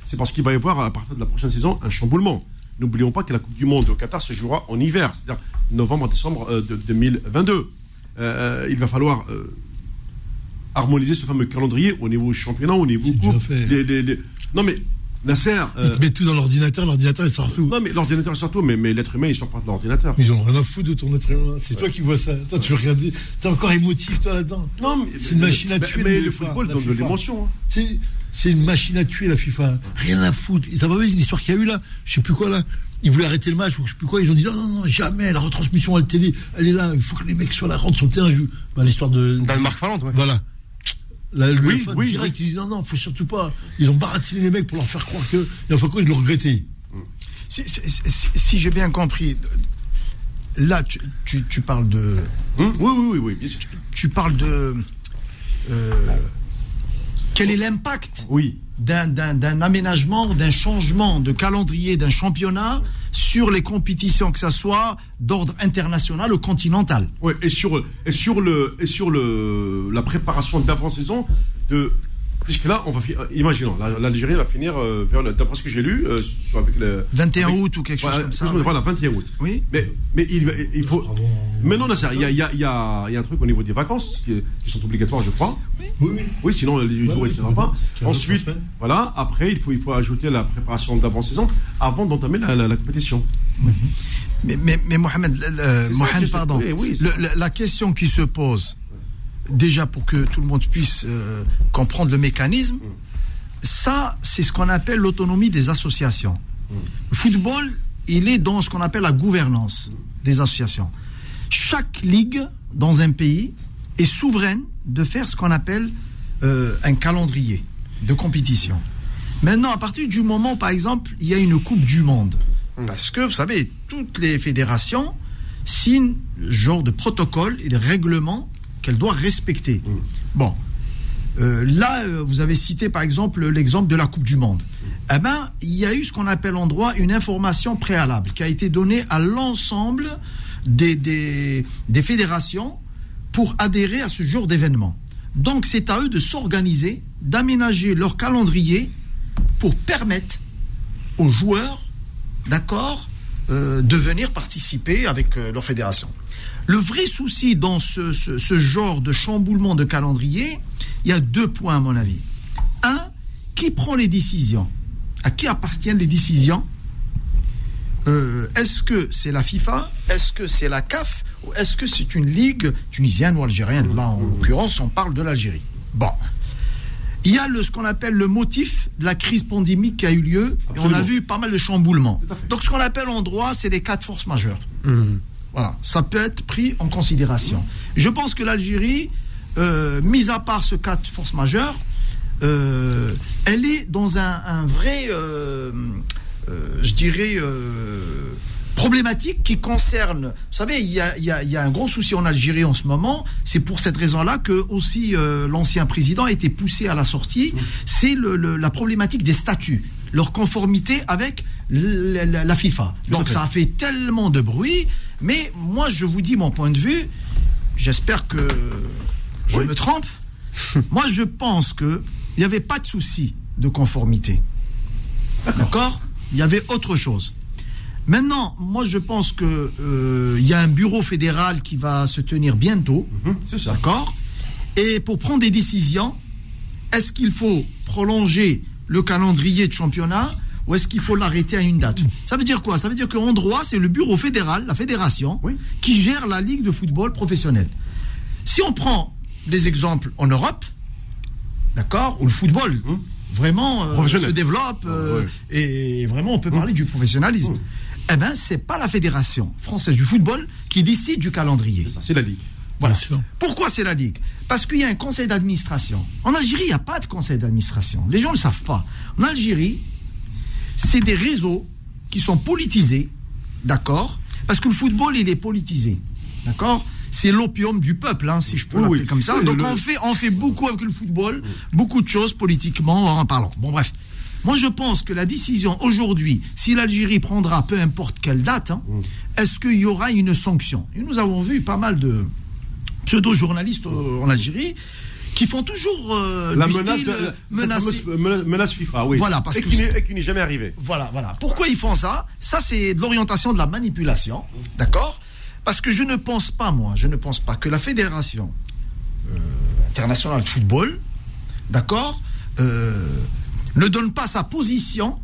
C'est parce qu'il va y avoir à partir de la prochaine saison un chamboulement. N'oublions pas que la Coupe du Monde au Qatar se jouera en hiver, c'est-à-dire novembre-décembre euh, de 2022. Euh, euh, il va falloir euh, harmoniser ce fameux calendrier au niveau championnat, au niveau coupe. fait. Les- les- les- Non mais Nasser, Ils euh, te mettent tout dans l'ordinateur, l'ordinateur il sort tout. non mais l'ordinateur surtout, mais, mais l'être humain il sort pas de l'ordinateur. Ils ont rien à foutre de ton être humain. C'est toi qui vois ça. Toi, tu veux regarder. T'es encore émotif, toi, là-dedans. Non, mais C'est une machine à tuer, Mais le football donne de l'émotion. hein. C'est, une machine à tuer, la FIFA. Rien à foutre. Ça va vu l'histoire qu'il y a eu là Je sais plus quoi là. Ils voulaient arrêter le match ou je sais plus quoi. Ils ont dit non, non, non, jamais. La retransmission à la télé, elle est là. Il faut que les mecs soient là, rentrent sur le terrain. Bah, l'histoire de. Danemark-Finlande, ouais. Voilà. La, le Oui, oui, direct, ils disent non, non, faut surtout pas. Ils ont baratiné les mecs pour leur faire croire que. Et enfin quoi, ils l'ont regretté. Si, si- si- si j'ai bien compris, là, tu, tu- tu parles de. Hum? Oui, oui, oui, oui, bien sûr. Tu parles de. euh, quel est l'impact Oui. d'un- d'un d'un aménagement ou d'un changement de calendrier d'un championnat sur les compétitions, que ce soit d'ordre international ou continental? Ouais, et sur et sur le et sur le la préparation d'avant-saison de puisque là on va euh, imaginons la- l'Algérie va finir euh, vers le- d'après ce que j'ai lu euh, avec le 21 avec- août ou quelque chose comme ça. Voilà, 21 août. Oui. Mais mais il, faut Ah bon mais non, il y a, il y, a, il y, a, il y a un truc au niveau des vacances qui, qui sont obligatoires, je crois. Oui, oui. Oui, sinon les jours Ouais, ne ouais, pas. Ensuite, voilà, après il faut il faut ajouter la préparation d'avant-saison avant d'entamer la, la- la compétition. Mais, mais, mais Mohamed, le- ça Mohamed, pardon. oui, oui, Le- la question qui se pose, déjà pour que tout le monde puisse euh, comprendre le mécanisme, ça, c'est ce qu'on appelle l'autonomie des associations. Le football, il est dans ce qu'on appelle la gouvernance des associations. Chaque ligue dans un pays est souveraine de faire ce qu'on appelle euh, un calendrier de compétition. Maintenant, à partir du moment, par exemple, il y a une Coupe du Monde, parce que, vous savez, toutes les fédérations signent le genre de protocole et de règlements qu'elles doivent respecter. Bon, euh, là, euh, vous avez cité par exemple l'exemple de la Coupe du Monde. Eh ben, il y a eu ce qu'on appelle en droit une information préalable qui a été donnée à l'ensemble des, des, des fédérations pour adhérer à ce genre d'événement. Donc, c'est à eux de s'organiser, d'aménager leur calendrier pour permettre aux joueurs, d'accord, euh, de venir participer avec euh, leur fédération. Le vrai souci dans ce, ce- ce genre de chamboulement de calendrier, il y a deux points à mon avis. Un, qui prend les décisions? À qui appartiennent les décisions? Euh, Est-ce que c'est la FIFA? Est-ce que c'est la CAF Ou est-ce que c'est une ligue tunisienne ou algérienne? Là, en l'occurrence, on parle de l'Algérie. Bon. Il y a le, ce qu'on appelle le motif de la crise pandémique qui a eu lieu. Et on a vu pas mal de chamboulements. Donc, ce qu'on appelle en droit, c'est les cas de force majeure. Voilà, ça peut être pris en considération. Je pense que l'Algérie, euh, mis à part ce cas de force majeure, euh, elle est dans un, un vrai, euh, euh, je dirais, problématique qui concerne. Vous savez, il y a, il y a- il y a un gros souci en Algérie en ce moment. C'est pour cette raison-là que aussi l'ancien président a été poussé à la sortie. C'est le- le- la problématique des statuts, leur conformité avec la, la FIFA. Donc ça a fait tellement de bruit. Mais moi, je vous dis mon point de vue. J'espère que je Oui. me trompe. moi, je pense que il n'y avait pas de souci de conformité. D'accord Il y avait autre chose. Maintenant, moi, je pense que euh, y a un bureau fédéral qui va se tenir bientôt. C'est ça. D'accord? Et pour prendre des décisions, est-ce qu'il faut prolonger le calendrier de championnat ou est-ce qu'il faut l'arrêter à une date? Ça veut dire quoi? Ça veut dire qu'en droit, c'est le bureau fédéral, la fédération, Oui. qui gère la ligue de football professionnelle. Si on prend des exemples en Europe, d'accord, où le football Hum. vraiment euh, se développe euh, Ouais. et vraiment on peut parler du professionnalisme. Eh ben, c'est pas la fédération française du football qui décide du calendrier. C'est ça, c'est la ligue. Voilà. Bien. Pourquoi c'est la Ligue? Parce qu'il y a un conseil d'administration. En Algérie, il n'y a pas de conseil d'administration. Les gens ne le savent pas. En Algérie, c'est des réseaux qui sont politisés, d'accord? Parce que le football, il est politisé, d'accord? C'est l'opium du peuple, hein, si je peux Oui, l'appeler comme ça. Oui, Donc le- on, fait, on fait beaucoup avec le football, beaucoup de choses politiquement en parlant. Bon, bref. Moi, je pense que la décision aujourd'hui, si l'Algérie prendra peu importe quelle date, hein, est-ce qu'il y aura une sanction? Et nous avons vu pas mal de pseudo-journalistes euh, en Algérie qui font toujours euh, La du menace, style, euh, cette menacer- fameuse mena- menace FIFA, oui. Voilà, parce et que qui n'est et qui n'est jamais arrivé. Voilà, voilà. Pourquoi ils font ça? Ça, c'est de l'orientation de la manipulation, d'accord? Parce que je ne pense pas, moi, je ne pense pas que la fédération euh, internationale de football, d'accord, euh, ne donne pas sa position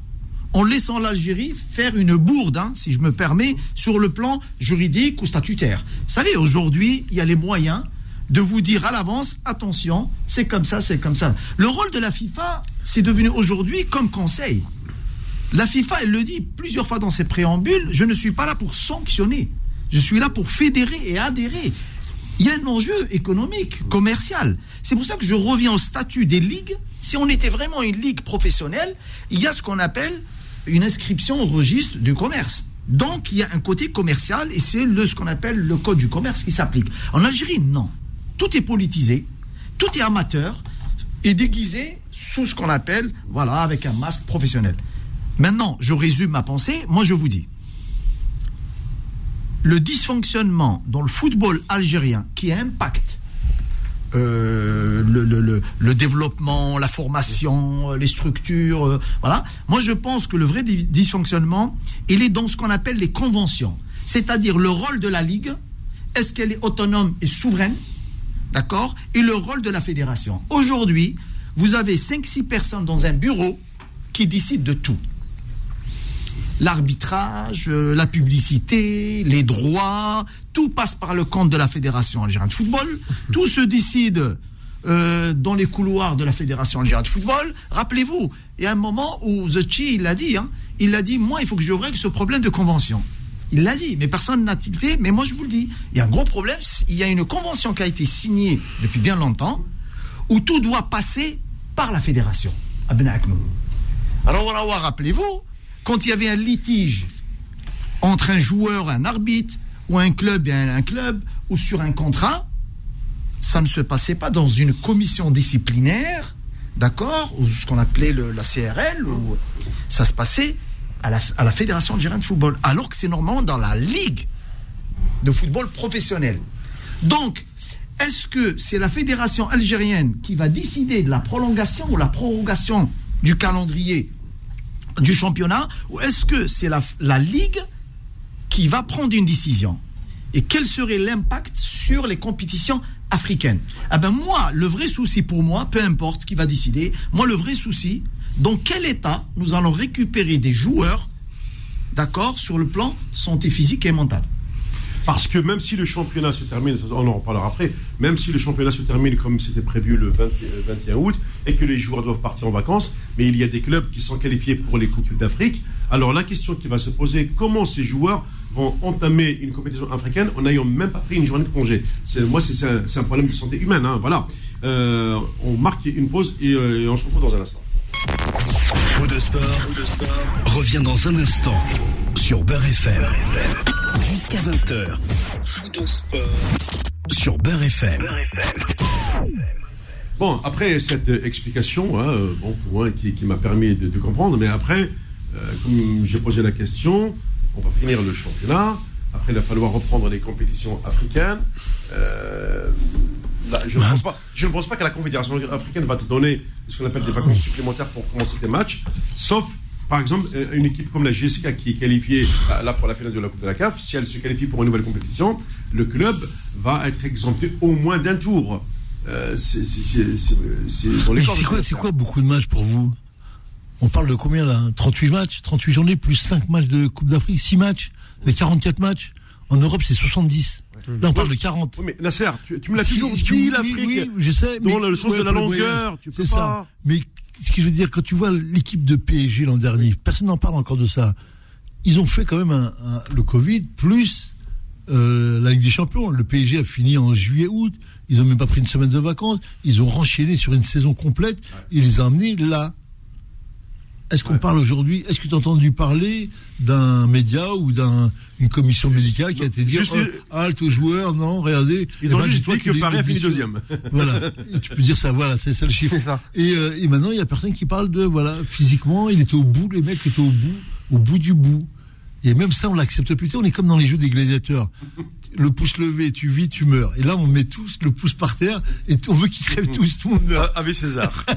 en laissant l'Algérie faire une bourde, hein, si je me permets, sur le plan juridique ou statutaire. Vous savez, aujourd'hui, il y a les moyens de vous dire à l'avance, attention, c'est comme ça, c'est comme ça. Le rôle de la FIFA, c'est devenu aujourd'hui comme conseil. La FIFA, elle le dit plusieurs fois dans ses préambules, je ne suis pas là pour sanctionner. Je suis là pour fédérer et adhérer. Il y a un enjeu économique, commercial. C'est pour ça que je reviens au statut des ligues. Si on était vraiment une ligue professionnelle, il y a ce qu'on appelle une inscription au registre du commerce. Donc, il y a un côté commercial et c'est ce qu'on appelle le code du commerce qui s'applique. En Algérie, non. Tout est politisé, tout est amateur et déguisé sous ce qu'on appelle, voilà, avec un masque professionnel. Maintenant, je résume ma pensée. Moi, je vous dis, le dysfonctionnement dans le football algérien qui impacte euh, le, développement, la formation, les structures, euh, voilà. Moi, je pense que le vrai dysfonctionnement, il est dans ce qu'on appelle les conventions, c'est-à-dire le rôle de la ligue. Est-ce qu'elle est autonome et souveraine, d'accord? Et le rôle de la fédération. Aujourd'hui, vous avez 5-6 personnes dans un bureau qui décident de tout l'arbitrage, euh, la publicité, les droits, tout passe par le compte de la Fédération algérienne de football. Tout se décide euh, dans les couloirs de la Fédération algérienne de football. Rappelez-vous, il y a un moment où Zetchi, il l'a dit, hein, il a dit, moi, il faut que je règle ce problème de convention. Il l'a dit, mais personne n'a tilté, mais moi je vous le dis, il y a un gros problème, il y a une convention qui a été signée depuis bien longtemps, où tout doit passer par la fédération. Alors rappelez-vous, quand il y avait un litige entre un joueur et un arbitre, ou un club et un, un club, ou sur un contrat, ça ne se passait pas dans une commission disciplinaire, d'accord, ou ce qu'on appelait le- la CRL, ou ça se passait à la, à la Fédération algérienne de football, alors que c'est normalement dans la ligue de football professionnel. Donc, est-ce que c'est la fédération algérienne qui va décider de la prolongation ou la prorogation du calendrier du championnat ou est-ce que c'est la, la ligue qui va prendre une décision? Et quel serait l'impact sur les compétitions africaines? Ah ben moi, le vrai souci pour moi, peu importe qui va décider, moi le vrai souci, dans quel état nous allons récupérer des joueurs, d'accord, sur le plan santé physique et mentale Parce que même si le championnat se termine, on en reparlera après, même si le championnat se termine comme c'était prévu le 20 euh, 21 août et que les joueurs doivent partir en vacances, mais il y a des clubs qui sont qualifiés pour les Coupes d'Afrique. Alors la question qui va se poser, comment ces joueurs vont entamer une compétition africaine en n'ayant même pas pris une journée de congé? Moi, c'est un, problème de santé humaine. hein, voilà. Euh, on marque une pause euh, et on se retrouve dans un instant. Faux de sport, revient dans un instant sur Beurre FM. Jusqu'à 20h. Faux de sport sur Beurre FM. Bon, après cette explication, hein, euh, bon, pour moi, qui, qui m'a permis de, de comprendre, mais après, euh, comme j'ai posé la question, on va finir le championnat. Après, il va falloir reprendre les compétitions africaines. Euh, là, je, ne pense pas, je ne pense pas que la Confédération africaine va te donner ce qu'on appelle des vacances supplémentaires pour commencer tes matchs, sauf, par exemple, euh, une équipe comme la GSK qui est qualifiée euh, là pour la finale de la Coupe de la CAF. Si elle se qualifie pour une nouvelle compétition, le club va être exempté au moins d'un tour. Euh, c'est quoi, quoi beaucoup de matchs pour vous? On parle de combien là? 38 matchs? 38 journées plus 5 matchs de Coupe d'Afrique? 6 matchs? C'est 44 matchs? En Europe, c'est 70. Là, on parle de 40. Oui, mais Nasser, tu, tu me l'as toujours dit, oui, l'Afrique. Oui, je sais. Dans le sens de la longueur, tu peux C'est pas. ça. Mais ce que je veux dire, quand tu vois l'équipe de PSG l'an dernier, personne n'en parle encore de ça. Ils ont fait quand même un, un- le Covid plus euh, la Ligue des Champions. Le PSG a fini en juillet-août. Ils n'ont même pas pris une semaine de vacances. Ils ont renchaîné sur une saison complète. Ils les ont amenés là. Est-ce qu'on parle aujourd'hui Est-ce que tu as entendu parler d'un média ou d'une commission médicale qui a été dire Juste- oh, halte aux joueurs Non, regardez. Ils Eh ont ben, juste dis-toi dit que les- Paris a fini deuxième. voilà. Et tu peux dire ça, voilà, c'est ça le chiffre. Ça. Et, euh, et maintenant, il y a personne qui parle de, voilà, physiquement, il était au bout, les mecs étaient au bout, au bout du bout. Et même ça, on l'accepte plus tard. On est comme dans les jeux des gladiateurs. le pouce levé, tu vis, tu meurs. Et là, on met tous le pouce par terre et on veut qu'ils crèvent tous, tout le monde meurt. Avec César.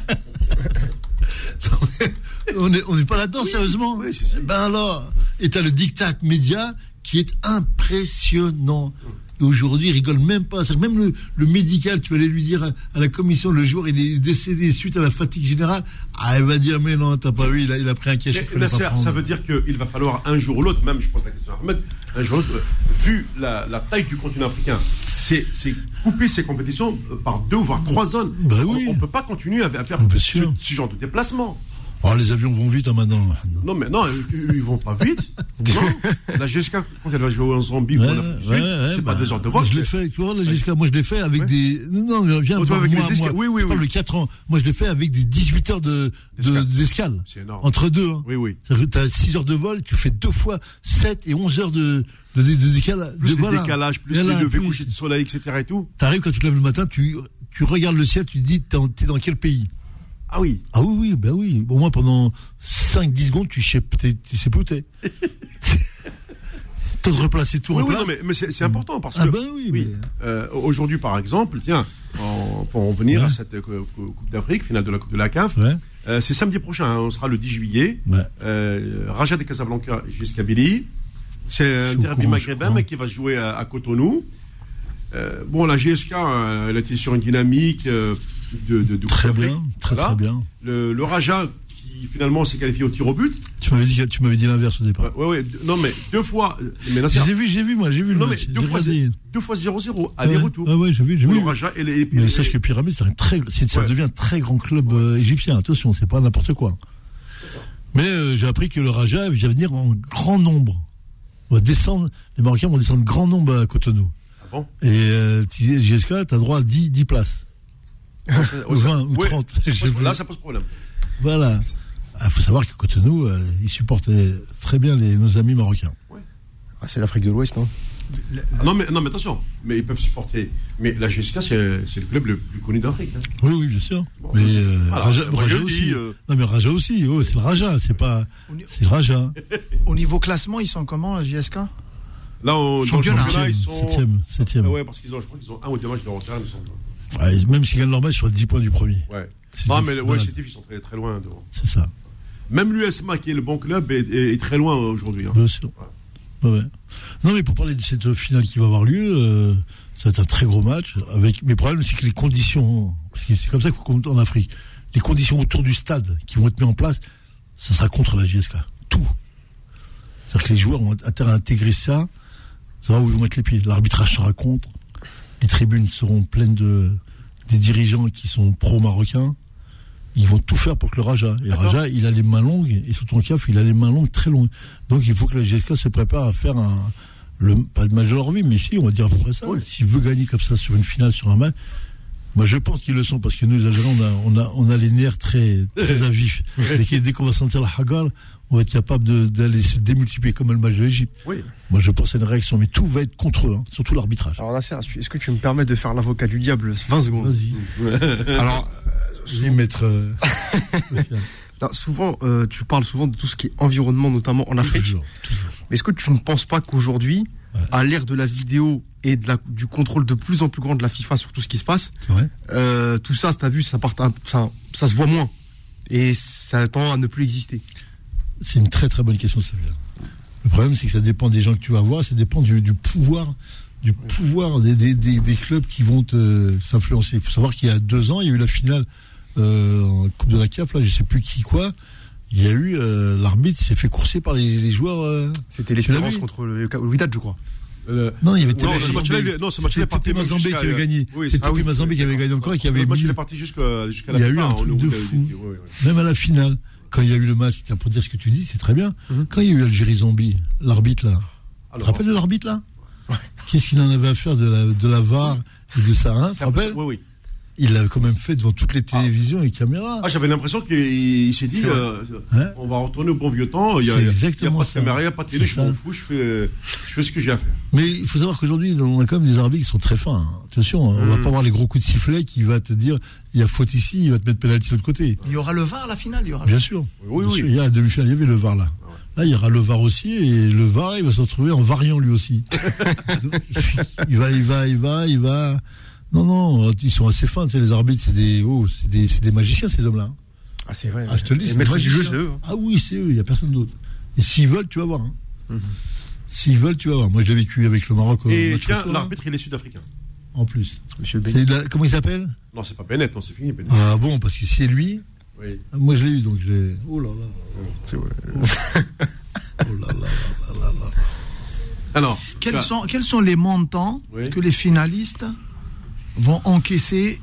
on n'est on est pas là-dedans, sérieusement. oui, si, si. Ben alors, et t'as le diktat média qui est impressionnant. Aujourd'hui, il rigole même pas. Même le, le médical, tu vas aller lui dire à, à la commission, le jour, il est décédé suite à la fatigue générale. Ah, elle va dire, mais non, t'as pas vu, il a, il a pris un cachet. Prendre. ça veut dire qu'il va falloir un jour ou l'autre, même je pose la question à Ahmed, un jour ou l'autre, vu la, la taille du continent africain, c'est couper ces compétitions euh, par deux voire trois zones. Ben oui. On ne peut pas continuer à, à faire ce genre de déplacement. Oh, les avions vont vite hein, maintenant. Non, mais non, ils, ils vont pas vite. non. La GSK, quand elle va jouer en Zambie ou Ouais, ouais, ouais, c'est bah, pas deux heures de vol. Je l'ai fait, tu vois, là, jusqu'à moi je l'ai fait avec des. Non, mais viens, Oh, toi, avec moi, les moi, Oui, oui, je parle oui. de 4 ans. Moi je l'ai fait avec des 18 heures de de- D'escale. d'escale. C'est énorme. Entre deux. Hein. Oui, oui. Tu as 6 heures de vol, tu fais deux fois 7 et 11 heures de, de, de, de décalage. Plus de, les décalages, plus Voilà, les levées plus- couchers de soleil, etc. et tout. T'arrives quand tu te lèves le matin, tu, tu regardes le ciel, tu te dis, t'es dans quel pays? Ah oui. Ah oui, oui, ben oui. Au moins pendant 5-10 secondes, tu sais, tu sais plus où t'es. T'as de replacer tout Oui, en oui, place. non, mais, mais c'est important parce Ah que. ben oui, mais- Euh, Aujourd'hui, par exemple, tiens, en- pour en venir Ouais. à cette euh, cou- Coupe d'Afrique, finale de la Coupe de la CAF, Ouais. euh, c'est samedi prochain, hein, on sera le 10 juillet. Ouais. Raja de Casablanca jusqu'à Billy. C'est un derby maghrébin, mais qui va se jouer à, à Cotonou. Bon, la GSK, elle était sur une dynamique de, de, de Très bien, très Voilà. très bien. Le, le Raja, qui finalement s'est qualifié au tir au but. Tu m'avais dit, tu m'avais dit l'inverse au départ. Ouais, ouais, non, mais deux fois. Mais là, J'ai vu, j'ai vu, moi, j'ai vu le non, mais match. deux fois, deux fois 0-0, Ouais, aller-retour. Ouais, ouais, j'ai vu, j'ai vu. le Raja et les. Mais et- sache que Pyramide, c'est un très, c'est- ça devient un très grand club euh, égyptien. Attention, c'est pas n'importe quoi. Mais euh, j'ai appris que le Raja vient venir en grand nombre. On va descendre, les Marocains vont descendre grand nombre à Cotonou. Ah bon? Et euh, tu JSK, t'as droit à 10, 10 places. Ou 20 ou Ouais, 30. ça pose-. Là, ça pose problème. Voilà. Il faut savoir que Cotonou, euh, ils supportent euh, très bien les, nos amis marocains. Ah, c'est l'Afrique de l'Ouest, non? Non mais, non, mais attention, mais ils peuvent supporter. Mais la GSK, c'est le club le plus connu d'Afrique. hein. Oui, oui, bien sûr. Bon, mais euh, voilà, Raja, aussi. dis, euh. Non, mais Raja aussi. oh, c'est le Raja. C'est pas. C'est le Raja. Au niveau classement, ils sont comment, la JSK Là, on, Championnat. championnat, ils sont. Septième, septième. Ah ouais, parce qu'ils ont, je crois qu'ils ont un ou deux matchs de retard, il me semble. Ouais, même s'ils gagnent leur match, ils sont à 10 points du premier. Ouais. Non, mais ouais, difficile, ils sont très, très loin devant. C'est ça. Même l'USMA, qui est le bon club, est, est- est très loin aujourd'hui. hein. Bien sûr. Ouais, ouais. Non, mais pour parler de cette finale qui va avoir lieu, euh, ça va être un très gros match. Avec... Mais le problème, c'est que les conditions, parce que c'est comme ça qu'on compte en Afrique, les conditions autour du stade qui vont être mises en place, ça sera contre la JSK. Tout. C'est-à-dire que les joueurs ont intérêt à intégrer ça, savoir où ils vont mettre les pieds. L'arbitrage sera contre. Les tribunes seront pleines de des dirigeants qui sont pro-marocains. Ils vont tout faire pour que le Raja. Et le. Raja, il a les mains longues, et sous ton caf, il a les mains longues très longues. Donc il faut que la GSK se prépare à faire un, le, pas le match de leur vie, mais si, on va dire à peu près ça. Oui. S'il veut gagner comme ça sur une finale, sur un match, moi je pense qu'ils le sont, parce que nous, les Algériens, on a, on a, on a les nerfs très, très à vif. Dès, qu'on va sentir la hagar, on va être capable d'aller se démultiplier comme le match de l'Égypte. Oui. Moi je pense à une réaction, mais tout va être contre eux, hein, surtout l'arbitrage. Alors Nasser, est-ce que tu me permets de faire l'avocat du diable 20 secondes Vas-y. Alors, Je vais mettre. euh, non, souvent, euh, tu parles souvent de tout ce qui est environnement, notamment en Afrique. toujours, toujours. Mais est-ce que tu ne penses pas qu'aujourd'hui, Ouais. à l'ère de la vidéo et de la, du contrôle de plus en plus grand de la FIFA sur tout ce qui se passe, euh, tout ça, t'as vu, ça, part un- ça, ça se voit moins. Et ça tend à ne plus exister. C'est une très très bonne question, Sylvia. Le problème, c'est que ça dépend des gens que tu vas voir, ça dépend du, du pouvoir, du pouvoir des, des, des, des clubs qui vont te s'influencer. Il faut savoir qu'il y a deux ans, il y a eu la finale euh, en Coupe de la CAF, là, je sais plus qui quoi. Il y a eu euh, l'arbitre s'est fait courser par les, les joueurs. euh, C'était l'espérance contre le, le Wydad, je crois. Euh, Non, il y avait Non, ce match-là, non, ce C'était Mazambé qui avait gagné. oui, C'était ah oui, Mazambé qui avait gagné encore et qui avait le match, il est parti jusqu'à la Il y a eu fin, un truc de fou. même à la finale, quand il y a eu le match, tiens, pour dire ce que tu dis, c'est très bien. Mhm. Quand il y a eu Algérie-Zambie, l'arbitre là, tu te rappelles de l'arbitre là Qu'est-ce qu'il en avait à faire de la, de la VAR et de Sarin Tu te rappelles Oui, oui. Il l'avait quand même fait devant toutes les télévisions et les caméras. Ah, j'avais l'impression qu'il il s'est dit, euh, Hein on va retourner au bon vieux temps. Il y a, C'est il y a exactement pas de ça. caméra, il n'y a pas de télé, je m'en fous, je fais, je fais ce que j'ai à faire. Mais il faut savoir qu'aujourd'hui, on a quand même des arbitres qui sont très fins. hein. Attention, on va Mhm. pas avoir les gros coups de sifflet qui va te dire il y a faute ici, il va te mettre pénalty de l'autre côté. Il y aura le VAR à la finale, il y aura. Bien sûr. Oui, Bien oui. sûr. Il y a la demi-finale, il y avait le VAR là. Là, il y aura le VAR aussi, et le VAR, il va se retrouver en variant lui aussi. il va, il va, il va, il va. Non, non, ils sont assez fins, tu sais, les arbitres, c'est des, oh, c'est des, c'est des magiciens, ces hommes-là. hein. Ah, c'est vrai. Ah, je te le dis, c'est du jeu, eux. hein. Ah oui, c'est eux, il n'y a personne d'autre. Et s'ils veulent, tu vas voir. hein. S'ils veulent, tu vas voir. Moi, je l'ai vécu avec le Maroc au Et tiens, là, l'arbitre, il est sud-africain. en plus. Monsieur Ben. La- comment il s'appelle? Non, c'est pas Bennett, non, c'est fini, Bennett. Ah bon, parce que c'est lui. Oui. Moi, je l'ai eu, donc je l'ai. Oh là là. C'est vrai. Oh là là là là là. Alors, Quels tu sont, quels sont les montants Oui. que les finalistes vont encaisser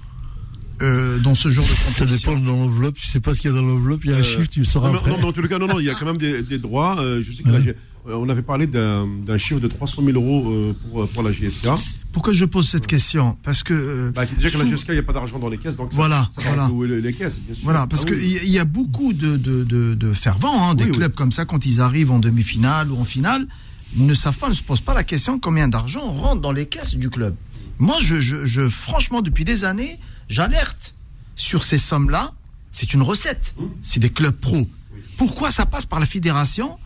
euh, dans ce genre de Ça compétition dépend de l'enveloppe. Tu sais pas ce qu'il y a dans l'enveloppe. Il y a un Euh, chiffre, tu le sauras non, après. non, mais en tout cas, non, non, il y a quand même des, des droits. euh, je sais que on avait parlé d'un chiffre de 300 000 euros pour, pour la GSK. Pourquoi je pose cette question? Parce que Bah, déjà que la GSK, il n'y a pas d'argent dans les caisses, donc ça- Voilà, ça, va voilà. les, les caisses, bien sûr. Voilà, parce Ah qu'il oui. y, il y a beaucoup de, de, de, de fervents, hein, des Oui, oui. clubs comme ça, quand ils arrivent en demi-finale ou en finale, ne savent pas, ne se posent pas la question combien d'argent rentre dans les caisses du club. Moi, je, je, je- franchement, depuis des années, j'alerte sur ces sommes-là. C'est une recette. Mmh. C'est des clubs pro. Pourquoi ça passe par la fédération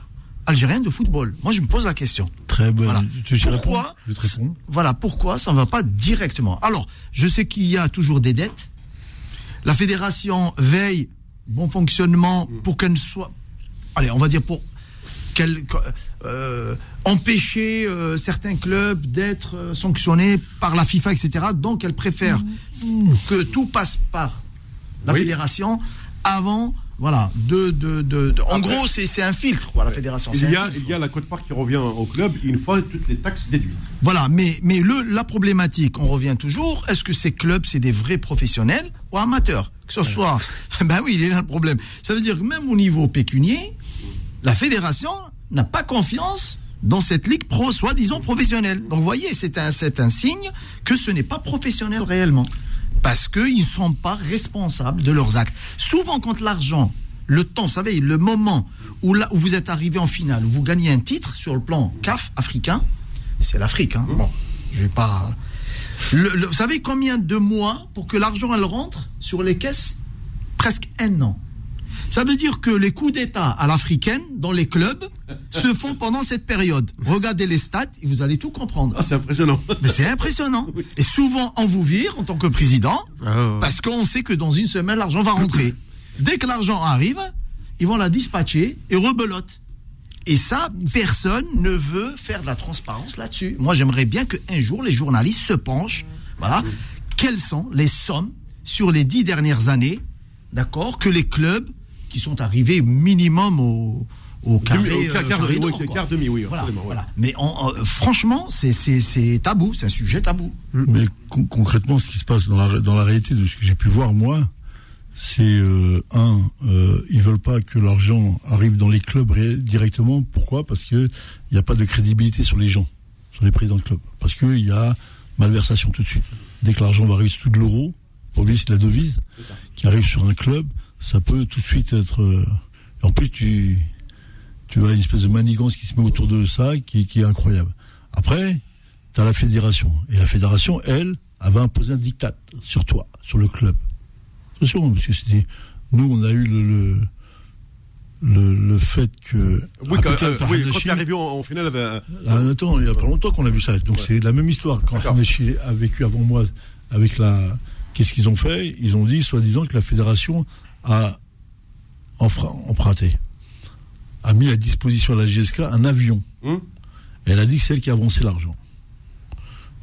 algérienne de football? Moi, je me pose la question. Très bon. Voilà. Tu Pourquoi Je te. Voilà, pourquoi ça ne va pas directement? Alors, je sais qu'il y a toujours des dettes. La fédération veille bon fonctionnement pour qu'elle ne soit. Allez, on va dire pour euh, empêcher euh, certains clubs d'être euh, sanctionnés par la FIFA, etc. Donc, elle préfère que tout passe par la Oui. fédération avant. Voilà, de, de, de, de- En Après- gros, c'est c'est un filtre, quoi, la fédération. Il y, a, il y a la cote-part qui revient au club une fois toutes les taxes déduites. Voilà, mais, mais le, la problématique, on revient toujours, est-ce que ces clubs, c'est des vrais professionnels ou amateurs? Que ce soit. Ben oui, il est là le problème. Ça veut dire que même au niveau pécunier, la fédération n'a pas confiance dans cette ligue pro, soi-disant professionnelle. Donc vous voyez, c'est un, signe que ce n'est pas professionnel réellement. Parce qu'ils ne sont pas responsables de leurs actes. Souvent, quand l'argent, le temps, vous savez, le moment où, là, où vous êtes arrivé en finale, où vous gagnez un titre sur le plan CAF africain, c'est l'Afrique. Hein. Bon, je vais pas. Le- le- vous savez combien de mois pour que l'argent elle rentre sur les caisses? Presque un an. Ça veut dire que les coups d'État à l'africaine dans les clubs se font pendant cette période. Regardez les stats et vous allez tout comprendre. Ah, c'est impressionnant. Mais c'est impressionnant. Et souvent, on vous vire en tant que président Ah, parce qu'on sait que dans une semaine, l'argent va rentrer. Dès que l'argent arrive, ils vont la dispatcher et rebelote. Et ça, personne ne veut faire de la transparence là-dessus. Moi, j'aimerais bien qu'un jour, les journalistes se penchent. Voilà. Quelles sont les sommes sur les dix dernières années, d'accord, que les clubs qui sont arrivés minimum au, au carré, Demi- au euh, quart- quart- carré oui, quart demi, oui, Voilà, absolument, voilà. Mais en- en- franchement, c'est- tabou, c'est un sujet tabou. Mais con- concrètement, ce qui se passe dans la, dans la réalité de ce que j'ai pu voir, moi, c'est euh, un, euh, ils veulent pas que l'argent arrive dans les clubs directement. Pourquoi? Parce que il n'y a pas de crédibilité sur les gens, sur les présidents de clubs. Parce qu'il y a malversation tout de suite. Dès que l'argent va arriver sous de l'euro, pas oublier c'est de la devise qui arrive sur un club, ça peut tout de suite être. euh, en plus, tu, tu vois une espèce de manigance qui se met autour de ça, qui, qui est incroyable. Après, tu as la fédération. Et la fédération, elle, avait imposé un diktat sur toi, sur le club. Attention, parce que c'était. Nous, on a eu le. le le, le fait que Oui, quand, euh, oui, Hanashi- quand il est arrivé en, en finale, avec, ah, attends, il y a pas longtemps qu'on a vu ça. Donc Ouais. c'est la même histoire. Quand. Hanashi a vécu avant moi avec la. Qu'est-ce qu'ils ont fait? Ils ont dit, soi-disant, que la fédération a emprunté, a mis à disposition de la GSK un avion. Et elle a dit que c'est elle qui a avancé l'argent.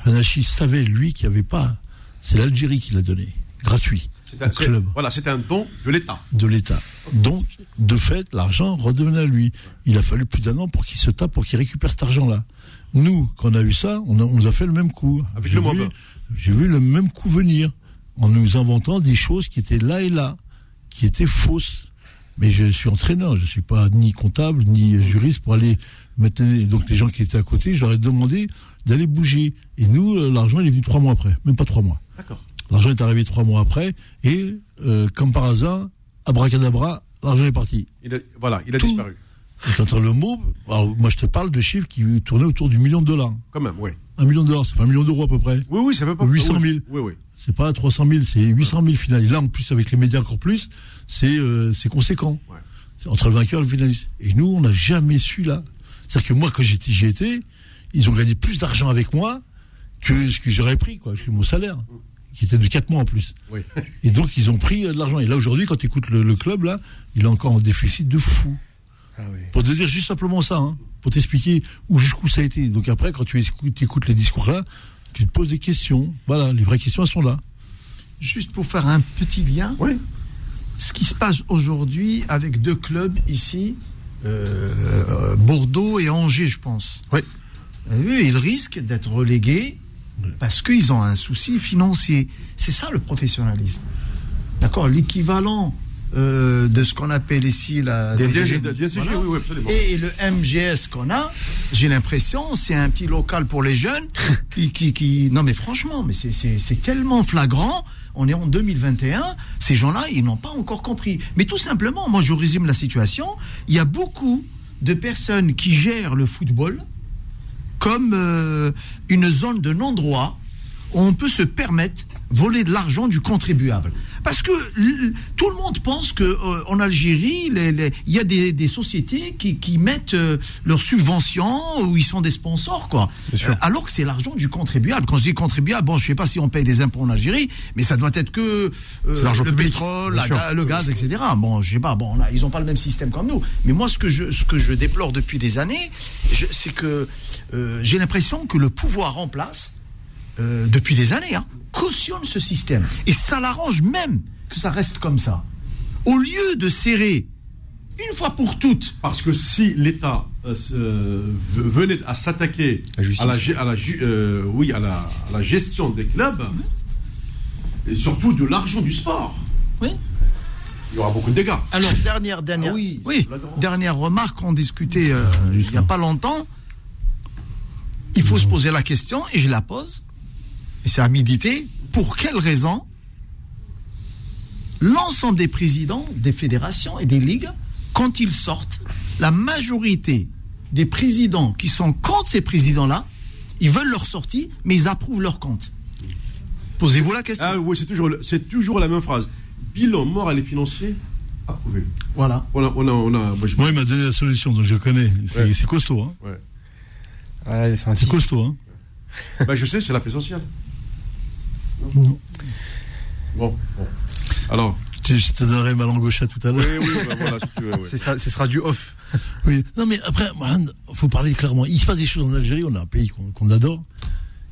Hanashi savait, lui, qu'il n'y avait pas. C'est l'Algérie qui l'a donné, gratuit, c'est un, club voilà, c'est un don de l'État. de l'État. Donc, de fait, l'argent redevenait à lui. Il a fallu plus d'un an pour qu'il se tape, pour qu'il récupère cet argent-là. Nous, quand on a eu ça, on, a- on nous a fait le même coup. Avec J'ai le vu- Mamba. J'ai vu le même coup venir, en nous inventant des choses qui étaient là et là, qui étaient fausses. Mais je suis entraîneur, je ne suis pas ni comptable, ni juriste pour aller mettre... Donc les gens qui étaient à côté, je leur ai demandé d'aller bouger. Et nous, euh, l'argent, il est venu trois mois après, même pas trois mois. D'accord. L'argent est arrivé trois mois après, et euh, comme par hasard, abracadabra, l'argent est parti. Il a, voilà, il a Tout. disparu. Et t'entends le mot, alors moi je te parle de chiffres qui tournaient autour du million de dollars. Quand même, oui. Un million de dollars, c'est pas un million d'euros à peu près. Oui, oui, ça fait pas 800 000. Oui, oui. C'est pas 300 000, c'est 800 000 final. Et là, en plus, avec les médias encore plus, c'est euh, conséquent. Ouais. entre le vainqueur et le finaliste. Et nous, on n'a jamais su là. C'est-à-dire que moi, quand j'y étais, ils ont gagné plus d'argent avec moi que ce que j'aurais pris, quoi, que mon salaire, qui était de 4 mois en plus. Oui. Et donc, ils ont pris euh, de l'argent. Et là, aujourd'hui, quand tu écoutes le, le club, là, il est encore en déficit de fou. Ah oui. Pour te dire juste simplement ça, hein, pour t'expliquer où jusqu'où ça a été. Donc après, quand tu écoutes, écoutes les discours là, tu te poses des questions. Voilà, les vraies questions, elles sont là. Juste pour faire un petit lien, Oui. ce qui se passe aujourd'hui avec deux clubs ici, euh, euh, Bordeaux et Angers, je pense. Oui. Eux, ils risquent d'être relégués parce qu'ils ont un souci financier. C'est ça le professionnalisme. D'accord L'équivalent euh, de ce qu'on appelle ici la Voilà. DSG, oui, oui, absolument. Et le MGS qu'on a, j'ai l'impression, c'est un petit local pour les jeunes qui, qui, qui- non mais franchement, mais c'est tellement flagrant. On est en 2021, ces gens-là, ils n'ont pas encore compris. Mais tout simplement, moi je résume la situation, il y a beaucoup de personnes qui gèrent le football comme euh, une zone de non-droit où on peut se permettre voler de l'argent du contribuable. Parce que tout le monde pense que euh, en Algérie, il y a des, des sociétés qui, qui mettent euh, leurs subventions ou ils sont des sponsors, quoi. Euh, alors que c'est l'argent du contribuable. Quand je dis contribuable, bon, je sais pas si on paye des impôts en Algérie, mais ça doit être que euh, le public, pétrole, la le gaz, etc. Bon, je sais pas. Bon, là, ils ont pas le même système comme nous. Mais moi, ce que je, ce que je déplore depuis des années, c'est que euh, j'ai l'impression que le pouvoir en place, euh, depuis des années, hein, cautionne ce système. Et ça l'arrange même que ça reste comme ça. Au lieu de serrer une fois pour toutes Parce que si l'État euh, venait à s'attaquer à la, gé- à la ju- euh, oui, à la, à la gestion des clubs, et surtout de l'argent du sport, Oui. il y aura beaucoup de dégâts. Alors, dernière, dernière, Ah oui, dernière remarque, on discutait euh, il n'y a pas longtemps. Il faut se poser la question, et je la pose, et c'est à méditer, pour quelle raison l'ensemble des présidents des fédérations et des ligues, quand ils sortent, la majorité des présidents qui sont contre ces présidents-là, ils veulent leur sortie, mais ils approuvent leur compte. Posez-vous la question. Ah oui, c'est toujours, c'est toujours la même phrase. Bilan moral et financier approuvé. Voilà. On a, on a, on a- moi, je- Moi, il m'a donné la solution, donc je connais. C'est Ouais. c'est costaud, hein. ouais. Ouais, c'est un C'est tic. costaud, hein. Bah, je sais, c'est la paix sociale. Non. Bon, bon. Alors, Je je te donnerai ma langue au chat tout à l'heure. oui, oui, bah, voilà, si tu veux, ouais. C'est ça, ce sera du off. Oui. Non, mais après, il faut parler clairement. Il se passe des choses en Algérie, on a un pays qu'on qu'on adore.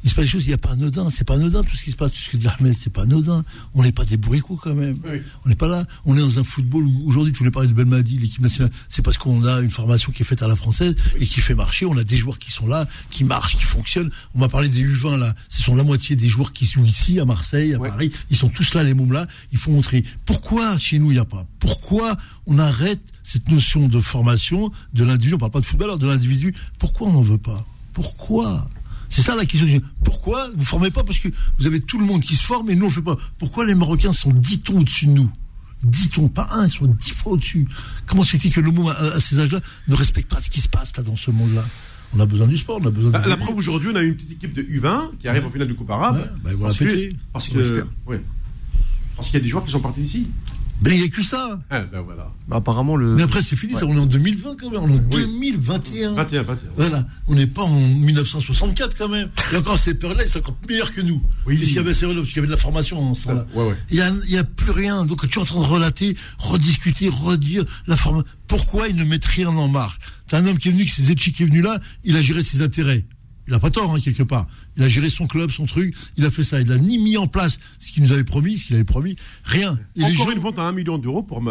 Il se passe des choses, il n'y a pas anodin. C'est pas anodin tout ce qui se passe, tout ce que dit Ahmed, c'est pas anodin. On n'est pas des bourricots quand même. Oui. On n'est pas là. On est dans un football où aujourd'hui, tu voulais parler de Belmadi, l'équipe nationale. C'est parce qu'on a une formation qui est faite à la française et qui fait marcher. On a des joueurs qui sont là, qui marchent, qui fonctionnent. On m'a parlé des U20 là. Ce sont la moitié des joueurs qui jouent ici, à Marseille, à Ouais. Paris. Ils sont tous là, les mômes là. Il faut montrer. Pourquoi chez nous, il n'y a pas Pourquoi on arrête cette notion de formation de l'individu On parle pas de footballeur, de l'individu. Pourquoi on n'en veut pas? Pourquoi? C'est ça la question. Pourquoi vous formez pas Parce que vous avez tout le monde qui se forme et nous on le fait pas. Pourquoi les Marocains sont 10 tons au-dessus de nous? 10 tons, pas un, ils sont 10 fois au-dessus. Comment se fait-il que le monde, à, à ces âges-là, ne respecte pas ce qui se passe là dans ce monde-là? On a besoin du sport, on a besoin Bah, de. la preuve aujourd'hui, on a une petite équipe de U20 qui arrive en finale du Coupe arabe. Ouais, bah, ils vont parce la que, péter. parce que, ouais. Parce qu'il y a des joueurs qui sont partis d'ici. Ben il n'y a que ça. Ah, ben voilà. Bah, apparemment, le. Mais après c'est fini, ça, on est en 2020 quand même, on est en 2021. 21, 21. Voilà, on n'est pas en 1964 quand même. Et encore ces périodes-là, ils sont encore meilleurs que nous. Oui. Puisqu'il y avait ces parce qu'il y avait de la formation en ce temps-là. Ouais, ouais. Il n'y a, il y a plus rien. Donc tu es en train de relater, rediscuter, redire la forme. Pourquoi ils ne mettent rien en marche? C'est un homme qui est venu, qui est venu là, il a géré ses intérêts. Il n'a pas tort, hein, quelque part. Il a géré son club, son truc, il a fait ça. Il n'a ni mis en place ce qu'il nous avait promis, ce qu'il avait promis, rien. Et Encore gens- une vente à 1 million d'euros pour,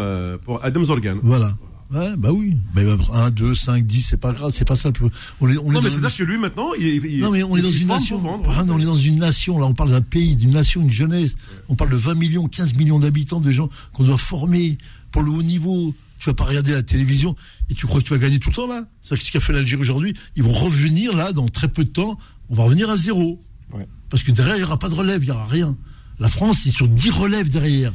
Adam Zorgan. Voilà. Ouais, bah oui. Mais 1, 2, 5, 10, c'est pas grave, c'est pas ça. le plus- On est, on est Non, mais une- c'est-à-dire que lui, maintenant, il, il- non, mais on est dans une nation. pour vendre. Ah, non, on est dans une nation. Là, on parle d'un pays, d'une nation, d'une jeunesse. On parle de 20 millions, 15 millions d'habitants, de gens qu'on doit former pour le haut niveau. Tu vas pas regarder la télévision et tu crois que tu vas gagner tout le temps là. C'est ce qu'a fait l'Algérie aujourd'hui. Ils vont revenir là dans très peu de temps. On va revenir à zéro. Ouais. Parce que derrière, il n'y aura pas de relève, il n'y aura rien. La France, c'est sur 10 relèves derrière.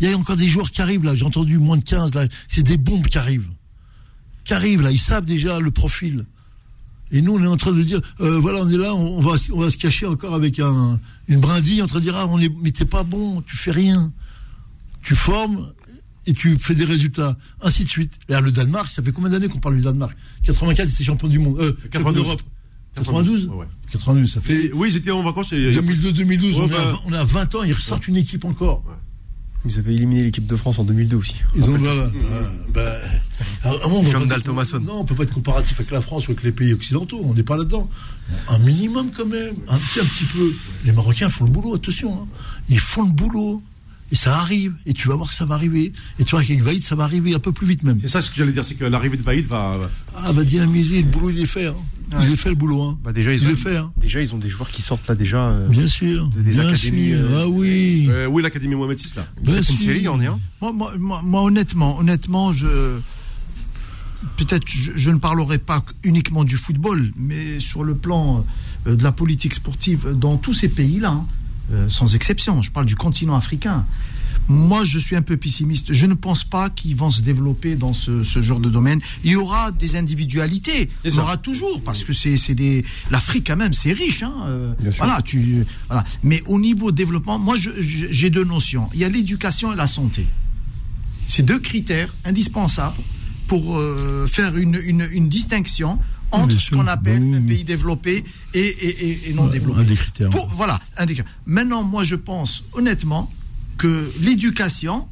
Il y a encore des joueurs qui arrivent là. J'ai entendu moins de 15 là. C'est des bombes qui arrivent. Qui arrivent là. Ils savent déjà le profil. Et nous, on est en train de dire, euh, voilà, on est là, on, va, on va se cacher encore avec un, une brindille, en train de dire, ah, on est, mais t'es pas bon, tu fais rien. Tu formes, et tu fais des résultats, ainsi de suite. Là, le Danemark, ça fait combien d'années qu'on parle du Danemark? 84, c'est champion du monde. Euh, champion 92. d'Europe. 92 Ouais, ouais. 92, ça fait oui, étaient en vacances. et- 2002-2012, Ouais, on, est bah- à 20 on est à 20 ans, ils ressortent une équipe encore. Ils avaient éliminé l'équipe de France en 2002 aussi. Ils ont, voilà. Ah, bah, ah, ah. Non, on peut pas être comparatif avec la France ou avec les pays occidentaux. On n'est pas là-dedans. Un minimum quand même, un petit, un petit peu. Les Marocains font le boulot, attention. hein. Ils font le boulot. Et ça arrive. Et tu vas voir que ça va arriver. Et tu vois qu'avec Vaïd, ça va arriver un peu plus vite même. C'est ça ce que j'allais dire, c'est que l'arrivée de Vaïd va. Ah, bah dynamiser, le boulot, il est fait. hein. Il est fait le boulot. Hein. Bah déjà ils Il ont est fait. Hein. déjà ils ont des joueurs qui sortent là déjà. euh, Bien sûr. Des bien académies, sûr. euh, Ah oui. Euh, oui, l'Académie Mohamed VI, là? Bien Stephen sûr. Thierry, en est un. Moi, moi, moi, moi, honnêtement, honnêtement, je peut-être je, je ne parlerai pas uniquement du football, mais sur le plan euh, de la politique sportive dans tous ces pays-là, hein, euh, sans exception. Je parle du continent africain. Moi, je suis un peu pessimiste. Je ne pense pas qu'ils vont se développer dans ce, ce genre de domaine. Il y aura des individualités. Il y aura toujours, parce que c'est des l'Afrique quand même, c'est riche. Hein, euh, voilà, tu voilà. Mais au niveau développement, moi, j'ai deux notions. Il y a l'éducation et la santé. C'est deux critères indispensables pour euh, faire une, une, une distinction entre ce qu'on appelle Oui, un pays développé et, et- et- et non développé. un des critères. Pour- voilà, un des critères. Maintenant, moi, je pense honnêtement que l'éducation,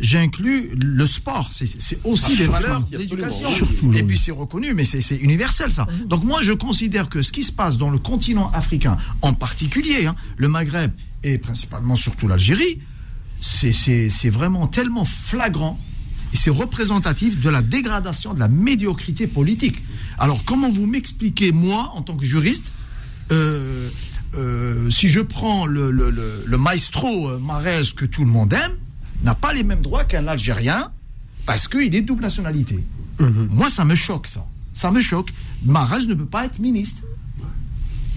j'inclus le sport. C'est aussi Ah, des valeurs d'éducation. Et puis c'est reconnu, mais c'est universel ça. Donc moi, je considère que ce qui se passe dans le continent africain, en particulier hein, le Maghreb et principalement surtout l'Algérie, c'est vraiment tellement flagrant et c'est représentatif de la dégradation de la médiocrité politique. Alors comment vous m'expliquez, moi, en tant que juriste, euh, euh, si je prends le, le, le, le maestro euh, Marez que tout le monde aime, n'a pas les mêmes droits qu'un Algérien parce qu'il est de double nationalité. Moi, ça me choque, ça. Ça me choque. Marez ne peut pas être ministre.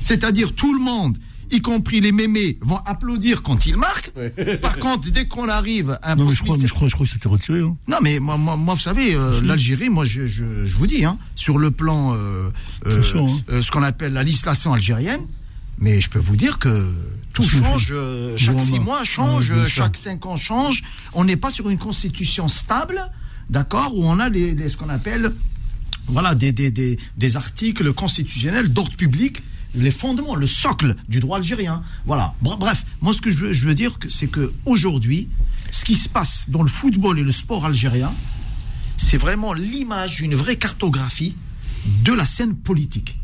C'est-à-dire tout le monde, y compris les mémés, vont applaudir quand il marque. Par contre, dès qu'on arrive à un Non, mais je crois, mais je crois, je crois que c'était retiré. Hein. non, mais moi, moi, moi, vous savez, euh, l'Algérie, moi, je, je, je vous dis, hein, sur le plan, euh, euh, Attention, hein. euh, ce qu'on appelle la législation algérienne, mais je peux vous dire que tout change, euh, chaque six mois change, Ouais, sûr. chaque cinq ans change. On n'est pas sur une constitution stable, d'accord, où on a les, les- ce qu'on appelle, voilà, des, des, des, des articles constitutionnels d'ordre public, les fondements, le socle du droit algérien. Voilà. Br- Bref, moi, ce que je veux, je veux dire, c'est que aujourd'hui, ce qui se passe dans le football et le sport algérien, c'est vraiment l'image d'une vraie cartographie de la scène politique.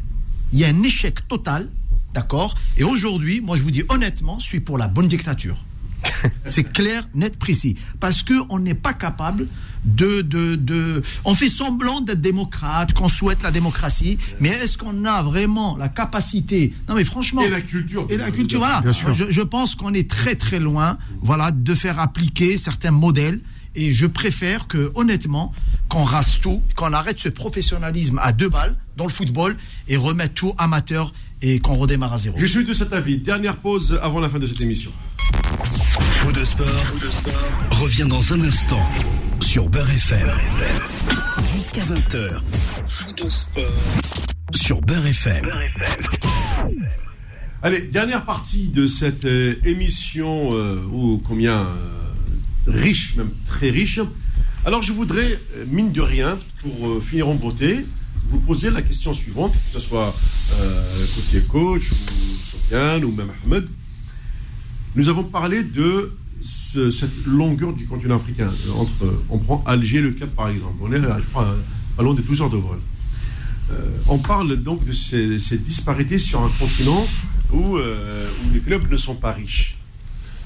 Il y a un échec total, d'accord? Et aujourd'hui, moi je vous dis honnêtement, je suis pour la bonne dictature. C'est clair, net, précis. Parce qu'on n'est pas capable de, de, de... On fait semblant d'être démocrate, qu'on souhaite la démocratie, mais est-ce qu'on a vraiment la capacité? Non mais franchement... Et la culture. Et la culture, voilà. Bien sûr. Je, je pense qu'on est très très loin, voilà, de faire appliquer certains modèles. Et je préfère que, honnêtement, qu'on rase tout, qu'on arrête ce professionnalisme à deux balles dans le football et remette tout amateur et qu'on redémarre à zéro. Je suis de cet avis. Dernière pause avant la fin de cette émission. Faux de sport, revient dans un instant sur Beurre FM. Jusqu'à 20h. Faux de sport sur Beurre FM. Allez, dernière partie de cette euh, émission, euh, ô combien euh, riche, même très riche. Alors je voudrais, euh, mine de rien, pour euh, finir en beauté, vous poser la question suivante, que ce soit euh, côté coach, ou Sofiane, ou même Ahmed. Nous avons parlé de ce- cette longueur du continent africain. Euh, Entre, euh, on prend Alger, le Cap par exemple. On est, à, je crois, de 12 heures de vol. Euh, on parle donc de ces, disparités sur un continent où, euh, où les clubs ne sont pas riches.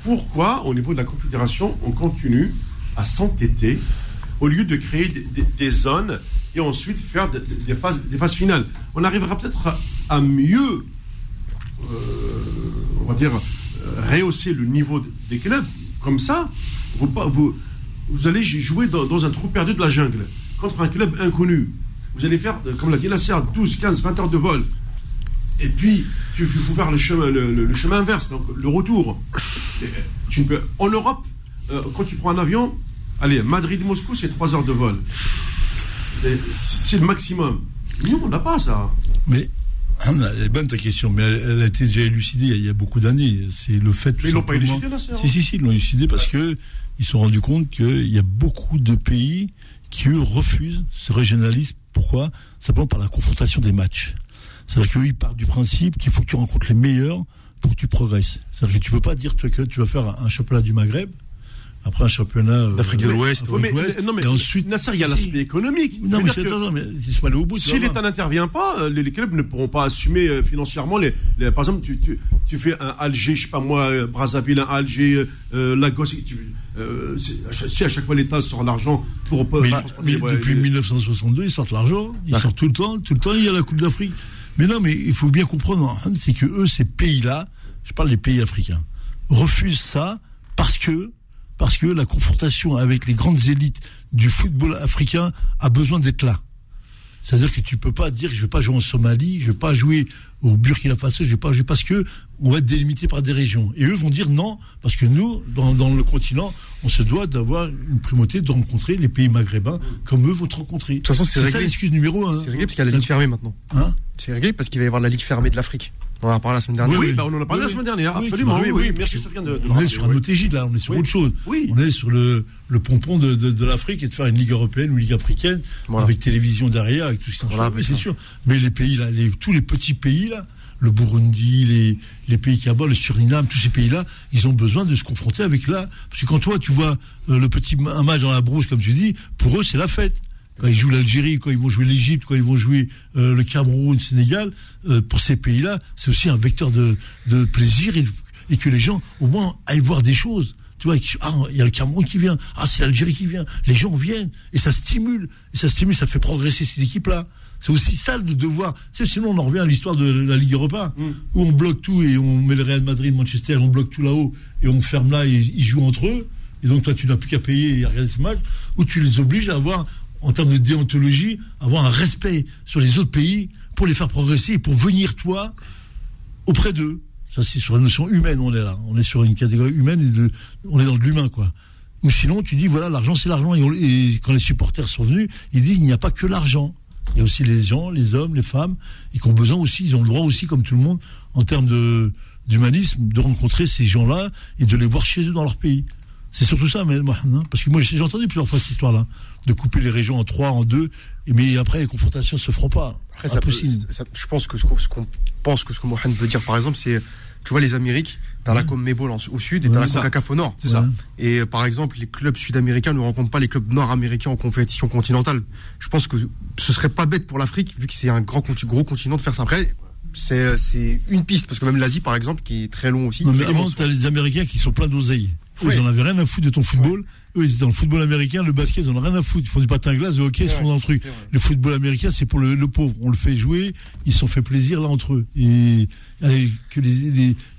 Pourquoi, au niveau de la Confédération, on continue à s'entêter au lieu de créer des, zones et ensuite faire des, phases, des phases finales? On arrivera peut-être à, mieux, euh, on va dire, euh, rehausser le niveau de- des clubs. Comme ça, vous, allez jouer dans, un trou perdu de la jungle contre un club inconnu. Vous allez faire, euh, comme l'a dit Nasser, 12, 15, 20 heures de vol. Et puis, il faut faire le chemin, inverse, donc le retour. Et, euh, en Europe, euh, quand tu prends un avion, allez, Madrid-Moscou, c'est 3 heures de vol. C'est le maximum. Nous, on n'a pas ça. Mais elle est bonne ta question, mais elle, elle a été déjà élucidée il y a, beaucoup d'années. C'est le fait. Mais ils l'ont pas simplement- élucidé, la sœur. Si, si, si, ils l'ont élucidé parce que ils se sont rendus compte qu'il y a beaucoup de pays qui, eux, refusent ce régionalisme. Pourquoi? Simplement par la confrontation des matchs. C'est-à-dire qu'eux, ils partent du principe qu'il faut que tu rencontres les meilleurs pour que tu progresses. C'est-à-dire que tu peux pas dire toi, que tu vas faire un championnat du Maghreb, après un championnat euh, d'Afrique de l'Ouest. Mais, mais, et ensuite, Nasser, il y a l'aspect économique. Non, mais, mais c'est pas aller au bout. Si l'État n'intervient pas, euh, les, les, clubs ne pourront pas assumer euh, financièrement. Les, les, par exemple, tu, tu, tu, fais un Alger, je sais pas moi, Brazzaville, un Alger, euh, Lagos. Tu, euh, si à chaque fois l'État sort l'argent pour. Mais, mais depuis 1962, ils sortent l'argent. Ils sortent tout le temps. Tout le temps, il y a la Coupe d'Afrique. Mais non, mais il faut bien comprendre, hein, c'est que eux, ces pays-là, je parle des pays africains, refusent ça parce que parce que la confrontation avec les grandes élites du football africain a besoin d'être là. C'est-à-dire que tu peux pas dire que je vais pas jouer en Somalie, je vais pas jouer au Burkina Faso, je vais pas jouer parce que on va être délimité par des régions. Et eux vont dire non, parce que nous, dans, le continent, on se doit d'avoir une primauté de rencontrer les pays maghrébins comme eux vont te rencontrer. De toute façon, c'est ça l'excuse numéro un. C'est réglé parce qu'il y a la ligue fermée maintenant. Hein c'est réglé parce qu'il va y avoir la ligue fermée de l'Afrique. On en a parlé la semaine dernière. Oui, oui. Bah, on en a parlé la semaine dernière, absolument. Oui, oui, merci Sofiane. De, de on est sur un autre égide là, on est sur autre chose. On est sur le, le pompon de, de, de l'Afrique et de faire une ligue européenne ou une ligue africaine avec télévision derrière, avec tout ça. Voilà, c'est sûr. Mais les pays là, les, tous les petits pays là, le Burundi, les, les pays qui le Suriname, tous ces pays-là, ils ont besoin de se confronter avec là. Parce que quand toi, tu vois euh, le petit un match dans la brousse, comme tu dis, pour eux, c'est la fête quand ils jouent l'Algérie, quand ils vont jouer l'Égypte, quand ils vont jouer euh, le Cameroun, le Sénégal, euh, pour ces pays-là, c'est aussi un vecteur de, de plaisir et, et, que les gens, au moins, aillent voir des choses. Tu vois, ah, il y a le Cameroun qui vient, ah, c'est l'Algérie qui vient. Les gens viennent et ça stimule, et ça stimule, ça fait progresser ces équipes-là. C'est aussi ça de devoir. Sinon, on en revient à l'histoire de la Ligue Europa, mm. où on bloque tout et on met le Real Madrid, Manchester, on bloque tout là-haut et on ferme là et ils jouent entre eux. Et donc, toi, tu n'as plus qu'à payer et à regarder ce match, ou tu les obliges à avoir en termes de déontologie, avoir un respect sur les autres pays pour les faire progresser et pour venir, toi, auprès d'eux. Ça, c'est sur la notion humaine, on est là. On est sur une catégorie humaine et on est dans de l'humain, quoi. Ou sinon, tu dis, voilà, l'argent, c'est l'argent. Et, quand les supporters sont venus, ils disent, il n'y a pas que l'argent. Il y a aussi les gens, les hommes, les femmes, et qui ont besoin aussi, ils ont le droit aussi, comme tout le monde, en termes d'humanisme, de rencontrer ces gens-là et de les voir chez eux dans leur pays. C'est surtout ça, mais, hein, parce que moi j'ai entendu plusieurs fois cette histoire-là, de couper les régions en trois, en deux, mais après les confrontations ne se feront pas. Après, ça, je pense que ce qu'on pense que ce que Mohamed veut dire, par exemple, c'est, tu vois, les Amériques, t'as la CONMEBOL au sud et t'as la CONCACAF au nord. C'est ça. Et par exemple, les clubs sud-américains ne rencontrent pas les clubs nord-américains en compétition continentale. Je pense que ce serait pas bête pour l'Afrique, vu que c'est un grand gros continent de faire ça. Après, c'est une piste, parce que même l'Asie, par exemple, qui est très long aussi. Non, mais avant, t'as les Américains qui sont pleins d'oseilles. Ils en avaient rien à foutre de ton football. Eux, ils étaient dans le football américain, le basket, ils en ont rien à foutre. Ils font du patin à glace, le hockey, ils se font dans le truc. Le football américain, c'est pour le, pauvre. On le fait jouer, ils se sont fait plaisir là entre eux. Et que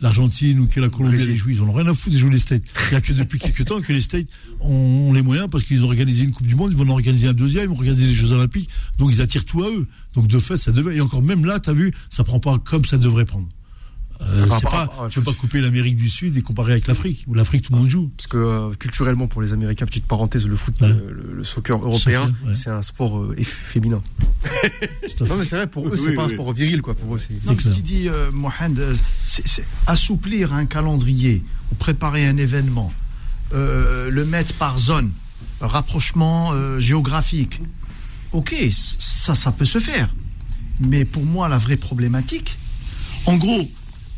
l'Argentine ou que la Colombie les jouent, ils en ont rien à foutre de jouer les States. Il n'y a que depuis quelques temps que les States ont, les moyens parce qu'ils ont organisé une Coupe du Monde, ils vont en organiser un deuxième, ils vont organiser les Jeux Olympiques. Donc ils attirent tout à eux. Donc de fait, ça devait. Et encore même là, tu as vu, ça prend pas comme ça devrait prendre. Euh, c'est pas, tu peux pas couper l'Amérique du Sud et comparer avec l'Afrique, où l'Afrique tout le monde joue. Parce que euh, culturellement, pour les Américains, petite parenthèse, le foot, le, soccer européen, c'est un sport euh, féminin. non mais c'est vrai, pour eux, c'est pas un sport viril, quoi. Pour eux, c'est. ce qu'il dit Mohamed, c'est assouplir un calendrier ou préparer un événement, le mettre par zone, rapprochement géographique. Ok, ça, ça peut se faire. Mais pour moi, la vraie problématique, en gros,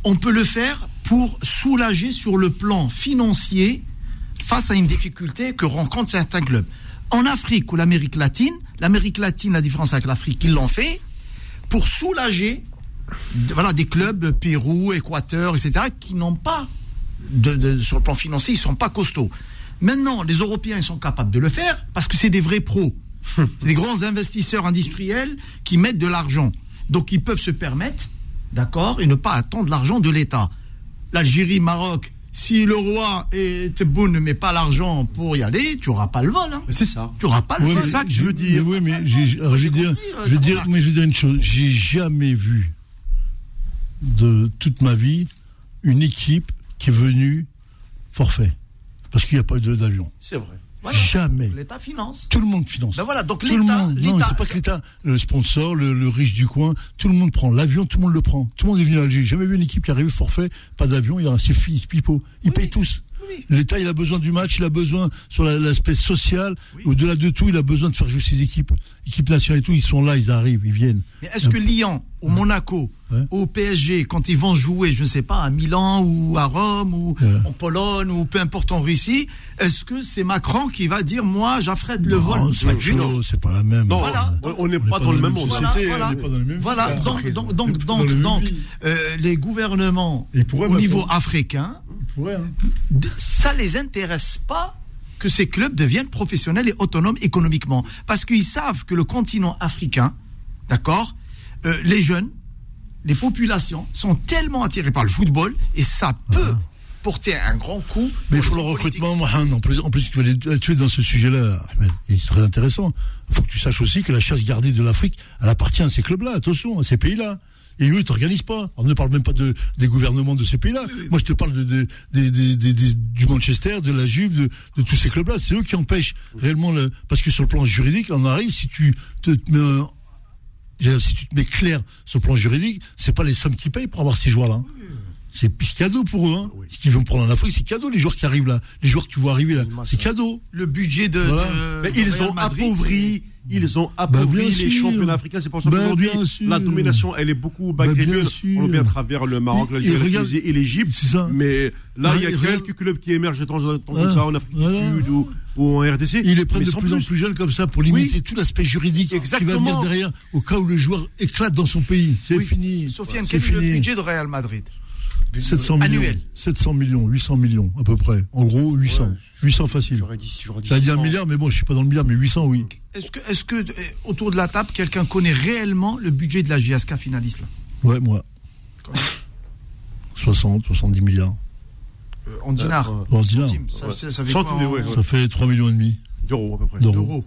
on peut le faire pour soulager sur le plan financier face à une difficulté que rencontrent certains clubs. En Afrique ou l'Amérique latine, l'Amérique latine, la différence avec l'Afrique, ils l'ont fait pour soulager voilà, des clubs, Pérou, Équateur, etc., qui n'ont pas, de, sur le plan financier, ils ne sont pas costauds. Maintenant, les Européens, ils sont capables de le faire parce que c'est des vrais pros. C'est des grands investisseurs industriels qui mettent de l'argent. Donc, ils peuvent se permettre d'accord, et ne pas attendre l'argent de l'État. L'Algérie, Maroc, si le roi et Tebboune ne met pas l'argent pour y aller, tu n'auras pas le vol. Hein. C'est ça. Tu n'auras pas le vol. C'est ça que je veux dire. oui, mais je vais dire, je veux dire, mais je veux dire une chose. J'ai jamais vu de toute ma vie une équipe qui est venue forfait parce qu'il n'y a pas eu d'avion. C'est vrai. Jamais. L'État finance. Tout le monde finance. Ben voilà, donc l'État. Non, c'est pas que l'État, le sponsor, le, riche du coin, tout le monde prend l'avion, tout le monde le prend. Tout le monde est venu à Alger. Jamais vu une équipe qui arrive forfait, pas d'avion, il y a un fils pipo. Ils payent tous. L'État, il a besoin du match, il a besoin sur la- l'aspect social. Au-delà de tout, il a besoin de faire jouer ses équipes. Équipe nationale et tout, ils sont là, ils arrivent, ils viennent. Mais est-ce que Lyon, au Monaco, Ouais. au PSG, quand ils vont jouer, je ne sais pas, à Milan ou à Rome ou Ouais. en Pologne ou peu importe en Russie, est-ce que c'est Macron qui va dire moi j'affrète le Non, vol? c'est Pas la même. Non, Voilà. on- n'est pas dans le même monde. Voilà, société, voilà. on n'est pas dans le même Voilà, vie. donc, donc, donc, donc, le euh, les gouvernements au niveau africain, hein. ça les intéresse pas que ces clubs deviennent professionnels et autonomes économiquement. Parce qu'ils savent que le continent africain, d'accord, euh, les jeunes, les populations sont tellement attirées par le football et ça peut porter un grand coup. Mais il faut le recrutement, Mohamed. En plus, en plus tu, es dans ce sujet-là, c'est très intéressant. Il faut que tu saches aussi que la chasse gardée de l'Afrique, elle appartient à ces clubs-là, attention, à ces pays-là. Et eux, ils t'organisent pas. On ne parle même pas de, des gouvernements de ces pays-là. Moi, je te parle de, de- du Manchester, de la Juve, de, tous ces clubs-là. C'est eux qui empêchent réellement le, parce que sur le plan juridique, là, on arrive, si tu te, te mets, un- je veux dire, si tu te mets clair sur le plan juridique, c'est pas les sommes qu'ils payent pour avoir ces joueurs-là. C'est cadeau pour eux. Hein. Ce qu'ils vont prendre en Afrique, c'est cadeau les joueurs qui arrivent là. Les joueurs que tu vois arriver là, c'est cadeau. Le budget de. Voilà. de- Mais ils ont Madrid, appauvri, ils ont appauvri bien les championnats africains. C'est pour ça Bah, qu'aujourd'hui, la domination, elle est beaucoup Bah, bien sûr. On le met à travers le Maroc, Et- l'Algérie, et la Tunisie et l'Égypte. C'est ça. Mais là, Ouais, il y a quelques clubs qui émergent de temps en temps comme ça en Afrique voilà. du Sud ou, ou en RDC. Ils les prennent de plus, en plus jeunes comme ça pour limiter tout l'aspect juridique qui va Exactement. venir derrière au cas où le joueur éclate dans son pays. C'est Oui. fini. Sofiane, quel est le budget de Real Madrid? 700 millions. Annuel. 700 millions, 800 millions à peu près. En gros, 800. Ouais. 800 facile. J'aurais dit, j'aurais dit T'as dit un 600. milliard, mais bon, je suis pas dans le milliard, mais 800 oui. Est-ce que, est-ce que euh, autour de la table, quelqu'un connaît réellement le budget de la GSK finaliste là? Ouais, moi. 60, 70 milliards. Euh, En dinars En dinars. Centimes. Ça, ça- ça fait en- ouais, ouais. Ça fait 3 millions et demi D'euros à peu près. d'euros.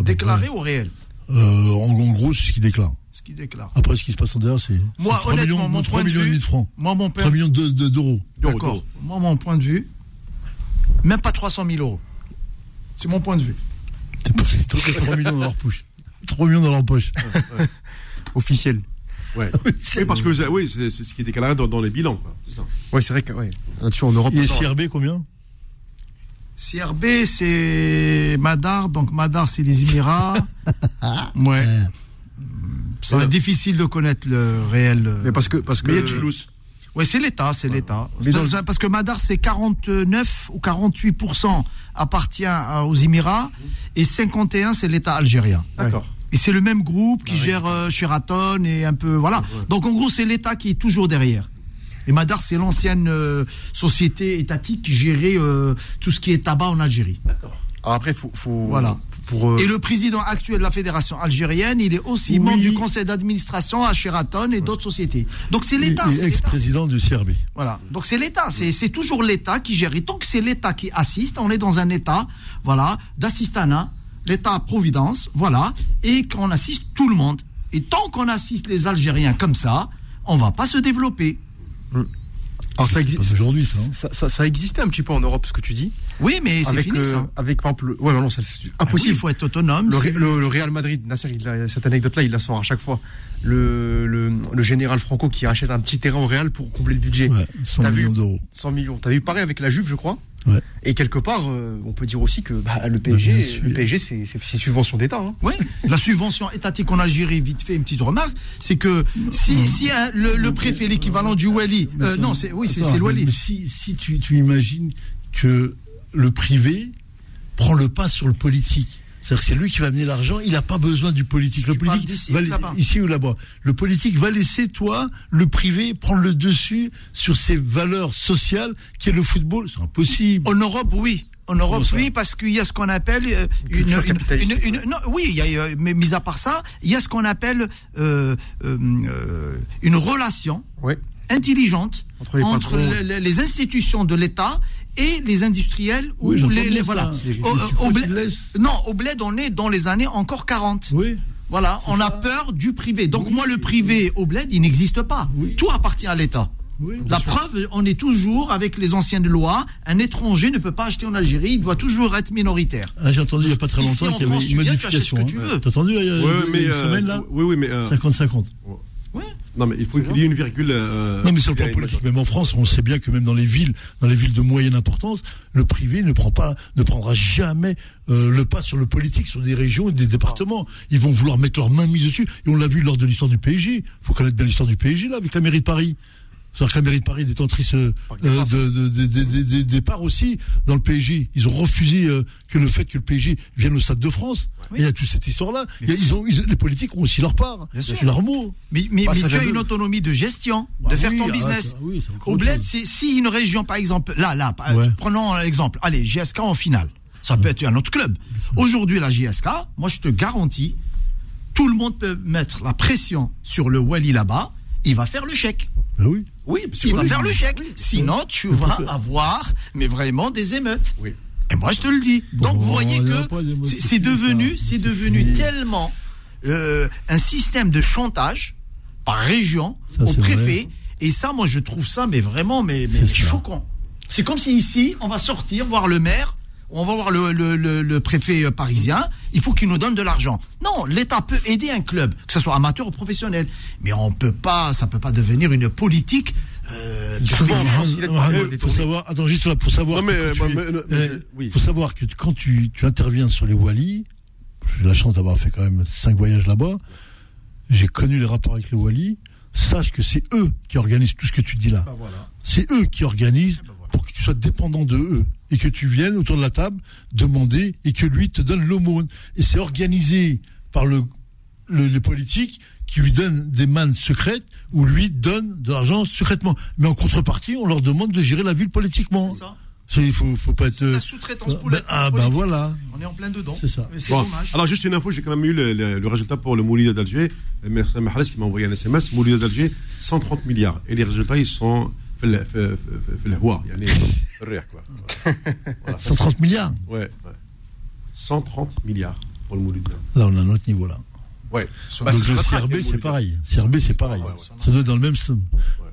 Déclaré ou réel? Euh, en, en gros, c'est ce qu'il déclare. Ce qu'il déclare. Après, ce qui se passe en derrière, c'est. Moi, c'est 3 honnêtement, millions, mon 3 point de millions et vue- demi de francs. Moi, mon 3 père. millions de- de- d'euros. D'euros, D'accord. d'euros. Moi, mon point de vue, même pas 300 000 euros. C'est mon point de vue. T'es pas- c'est toi qui as 3 millions dans leur poche. 3 millions dans leur poche. Officiel. Ouais. Oui, parce que oui, c'est ce qui est déclaré dans, dans les bilans. quoi. C'est ça. Ouais, c'est vrai que ouais. là-dessus en Europe. Et CRB, combien? CRB, c'est Madar. Donc, Madar, c'est les Émirats. ouais. Être difficile de connaître le réel. euh, Mais parce que parce que Mais il y a du flou. Ouais, c'est l'État, c'est l'État. Dans Parce, que Madar, c'est 49 ou 48% appartient aux Émirats et 51, c'est l'État algérien. D'accord. Et c'est le même groupe qui gère euh, Sheraton et un peu. Voilà. Donc en gros, c'est l'État qui est toujours derrière. Et Madar, c'est l'ancienne euh, société étatique qui gérait euh, tout ce qui est tabac en Algérie. Alors après faut faut Voilà. Pour euh, Et le président actuel de la fédération algérienne, il est aussi Oui. membre du conseil d'administration à Sheraton et d'autres sociétés. Donc c'est l'État. Ex-président du CRB. Voilà. Donc c'est l'État, c'est toujours l'État qui gère. Et tant que c'est l'État qui assiste, on est dans un État, voilà, d'assistanat, l'État providence, voilà, et qu'on assiste tout le monde. Et tant qu'on assiste les Algériens comme ça, on va pas se développer. Alors ça existe aujourd'hui, ça. hein. ça, ça, ça existait un petit peu en Europe ce que tu dis Oui, mais c'est avec fini euh, ça. avec par exemple le- ouais non ça c'est Ah oui, impossible il faut être autonome. Le, Real Madrid, Nasser, il a- cette anecdote-là, il la sort à chaque fois. Le, le, le général Franco qui rachète un petit terrain au Real pour combler le budget. Ouais, 100 T'as vu millions d'euros. 100 millions. T'as vu pareil avec la Juve, je crois. Ouais. Et quelque part, euh, on peut dire aussi que bah, le PSG, le PSG, c'est subvention d'État. Hein. Oui, la subvention étatique en Algérie, vite fait, une petite remarque, c'est que si, si hein, le, le préfet, l'équivalent du Wali, euh, non, c'est oui, c'est le Wali. mais Si, si tu, tu imagines que le privé prend le pas sur le politique. C'est-à-dire que c'est lui qui va amener l'argent, il n'a pas besoin du politique. Le Tu politique d'ici va ou là-bas ici ou là-bas. Le politique va laisser toi, le privé, prendre le dessus sur ses valeurs sociales, qui est le football. C'est impossible. En Europe, oui. En Europe, oui, parce qu'il y a ce qu'on appelle euh, une, une- capitaliste. une- une- non, oui, il y a, euh, mais mis à part ça, il y a ce qu'on appelle euh, une relation intelligente Entre les institutions de l'État et les industriels ou Oui, les, les- ça. voilà. Au, au bled- non, au bled, on est dans les années encore 40. Oui. Voilà, on a peur du privé. Donc moi, le privé au bled, il n'existe pas. Oui. Tout appartient à l'État. Oui, La sûr. preuve, on est toujours avec les anciennes lois. Un étranger ne peut pas acheter en Algérie, il doit toujours être minoritaire. Ah, J'ai entendu il n'y a pas très longtemps qu'il y avait une modification. hein. T'as entendu là, il y a mais une euh, semaine là Oui, oui, mais euh, 50-50. Ouais. Non, mais il faut qu'il y ait une virgule. euh, Non, mais sur le plan politique, même en France, on sait bien que même dans les villes, dans les villes de moyenne importance, le privé ne prend pas, ne prendra jamais euh, le pas sur le politique, sur des régions et des départements. Ils vont vouloir mettre leur main mise dessus. Et on l'a vu lors de l'histoire du PSG. Il faut connaître bien l'histoire du PSG là, avec la mairie de Paris. C'est-à-dire que la mairie de Paris est détentrice euh, euh, de, aussi dans le PSG. Ils ont refusé euh, que le fait que le PSG vienne au Stade de France. Et Il y a toute cette histoire-là. Ils ils- les politiques ont aussi leur part. Leur mot. Mais, mais, Bah, mais tu as une autonomie de gestion, Bah de faire oui, ton business. ah, oui, Au bled, c'est- si une région, par exemple, là, là, Ouais. prenons l'exemple, allez, GSK en finale. Ça peut être un autre club. Aujourd'hui, la GSK, moi, je te garantis, tout le monde peut mettre la pression sur le Wally là-bas, il va faire le chèque. Ben oui. Oui, parce Il va faire le chèque. Sinon, tu vas avoir, mais vraiment, des émeutes. Oui. Et moi, je te le dis. Donc, Bon, vous voyez que c'est- devenu, c'est devenu fini. tellement euh, un système de chantage par région Ça, au préfet. vrai. Et ça, moi, je trouve ça, mais vraiment, mais, mais choquant. C'est comme si ici, on va sortir voir le maire. On va voir le, le- le- le préfet euh, parisien, il faut qu'il nous donne de l'argent. Non, l'État peut aider un club, que ce soit amateur ou professionnel. Mais on peut pas, ça peut pas devenir une politique euh, Souvent, il faut savoir, attends, juste là, pour savoir. Non, mais, que euh, quand tu- mais, mais, mais, oui. faut savoir que quand tu, tu interviens sur les Wally, j'ai la chance d'avoir fait quand même cinq voyages là-bas, j'ai connu les rapports avec les Wally, sache que c'est eux qui organisent tout ce que tu dis là. Bah, voilà. C'est eux qui organisent bah, voilà. pour que tu sois dépendant de eux et que tu viennes autour de la table demander et que lui te donne l'aumône. Et c'est organisé par le, le- les politiques qui lui donnent des mannes secrètes ou lui donnent de l'argent secrètement. Mais en contrepartie, on leur demande de gérer la ville politiquement. C'est ça. Il faut, faut pas être. La sous-traitance ben, politique. ah ben voilà. On est en plein dedans. C'est ça. C'est Bon, dommage. Alors, juste une info, j'ai quand même eu le, le- le résultat pour le Moulida d'Alger. Merci à Mahrez qui m'a envoyé un SMS. Moulida d'Alger, 130 milliards. Et les résultats, ils sont. في ال- في في في الهواء يعني في الريح quoi. Voilà. 130 milliards. Ouais, ouais. 130 milliards pour le Moulida. Là, on a un autre niveau là. Ouais. Bah, Donc c'est le notre CRB, traque, c'est Moulida. pareil. CRB, c'est pareil. Ouais, ouais. Ça doit être dans le même somme.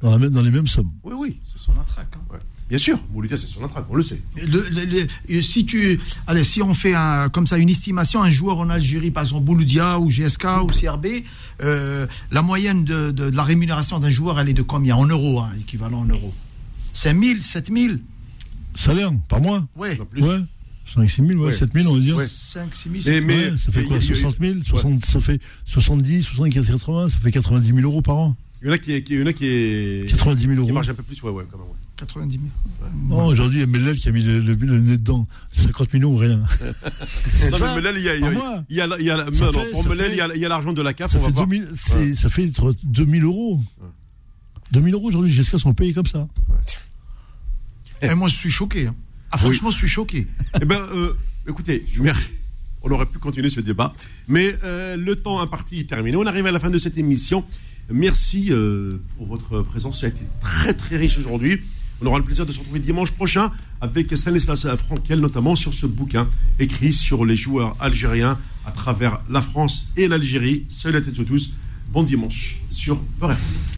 Dans, la même- dans les mêmes sommes. Oui, oui. C'est son attraque. hein. Bien sûr, Moulida, c'est sur la traque, on le sait. Le- le- le- si tu, allez, si on fait un, comme ça une estimation, un joueur en Algérie, par exemple Bouloudia ou GSK ou CRB, euh, la moyenne de, de- de la rémunération d'un joueur, elle est de combien? En euros, hein, équivalent en euros 5 000, 7 000 Salaire, par mois? Ouais. Pas plus. Ouais. 5 6 000, ouais, Ouais. 7 000, on va dire. Ouais. 5, 6 000, Mais- 7 000. mais- Ouais, ça fait mais quoi? il y a- 60 000 60 Ça fait 70, 75, 80, ça fait 90 000 euros par an. Il y en a qui, est- qui- il y en a qui, est, 90 000 qui euros. marche un peu plus, ouais, ouais, quand même. Ouais. 90 000. Non, aujourd'hui, il y a Mellel qui a mis le, le- le nez dedans. 50 millions ou rien. Non, ça, il y a, Ça non, non, pour ça Melel, il y a, l'argent de la CAF, Ça on va fait, voir. 2000, c'est- ça fait entre 2000 euros. 2000 euros aujourd'hui, jusqu'à sont payés comme ça. Et moi, je suis choqué. hein. Ah, franchement, je suis choqué. Eh ben, euh, écoutez, merci. On aurait pu continuer ce débat, mais euh, le temps imparti est terminé. On arrive à la fin de cette émission. Merci euh, pour votre présence. Ça a été très très riche aujourd'hui. On aura le plaisir de se retrouver dimanche prochain avec Stanislas Frankel, notamment sur ce bouquin écrit sur les joueurs algériens à travers la France et l'Algérie. Salut à tous. Bon dimanche sur FM.